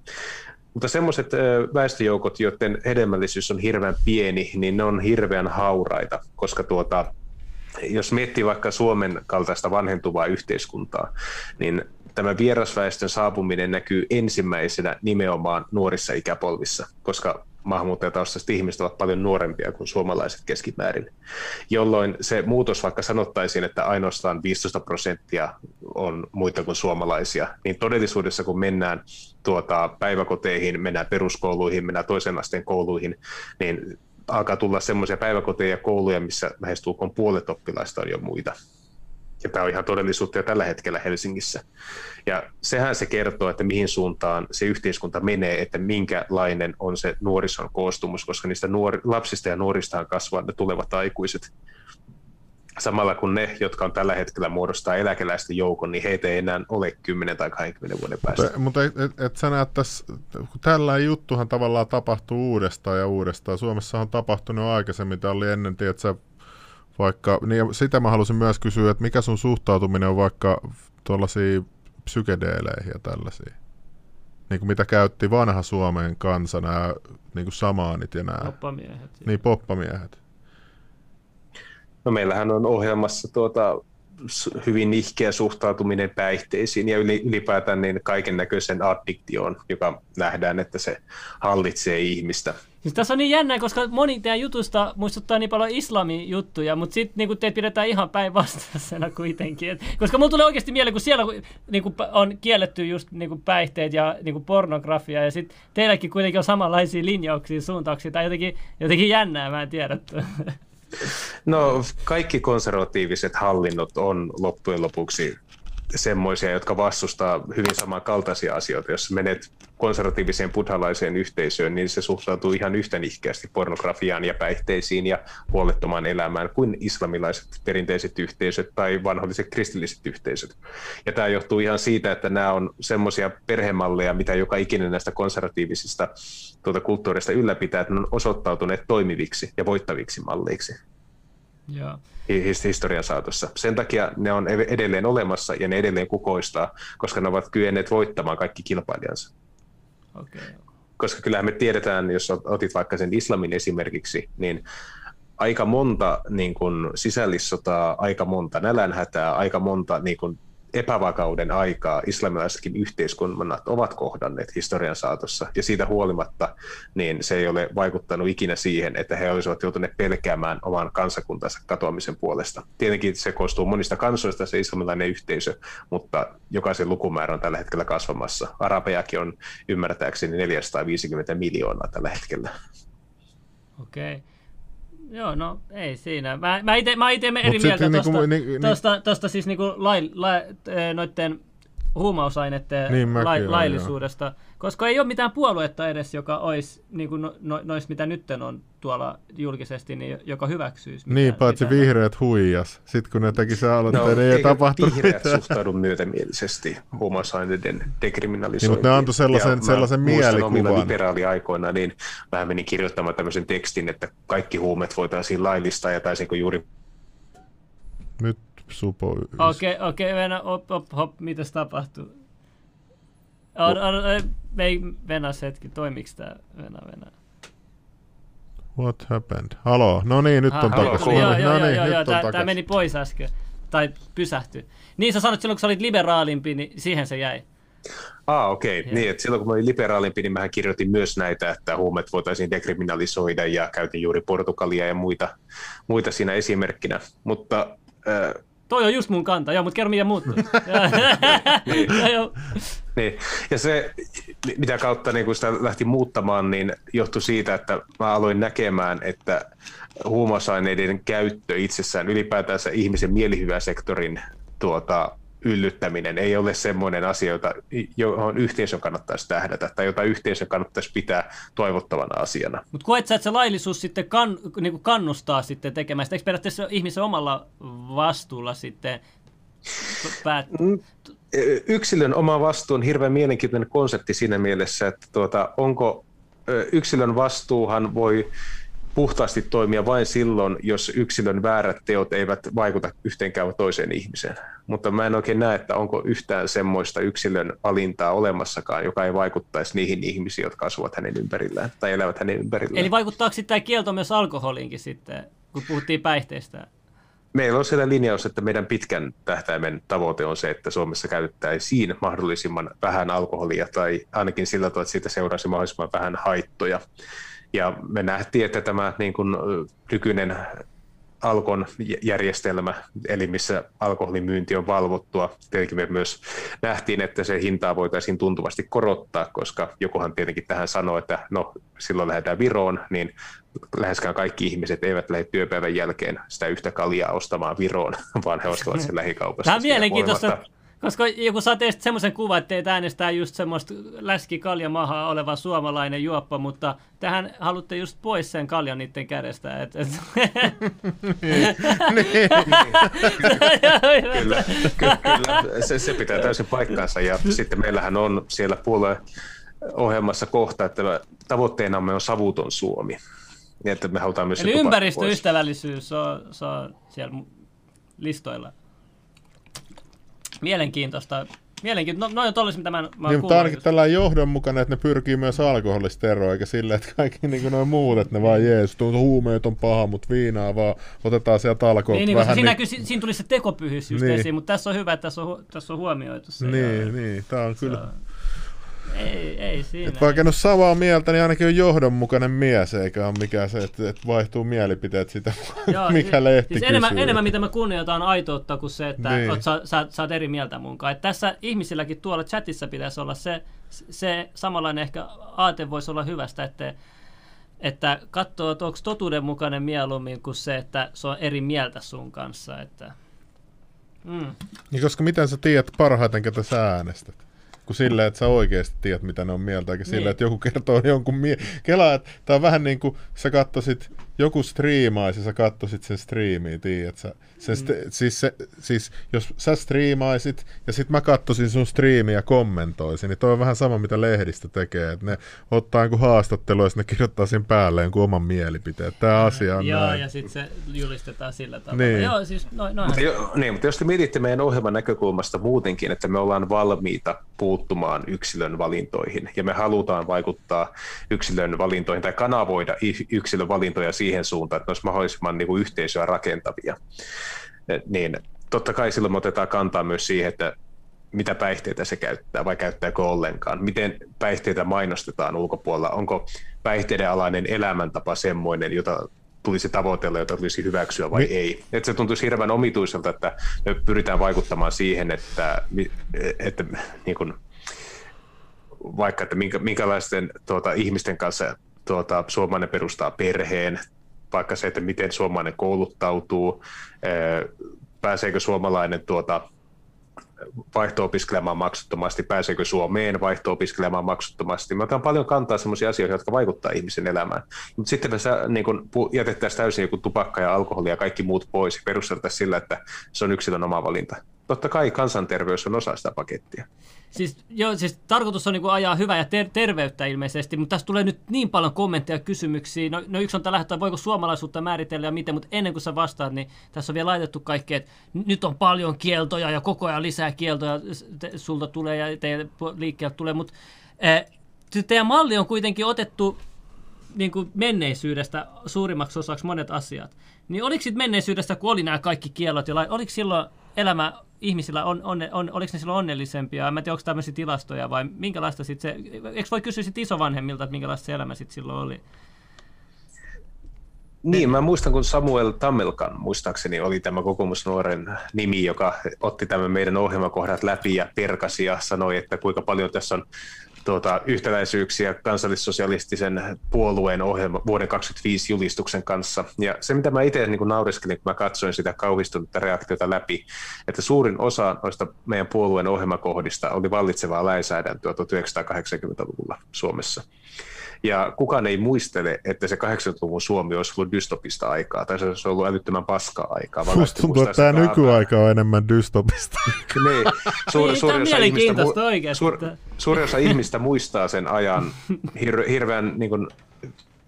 Mutta semmoiset väestöjoukot, joiden hedelmällisyys on hirveän pieni, niin ne on hirveän hauraita, koska tuota, jos miettii vaikka Suomen kaltaista vanhentuvaa yhteiskuntaa, niin tämä vierasväestön saapuminen näkyy ensimmäisenä nimenomaan nuorissa ikäpolvissa, koska maahanmuuttajataustaiset ihmiset ovat paljon nuorempia kuin suomalaiset keskimäärin, jolloin se muutos, vaikka sanottaisiin, että ainoastaan 15 prosenttia on muita kuin suomalaisia, niin todellisuudessa kun mennään tuota, päiväkoteihin, mennään peruskouluihin, mennään toisen asteen kouluihin, niin alkaa tulla semmoisia päiväkoteja ja kouluja, missä lähestulkoon puolet oppilaista on jo muita ja tämä on ihan todellisuutta jo tällä hetkellä Helsingissä. Ja sehän se kertoo, että mihin suuntaan se yhteiskunta menee, että minkälainen on se nuorison koostumus, koska niistä nuori, lapsista ja nuorista kasvaa ne tulevat aikuiset. Samalla kun ne, jotka on tällä hetkellä muodostaa eläkeläisten joukon, niin heitä ei enää ole 10 tai 20 vuoden päästä. Mutta, mutta et, et, et sä näet tässä, kun tällä juttuhan tavallaan tapahtuu uudestaan ja uudestaan. Suomessa on tapahtunut aikaisemmin, tämä oli ennen, tiedätkö, vaikka, niin sitä mä halusin myös kysyä, että mikä sun suhtautuminen on vaikka tuollaisiin psykedeeleihin ja tällaisiin? Niin kuin mitä käytti vanha Suomen kansa, nämä niin kuin samaanit ja nämä... Poppamiehet. Niin, poppamiehet. No meillähän on ohjelmassa tuota, hyvin nihkeä suhtautuminen päihteisiin ja ylipäätään niin kaiken näköisen addiktioon, joka nähdään, että se hallitsee ihmistä. Siis tässä on niin jännä, koska moni teidän jutusta muistuttaa niin paljon islamin juttuja, mutta sitten niin teitä pidetään ihan päinvastaisena kuitenkin. Et, koska mulla tulee oikeasti mieleen, kun siellä niin kuin on kielletty just niin päihteet ja niin pornografia, ja sitten teilläkin kuitenkin on samanlaisia linjauksia, suuntauksia, tai jotenkin, jotenkin jännää, mä en tiedä. No kaikki konservatiiviset hallinnot on loppujen lopuksi semmoisia, jotka vastustaa hyvin samankaltaisia asioita. Jos menet konservatiiviseen buddhalaiseen yhteisöön, niin se suhtautuu ihan yhtä nihkeästi pornografiaan ja päihteisiin ja huolettomaan elämään kuin islamilaiset perinteiset yhteisöt tai vanholliset kristilliset yhteisöt. Ja tämä johtuu ihan siitä, että nämä on semmoisia perhemalleja, mitä joka ikinen näistä konservatiivisista tuota kulttuurista ylläpitää, että ne on osoittautuneet toimiviksi ja voittaviksi malleiksi. Joo. historian saatossa. Sen takia ne on edelleen olemassa ja ne edelleen kukoistaa, koska ne ovat kyenneet voittamaan kaikki kilpailijansa. Okay. Koska kyllähän me tiedetään, jos otit vaikka sen islamin esimerkiksi, niin aika monta niin kuin sisällissotaa, aika monta nälänhätää, aika monta niin kuin epävakauden aikaa islamilaisetkin yhteiskunnat ovat kohdanneet historian saatossa, ja siitä huolimatta niin se ei ole vaikuttanut ikinä siihen, että he olisivat joutuneet pelkäämään oman kansakuntansa katoamisen puolesta. Tietenkin se koostuu monista kansoista se islamilainen yhteisö, mutta jokaisen lukumäärä on tällä hetkellä kasvamassa. Arabejakin on ymmärtääkseni 450 miljoonaa tällä hetkellä. Okei. Okay. Joo, no ei siinä. Mä, mä itse mä ite eri mieltä tuosta, niinku, ni, tosta, tosta siis niinku lai, lai, noitten huumausaineiden niin lai, laillisuudesta, joo. Koska ei ole mitään puoluetta edes, joka olisi niin kuin no, no, nois, mitä nyt on tuolla julkisesti, niin joka hyväksyisi. Mitään, niin, paitsi mitään. vihreät huijas. Sitten kun ne teki se aloitteen, no, niin ei tapahtunut vihreät mitään. suhtaudu myötämielisesti huumausaineiden dekriminalisointiin. Niin, mutta ne antoi sellaisen, ja sellaisen mielikuvan. liberaaliaikoina, niin vähän menin kirjoittamaan tämmöisen tekstin, että kaikki huumet voitaisiin laillistaa, ja taisinko juuri nyt Supo. Okei, okay, okei, okay, Venä, op, op, hop, mitäs tapahtuu? On, on, ei, Venäs hetki, toimiks tää Venä, Venä? What happened? Halo, no niin, nyt on takaisin. Joo, joo, no niin, joo, joo, tää, tää meni pois äsken. Tai pysähtyi. Niin sä sanoit silloin, kun sä olit liberaalimpi, niin siihen se jäi. Ah, okei. Okay. Niin, että silloin kun mä olin liberaalimpi, niin mähän kirjoitin myös näitä, että huumeet voitaisiin dekriminalisoida ja käytin juuri Portugalia ja muita, muita siinä esimerkkinä. Mutta äh, Toi on just mun kanta, joo, mutta kerro mitä muuttuu. niin. Ja se, mitä kautta niin kun sitä lähti muuttamaan, niin johtui siitä, että mä aloin näkemään, että huumausaineiden käyttö itsessään, ylipäätänsä ihmisen mielihyväsektorin tuota, yllyttäminen ei ole semmoinen asia, jota, johon yhteisön kannattaisi tähdätä tai jota yhteisön kannattaisi pitää toivottavana asiana. Mutta koet sä, että se laillisuus sitten kan, niin kannustaa sitten tekemään sitä? Eikö periaatteessa ihmisen omalla vastuulla sitten päät... Mm, yksilön oma vastuu on hirveän mielenkiintoinen konsepti siinä mielessä, että tuota, onko yksilön vastuuhan voi puhtaasti toimia vain silloin, jos yksilön väärät teot eivät vaikuta yhteenkään toiseen ihmiseen. Mutta mä en oikein näe, että onko yhtään semmoista yksilön valintaa olemassakaan, joka ei vaikuttaisi niihin ihmisiin, jotka asuvat hänen ympärillään tai elävät hänen ympärillään. Eli vaikuttaako sitten tämä kielto myös alkoholiinkin sitten, kun puhuttiin päihteistä? Meillä on siellä linjaus, että meidän pitkän tähtäimen tavoite on se, että Suomessa käytettäisiin mahdollisimman vähän alkoholia tai ainakin sillä tavalla, että siitä seuraisi mahdollisimman vähän haittoja. Ja me nähtiin, että tämä niin kuin, nykyinen Alkon järjestelmä, eli missä alkoholin myynti on valvottua. Tietenkin me myös nähtiin, että se hintaa voitaisiin tuntuvasti korottaa, koska jokuhan tietenkin tähän sanoi, että no silloin lähdetään Viroon, niin läheskään kaikki ihmiset eivät lähde työpäivän jälkeen sitä yhtä kaljaa ostamaan Viroon, vaan he ostavat sen lähikaupassa. Tämä on mielenkiintoista, koska joku saa teistä semmoisen kuvan, että teitä äänestää just semmoista läskikaljamahaa oleva suomalainen juoppa, mutta tähän haluatte just pois sen kaljan niiden kädestä. Et, et. kyllä, kyllä, se, se pitää täysin paikkaansa ja sitten meillähän on siellä puolueen ohjelmassa kohta, että tavoitteenamme on savuton Suomi. Niin, että me halutaan myös Eli ympäristöystävällisyys on, se on siellä listoilla. Mielenkiintoista. Mielenkiintoista. No, noin on tollaiset, mitä mä, mä niin, mutta ainakin tällainen johdonmukainen, että ne pyrkii myös alkoholista eroon, eikä silleen, että kaikki niin noin muut, että ne vaan jees, tuo huumeet on paha, mutta viinaa vaan otetaan sieltä alkoholta niin, niin, vähän. Siinä, niin... siinä tuli se tekopyhys just niin. esiin, mutta tässä on hyvä, että tässä on, tässä on huomioitu se. Niin, ja, niin, tämä on kyllä... On ei, ei siinä. Et vaikka en ole samaa mieltä, niin ainakin on johdonmukainen mies, eikä ole mikään se, että, että vaihtuu mielipiteet sitä, Joo, mikä siis lehti siis enemmän, enemmän, mitä mä kunnioitan aitoutta kuin se, että niin. oot, sä, sä, sä oot eri mieltä munkaan. Et tässä ihmisilläkin tuolla chatissa pitäisi olla se, se samanlainen ehkä aate voisi olla hyvästä, että että katsoo, että onko totuudenmukainen mieluummin kuin se, että se on eri mieltä sun kanssa. Että, mm. niin koska miten sä tiedät parhaiten, ketä sä äänestät? Kuin silleen, että sä oikeasti tiedät, mitä ne on mieltä, eikä niin. että joku kertoo jonkun mie- Kela, että tää on vähän niin kuin sä katsoisit, joku striimaisi ja sä katsoisit sen striimiä, tiedät sä. Sen mm. st- siis, se, siis, jos sä striimaisit ja sit mä katsoisin sun striimiä ja kommentoisin, niin toi on vähän sama, mitä lehdistä tekee, että ne ottaa joku haastattelu ja ne kirjoittaa sen päälle jonkun oman mielipiteen. Tämä mm. asia on Joo, näin. ja sitten se julistetaan sillä tavalla. Niin. Joo, siis noin, noin. Mutta, jo, niin, mutta jos te mietitte meidän ohjelman näkökulmasta muutenkin, että me ollaan valmiita puuttumaan yksilön valintoihin ja me halutaan vaikuttaa yksilön valintoihin tai kanavoida yksilön valintoja siihen suuntaan, että ne olisi mahdollisimman niin kuin yhteisöä rakentavia, niin totta kai silloin me otetaan kantaa myös siihen, että mitä päihteitä se käyttää vai käyttääkö ollenkaan. Miten päihteitä mainostetaan ulkopuolella. Onko päihteiden alainen elämäntapa semmoinen, jota tulisi tavoitella, jota tulisi hyväksyä vai Mi- ei. Että se tuntuisi hirveän omituiselta, että me pyritään vaikuttamaan siihen, että, että niin kuin, vaikka että minkä, minkälaisten tuota, ihmisten kanssa tuota, suomalainen perustaa perheen, vaikka se, että miten suomalainen kouluttautuu, pääseekö suomalainen tuota, vaihto-opiskelemaan maksuttomasti, pääseekö Suomeen vaihto-opiskelemaan maksuttomasti. Me otan paljon kantaa sellaisia asioita, jotka vaikuttaa ihmisen elämään. Mutta sitten me niin kun jätettäisiin täysin joku tupakka ja alkoholi ja kaikki muut pois ja perusteltaisiin sillä, että se on yksilön oma valinta. Totta kai kansanterveys on osa sitä pakettia. Siis, joo, siis tarkoitus on niin kuin ajaa hyvää ja ter- terveyttä ilmeisesti, mutta tässä tulee nyt niin paljon kommentteja ja kysymyksiä. No, no yksi on tällä hetkellä, voiko suomalaisuutta määritellä ja miten, mutta ennen kuin sä vastaat, niin tässä on vielä laitettu kaikkea, että nyt on paljon kieltoja ja koko ajan lisää kieltoja te, sulta tulee ja teidän liikkeeltä tulee, mutta äh, teidän malli on kuitenkin otettu niin kuin menneisyydestä suurimmaksi osaksi monet asiat. Niin oliko sitten menneisyydestä, kun oli nämä kaikki kiellot, ja oliko silloin elämä ihmisillä on, on, on, oliko ne silloin onnellisempia? Mä en tiedä, onko tämmöisiä tilastoja vai minkälaista sitten se, eikö voi kysyä sitten isovanhemmilta, että minkälaista se elämä sitten silloin oli? Niin, mä muistan, kun Samuel Tammelkan, muistaakseni, oli tämä kokoomusnuoren nimi, joka otti tämän meidän ohjelmakohdat läpi ja perkasi ja sanoi, että kuinka paljon tässä on tuota, yhtäläisyyksiä kansallissosialistisen puolueen ohjelma vuoden 2025 julistuksen kanssa. Ja se, mitä mä itse niin nauriskelin, kun mä katsoin sitä kauhistunutta reaktiota läpi, että suurin osa noista meidän puolueen ohjelmakohdista oli vallitsevaa lainsäädäntöä 1980-luvulla Suomessa. Ja kukaan ei muistele, että se 80-luvun Suomi olisi ollut dystopista aikaa, tai se olisi ollut älyttömän paskaa aikaa. Musta tuntuu, että tämä nykyaika on enemmän dystopista. niin, suur, niin, suuri, osa ihmistä, mu- suur, suuri osa ihmistä muistaa sen ajan hir, hirveän niin kuin,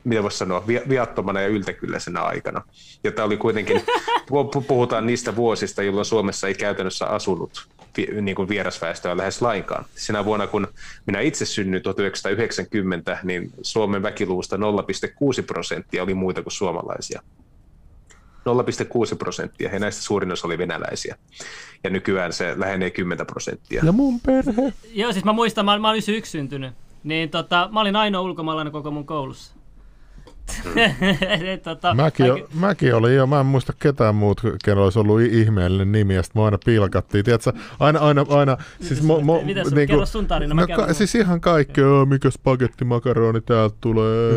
mitä voisi sanoa, viattomana ja yltäkylläisenä aikana. Ja tämä oli kuitenkin, puhutaan niistä vuosista, jolloin Suomessa ei käytännössä asunut niin kuin vierasväestöä lähes lainkaan. Sinä vuonna, kun minä itse synnyin 1990, niin Suomen väkiluvusta 0,6 prosenttia oli muita kuin suomalaisia. 0,6 prosenttia, ja näistä suurin osa oli venäläisiä. Ja nykyään se lähenee 10 prosenttia. Ja mun perhe. Joo, siis mä muistan, mä, mä olin yksi syntynyt. Niin tota, mä olin ainoa ulkomaalainen koko mun koulussa. tota, mäkin, mäkin... mäkin olin jo, mä en muista ketään muut, kenellä olisi ollut ihmeellinen nimi, ja sitten aina piilkattiin. Tiedätkö, aina, aina, aina. Siis mo, mo, Mitä sun, niinku, kerro sun tarina, no, ka, siis ihan kaikki, oh, mikä spagetti makaroni täältä tulee.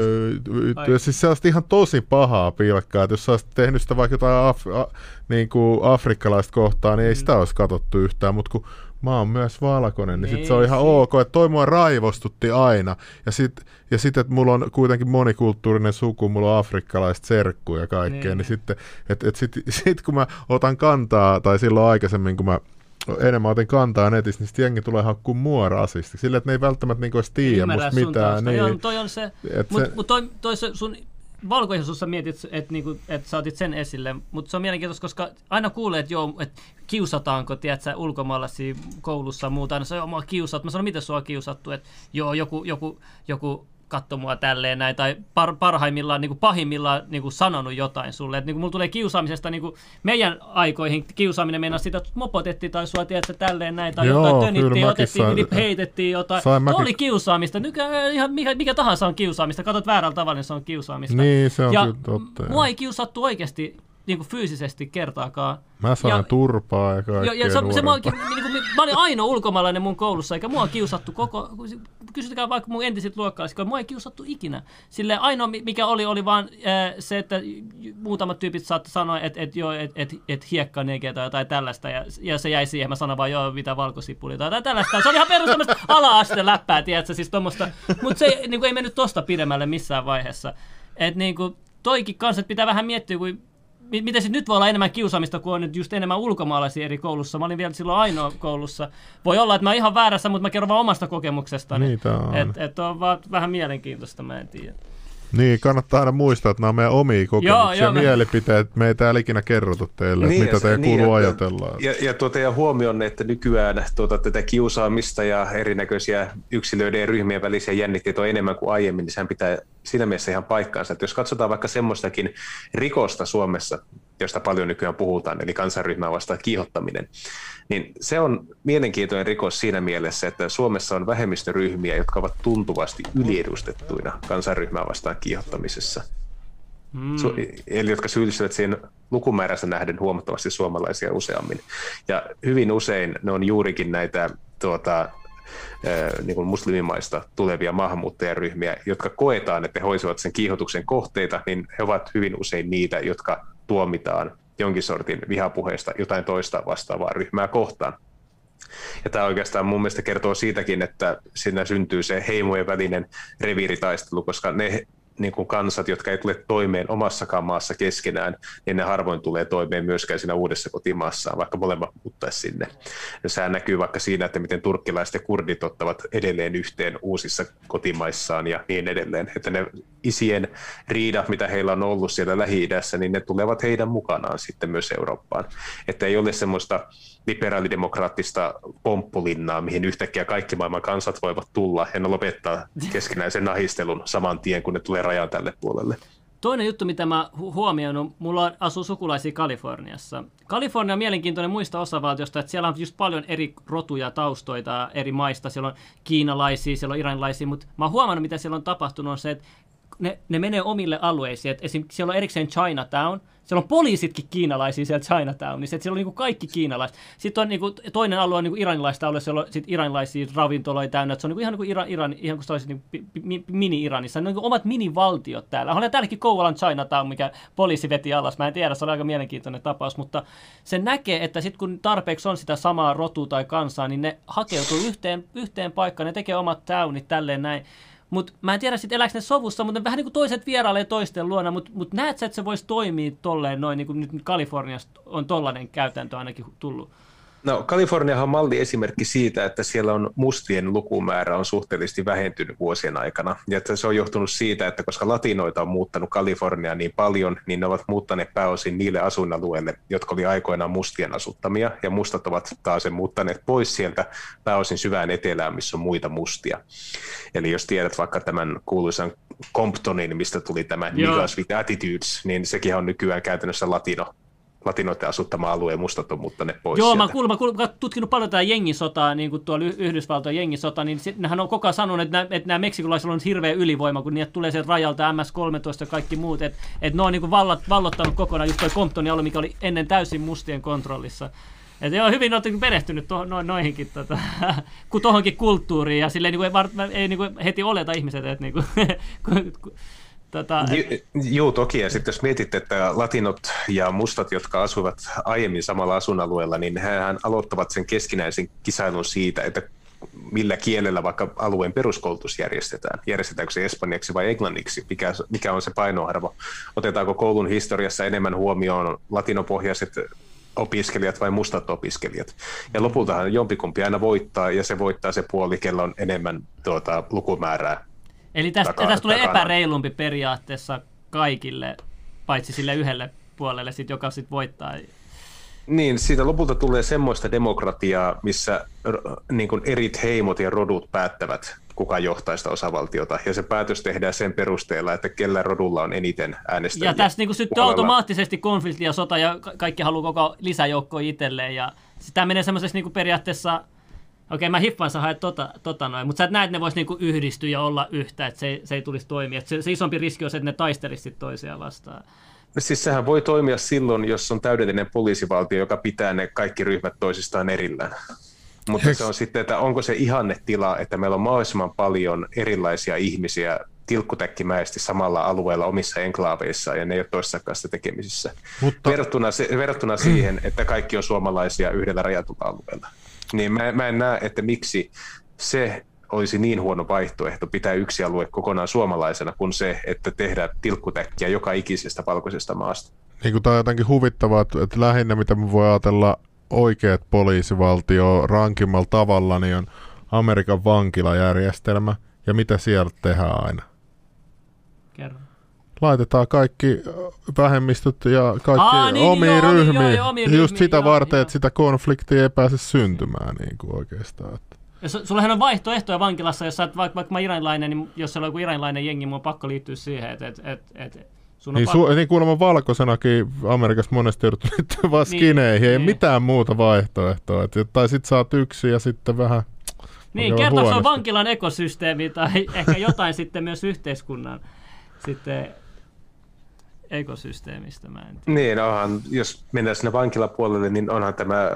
ja siis se on ihan tosi pahaa pilkkaa, että jos sä olisit tehnyt sitä vaikka jotain af, a, niin kuin afrikkalaista kohtaa, niin ei sitä olisi katsottu yhtään, mutta kun mä oon myös valkoinen, niin, niin sit se on ihan niin, ok, että toi mua raivostutti aina. Ja sitten ja sit, että mulla on kuitenkin monikulttuurinen suku, mulla on afrikkalaiset serkkuja ja kaikkea, niin, niin sitten, että et sit, sit kun mä otan kantaa, tai silloin aikaisemmin, kun mä enemmän otin kantaa netissä, niin sitten jengi tulee hakkuu mua rasisti. Sillä, että ne ei välttämättä niinku edes musta mitään. Niin, toi on, toi on se, mutta se... mut toi, toi se sun valkoisuussa mietit, että niinku, et sä otit sen esille, mutta se on mielenkiintoista, koska aina kuulee, että että kiusataanko, tiedätkö, ulkomaalaisia koulussa ja muuta, aina se on kiusattu. Mä sanon, miten sua on kiusattu, että joo, joku, joku, joku katso mua tälleen näin, tai par, parhaimmillaan, niin kuin pahimmillaan niin kuin sanonut jotain sulle. Että niin kuin mulla tulee kiusaamisesta niin kuin meidän aikoihin, kiusaaminen meinaa sitä, että mopotettiin tai sua, tiedätkö, tälleen näin, tai Joo, jotain tönittiin, otettiin, sain, heitettiin jotain. Sain mäkin... oli kiusaamista. Nykyään ihan mikä, mikä tahansa on kiusaamista. Katsot väärällä tavalla, niin se on kiusaamista. Niin, se on ja kyllä totta. Mua ei kiusattu oikeasti niin kuin fyysisesti kertaakaan. Mä sain ja, turpaa ja kaikkea ja, ja se, se, mä, niin kuin, mä olin ainoa ulkomaalainen mun koulussa, eikä mua kiusattu koko, kysytkää vaikka mun entiset luokkalaiset, mua ei kiusattu ikinä. Sille ainoa, mikä oli, oli vaan äh, se, että muutamat tyypit saatte sanoa, että et, joo, että et, et hiekka nege tai jotain tällaista, ja, ja se jäi siihen, mä sanoin vaan, joo, mitä valkosipuli tai jotain tällaista. Se oli ihan perus tämmöistä ala-asteen läppää, tiedätkö, siis tommoista. Mutta se niin kuin, ei mennyt tosta pidemmälle missään vaiheessa. Että niin kuin, toikin kanssa, että pitää vähän miettiä, kun miten se nyt voi olla enemmän kiusaamista, kun on nyt just enemmän ulkomaalaisia eri koulussa. Mä olin vielä silloin ainoa koulussa. Voi olla, että mä oon ihan väärässä, mutta mä kerron vaan omasta kokemuksesta. Niitä on. Että et on vaan vähän mielenkiintoista, mä en tiedä. Niin, kannattaa aina muistaa, että nämä on meidän omia kokemuksia ja mielipiteet. Me ei täällä ikinä kerrota teille, niin, mitä teidän niin, kuuluu ajatella. Ja, ja tuota, ja huomioon, että nykyään tuota, tätä kiusaamista ja erinäköisiä yksilöiden ja ryhmien välisiä jännitteitä on enemmän kuin aiemmin, niin sehän pitää siinä mielessä ihan paikkaansa. Että jos katsotaan vaikka semmoistakin rikosta Suomessa, josta paljon nykyään puhutaan, eli kansanryhmää vastaan kiihottaminen, niin se on mielenkiintoinen rikos siinä mielessä, että Suomessa on vähemmistöryhmiä, jotka ovat tuntuvasti yliedustettuina kansanryhmää vastaan kiihottamisessa. Mm. Eli jotka syyllistyvät siihen lukumääränsä nähden huomattavasti suomalaisia useammin. Ja hyvin usein ne on juurikin näitä tuota, niin kuin muslimimaista tulevia maahanmuuttajaryhmiä, jotka koetaan, että he hoisivat sen kiihotuksen kohteita, niin he ovat hyvin usein niitä, jotka tuomitaan jonkin sortin vihapuheesta jotain toista vastaavaa ryhmää kohtaan. Ja tämä oikeastaan mun mielestä kertoo siitäkin, että siinä syntyy se heimojen välinen reviiritaistelu, koska ne niin kuin kansat, jotka ei tule toimeen omassakaan maassa keskenään, niin ne harvoin tulee toimeen myöskään siinä uudessa kotimaassaan, vaikka molemmat muuttaisi sinne. Ja sehän näkyy vaikka siinä, että miten turkkilaiset ja kurdit ottavat edelleen yhteen uusissa kotimaissaan ja niin edelleen. Että ne isien riidat, mitä heillä on ollut siellä Lähi-idässä, niin ne tulevat heidän mukanaan sitten myös Eurooppaan. Että ei ole semmoista liberaalidemokraattista pomppulinnaa, mihin yhtäkkiä kaikki maailman kansat voivat tulla ja lopettaa keskinäisen nahistelun saman tien, kun ne tulee rajan tälle puolelle. Toinen juttu, mitä mä huomioinut, mulla asuu sukulaisia Kaliforniassa. Kalifornia on mielenkiintoinen muista osavaltiosta, että siellä on just paljon eri rotuja taustoita eri maista. Siellä on kiinalaisia, siellä on iranilaisia, mutta mä oon huomannut, mitä siellä on tapahtunut, on se, että ne, ne menee omille alueisiin. Et esimerkiksi siellä on erikseen Chinatown, siellä on poliisitkin kiinalaisia siellä Chinatownissa, että siellä on niin kuin kaikki kiinalaiset. Sitten on niin kuin, toinen alue on niin kuin iranilaista alue, siellä on sit iranilaisia ravintoloita täynnä, että se on niin kuin, ihan niin kuin Iran, Iran, ihan kuin se olisi niin mini-Iranissa. Ne on niin kuin omat minivaltiot täällä. Olen täälläkin Kouvolan Chinatown, mikä poliisi veti alas. Mä en tiedä, se on aika mielenkiintoinen tapaus, mutta se näkee, että sitten kun tarpeeksi on sitä samaa rotua tai kansaa, niin ne hakeutuu yhteen, yhteen paikkaan, ne tekee omat townit tälleen näin. Mutta mä en tiedä sitten elääkö ne sovussa, mutta vähän niin kuin toiset vierailee toisten luona, mutta mut näet sä, että se voisi toimia tolleen noin, niin kuin nyt Kaliforniasta on tollainen käytäntö ainakin tullut? No Kaliforniahan on malli esimerkki siitä, että siellä on mustien lukumäärä on suhteellisesti vähentynyt vuosien aikana. Ja että se on johtunut siitä, että koska latinoita on muuttanut Kaliforniaan niin paljon, niin ne ovat muuttaneet pääosin niille asuinalueille, jotka oli aikoinaan mustien asuttamia. Ja mustat ovat taas muuttaneet pois sieltä pääosin syvään etelään, missä on muita mustia. Eli jos tiedät vaikka tämän kuuluisan Comptonin, mistä tuli tämä Niggas with Attitudes, niin sekin on nykyään käytännössä latino latinoiden asuttama alue ja mustat on muuttaneet pois Joo, sieltä. mä kuulemma, kuulemma tutkinut paljon tätä jengisotaa, niin kuin tuolla Yhdysvaltojen jengisotaa, niin sit, nehän on koko ajan sanonut, että, nämä, että nämä meksikolaisilla on hirveä ylivoima, kun niitä tulee sieltä rajalta MS-13 ja kaikki muut, että, että ne on niin kuin vallat, vallottanut kokonaan just toi Comptonin alue, mikä oli ennen täysin mustien kontrollissa. Että joo, hyvin olette perehtynyt to, no, noihinkin, tota, kun tohonkin kulttuuriin, ja silleen niin kuin, ei, ei niin kuin heti oleta ihmiset, että niin kuin, Tota, et... Joo, toki. Ja sitten jos mietit, että latinot ja mustat, jotka asuivat aiemmin samalla asuinalueella, niin hehän aloittavat sen keskinäisen kisailun siitä, että millä kielellä vaikka alueen peruskoulutus järjestetään. Järjestetäänkö se espanjaksi vai englanniksi? Mikä, mikä on se painoarvo? Otetaanko koulun historiassa enemmän huomioon latinopohjaiset opiskelijat vai mustat opiskelijat. Ja lopultahan jompikumpi aina voittaa, ja se voittaa se puoli, kello on enemmän tuota, lukumäärää Eli tästä, tästä tulee takana. epäreilumpi periaatteessa kaikille, paitsi sille yhdelle puolelle, sit, joka sitten voittaa. Niin, siitä lopulta tulee semmoista demokratiaa, missä niin kuin erit heimot ja rodut päättävät, kuka johtaa sitä osavaltiota, ja se päätös tehdään sen perusteella, että kellä rodulla on eniten äänestäjiä. Ja tässä niin syttyy automaattisesti konflikti ja sota, ja kaikki haluaa koko lisäjoukkoa itselleen, ja sitä menee semmoisessa niin periaatteessa Okei, mä hiffaan sä haet tota, tota noin, mutta sä et näe, että ne vois niinku yhdistyä ja olla yhtä, että se, se ei tulisi toimia. Se, se isompi riski on se, että ne taistelisivat toisiaan vastaan. No siis sehän voi toimia silloin, jos on täydellinen poliisivaltio, joka pitää ne kaikki ryhmät toisistaan erillään. Mutta se on sitten, että onko se ihannetila, että meillä on mahdollisimman paljon erilaisia ihmisiä tilkkutäkkimäisesti samalla alueella omissa enklaaveissa ja ne ei ole toisessa kanssa tekemisissä. Mutta... Verrattuna, se, verrattuna siihen, että kaikki on suomalaisia yhdellä rajatulla alueella. Niin mä, mä en näe, että miksi se olisi niin huono vaihtoehto pitää yksi alue kokonaan suomalaisena kuin se, että tehdään tilkkutäkkiä joka ikisestä valkoisesta maasta. Niin kuin tämä on jotenkin huvittavaa, että lähinnä mitä me voi ajatella oikeat poliisivaltio rankimmalla tavalla, niin on Amerikan vankilajärjestelmä. Ja mitä siellä tehdään aina? Kerro. Laitetaan kaikki vähemmistöt ja kaikki Aa, niin, omiin joo, ryhmiin. Joo, joo, omiin Just ryhmiin, sitä joo, varten, joo. että sitä konfliktia ei pääse syntymään niin kuin oikeastaan. Ja sullahan on vaihtoehtoja vankilassa, jos sä oot vaikka, vaikka mä iranilainen, niin jos siellä on joku iranilainen jengi, mun on pakko liittyä siihen, että et, et, et, sun on niin, pakko... su- niin kuulemma valkoisenakin Amerikassa monesti joudut vaan skineihin, niin, ei niin. mitään muuta vaihtoehtoa. Et, tai sit saat yksi ja sitten vähän niin, kertooko se on vankilan ekosysteemi tai ehkä jotain sitten myös yhteiskunnan sitten ekosysteemistä, mä en tiedä. Niin, onhan, jos mennään sinne vankilapuolelle, niin onhan tämä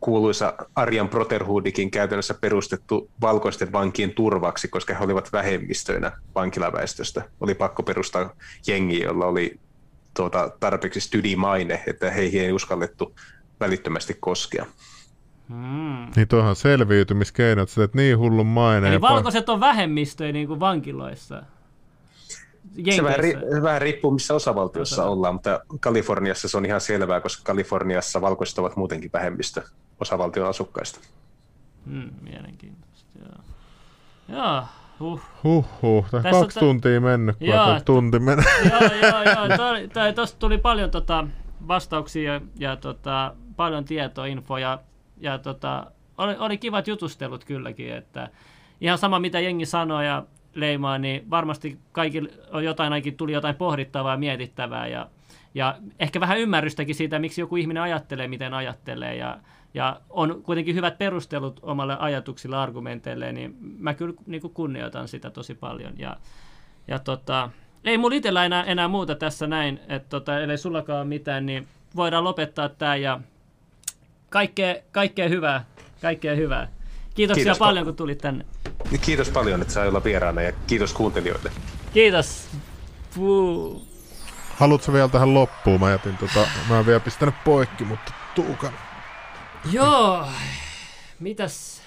kuuluisa Arjan Brotherhoodikin käytännössä perustettu valkoisten vankien turvaksi, koska he olivat vähemmistöinä vankilaväestöstä. Oli pakko perustaa jengi, jolla oli tuota, tarpeeksi stydimaine, että heihin ei uskallettu välittömästi koskea. Hmm. Niin tuohan selviytymiskeinot, että niin hullun maine. Eli valkoiset on vähemmistöjä niin kuin vankiloissa? Se vähän, ri- vähän riippuu, missä osavaltiossa Osa. ollaan, mutta Kaliforniassa se on ihan selvää, koska Kaliforniassa valkoiset ovat muutenkin vähemmistö osavaltion asukkaista. Hmm, mielenkiintoista, joo. Joo, huh. Huh, huh. Tässä kaksi ta- tuntia mennyt, kun joo, tunti mennyt. Joo, joo, joo. Tuosta tuli paljon tota, vastauksia ja, ja tota, paljon tietoa, infoja ja tota, oli, oli kivat jutustelut kylläkin, että ihan sama mitä jengi sanoi ja leimaa, niin varmasti kaikille on jotain, ainakin tuli jotain pohdittavaa ja mietittävää ja, ja ehkä vähän ymmärrystäkin siitä, miksi joku ihminen ajattelee, miten ajattelee ja, ja on kuitenkin hyvät perustelut omalle ajatuksille, argumenteille, niin mä kyllä niin kuin kunnioitan sitä tosi paljon ja, ja tota, ei mulla itsellä enää, enää muuta tässä näin, että tota, ellei sullakaan mitään, niin voidaan lopettaa tämä ja kaikkea, kaikkea hyvää. Kaikkea hyvää. Kiitoksia kiitos paljon, kun tulit tänne. Kiitos paljon, että sai olla vieraana ja kiitos kuuntelijoille. Kiitos. Puu. Haluatko vielä tähän loppuun? Mä jätin tota, mä en vielä pistänyt poikki, mutta Tuukan. Joo. Mitäs?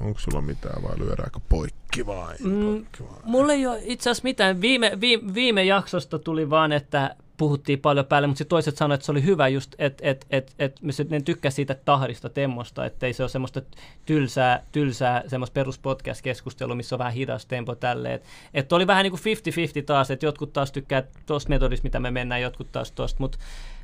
Onko sulla mitään vai lyödäänkö poikki vai? Mm, poikki vai? Mulla ei ole itse asiassa mitään. Viime, viime, viime jaksosta tuli vaan, että puhuttiin paljon päälle, mutta sitten toiset sanoivat, että se oli hyvä just, että et, et, et, ne tykkäsivät siitä tahdista temmosta, että ei se ole semmoista tylsää, tylsää semmoista peruspodcast-keskustelua, missä on vähän hidas tempo tälleen. Että et oli vähän niin kuin 50-50 taas, että jotkut taas tykkää tuosta metodista, mitä me mennään, jotkut taas tuosta, mutta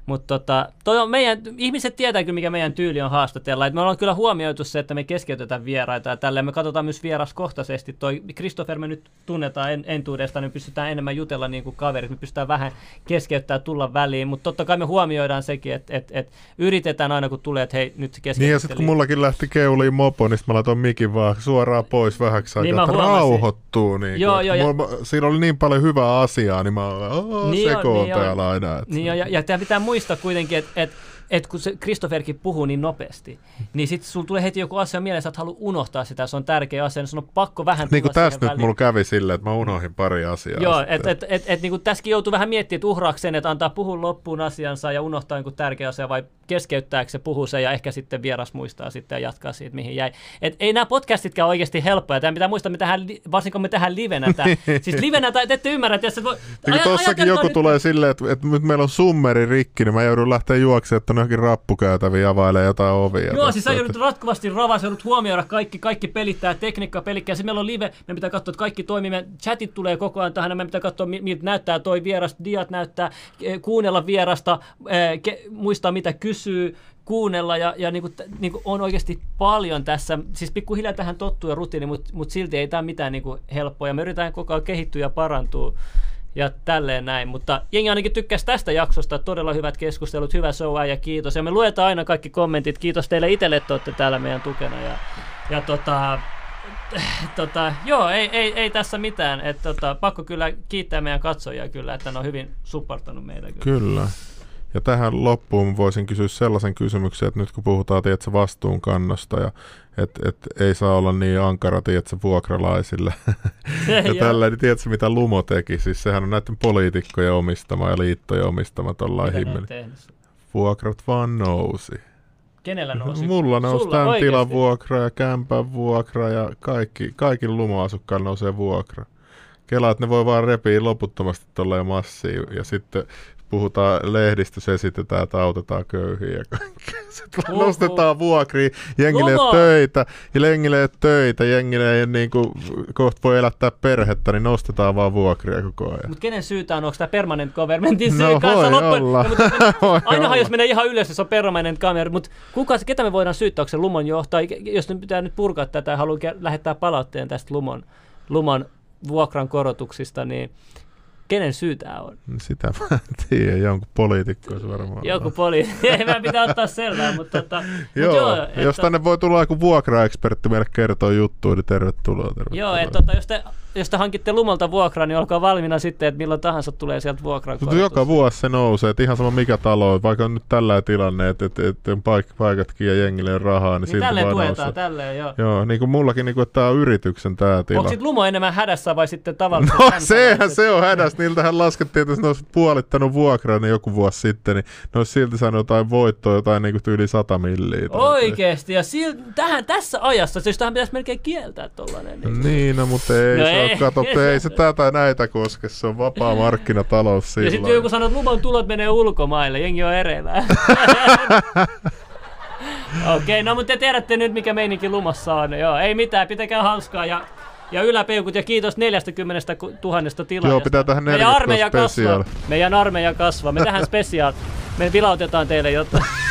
mutta tota, toi on meidän, ihmiset tietää kyllä, mikä meidän tyyli on haastatella. Et me ollaan kyllä huomioitu se, että me keskeytetään vieraita ja tälleen. Me katsotaan myös vieraskohtaisesti. Toi Christopher me nyt tunnetaan en, entuudestaan, niin pystytään enemmän jutella niin kuin kaverit. Me pystytään vähän keskeyttää tulla väliin. Mutta totta kai me huomioidaan sekin, että et, et yritetään aina kun tulee, että hei nyt keskeytetään. Niin ja sitten kun mullakin lähti keuliin mopo, niin mä laitoin mikin vaan suoraan pois vähäksi aikaa, niin että rauhoittuu. Niin joo, joo, ja... Siinä oli niin paljon hyvää asiaa, niin mä olen niin sekoon niin täällä aina. Että... Niin jo, ja, ja tämä pitää muistaa, muistaa kuitenkin, että et, et kun se Christopherkin puhuu niin nopeasti, niin sitten sulla tulee heti joku asia mieleen, että sä haluat unohtaa sitä, se on tärkeä asia, niin sun on pakko vähän Niin kuin tästä nyt mulla kävi silleen, että mä unohdin pari asiaa. Joo, että et, et, et, niin tässäkin joutuu vähän miettimään, että uhraako sen, että antaa puhua loppuun asiansa ja unohtaa joku tärkeä asia, vai keskeyttääkö se puhuu sen ja ehkä sitten vieras muistaa sitten ja jatkaa siitä, mihin jäi. Et ei nämä podcastitkään oikeasti helppoja. Tämä pitää muistaa, me tehdään, varsinkin me tehdään livenä. Tää. siis livenä, tai ette ymmärrä, että jos et voi... Niin tossakin joku nyt... tulee silleen, että, että nyt meillä on summeri rikki, niin mä joudun lähteä juoksemaan, on johonkin rappukäytäviin availee jotain ovia. Joo, siis sä joudut ratkuvasti ravaa, sä joudut huomioida kaikki, kaikki pelittää, tekniikka pelikkää. Sitten meillä on live, me pitää katsoa, että kaikki toimii. Me chatit tulee koko ajan tähän, me pitää katsoa, miltä näyttää toi vieras, diat näyttää, kuunnella vierasta, muistaa mitä kysyy, kuunnella ja, ja niin kuin, niin kuin on oikeasti paljon tässä. Siis pikkuhiljaa tähän tottuu ja rutiini, mutta, mutta silti ei tämä mitään niin kuin helppoa. Ja me yritetään koko ajan kehittyä ja parantua ja tälleen näin. Mutta jengi ainakin tykkäsi tästä jaksosta. Todella hyvät keskustelut, hyvä show ja kiitos. Ja me luetaan aina kaikki kommentit. Kiitos teille itselle, että olette täällä meidän tukena. Ja, ja tota, tota, joo, ei, ei, ei tässä mitään. Et, tota, pakko kyllä kiittää meidän katsojia kyllä, että ne on hyvin supportanut meitä. Kyllä. kyllä. Ja tähän loppuun voisin kysyä sellaisen kysymyksen, että nyt kun puhutaan tiedätkö, vastuunkannosta ja että et ei saa olla niin ankara tiedätkö, vuokralaisille ja tällä, niin tiedätkö mitä Lumo teki? Siis sehän on näiden poliitikkojen omistama ja liittojen omistama tuollainen himmeli. Vuokrat vaan nousi. Kenellä nousi? Mulla nousi tämän tilan vuokra ja kämpän vuokra ja kaikki, kaikki lumoasukkailla nousee vuokra. Kela, että ne voi vaan repiä loputtomasti tolleen massiin ja sitten puhutaan lehdistössä, esitetään, että autetaan köyhiä ja kaikkea. Sitten Oho. nostetaan vuokria, jengille ei töitä, ja jengille ei töitä, jengille ei niin kuin, kohta voi elättää perhettä, niin nostetaan vaan vuokria koko ajan. Mutta kenen syytä on? Onko tämä permanent governmentin syy no, kanssa? Olla. No, mutta, voi ainahan olla. jos menee ihan ylös, se on permanent government, mutta kuka, ketä me voidaan syyttää? Onko se Lumon johtaja? Jos nyt pitää nyt purkaa tätä ja haluaa lähettää palautteen tästä Lumon, Lumon vuokran korotuksista, niin Kenen syy tämä on? Sitä mä en tiedä, jonkun poliitikko se varmaan. Joku poliitikko, ei mä pitää ottaa selvää, mutta tota, joo, mut joo että... jos tänne voi tulla joku vuokraekspertti meille kertoa juttuja, niin tervetuloa. tervetuloa. Joo, että tota, jos te jos te hankitte lumalta vuokraa, niin olkaa valmiina sitten, että milloin tahansa tulee sieltä vuokran Mutta joka vuosi se nousee, että ihan sama mikä talo on, vaikka on nyt tällä tilanne, että, että, että paik- paikatkin ja jengille rahaa, niin, niin siltä tälleen tuetaan, nousee. tälleen, joo. Joo, niin kuin mullakin, niin kuin, että tämä on yrityksen tämä tila. Onko sitten Lumo enemmän hädässä vai sitten tavallisesti? No sehän se on hädässä, niiltähän laskettiin, että jos ne olisi puolittanut vuokraa niin joku vuosi sitten, niin ne olisi silti saanut jotain voittoa, jotain niin kuin yli 100 milliä. Oikeesti, ja sil, tähän, tässä ajassa, siis tähän pitäisi melkein kieltää tollanen. Niin, niin no, mutta ei no ei, ole, kato, ei se tätä näitä koske, se on vapaa markkinatalous sillä Ja sitten joku sanoo, että luvan tulot menee ulkomaille, jengi on ereillä. Okei, okay, no mutta te tiedätte nyt mikä meininki lumassa on. Joo, ei mitään, pitäkää hauskaa ja ja yläpeukut ja kiitos 40 000 tilaajasta. Joo, pitää tähän 40 Meidän armeija kasvaa. Meidän armeija kasvaa. Me tähän spesiaal. Me vilautetaan teille jotain.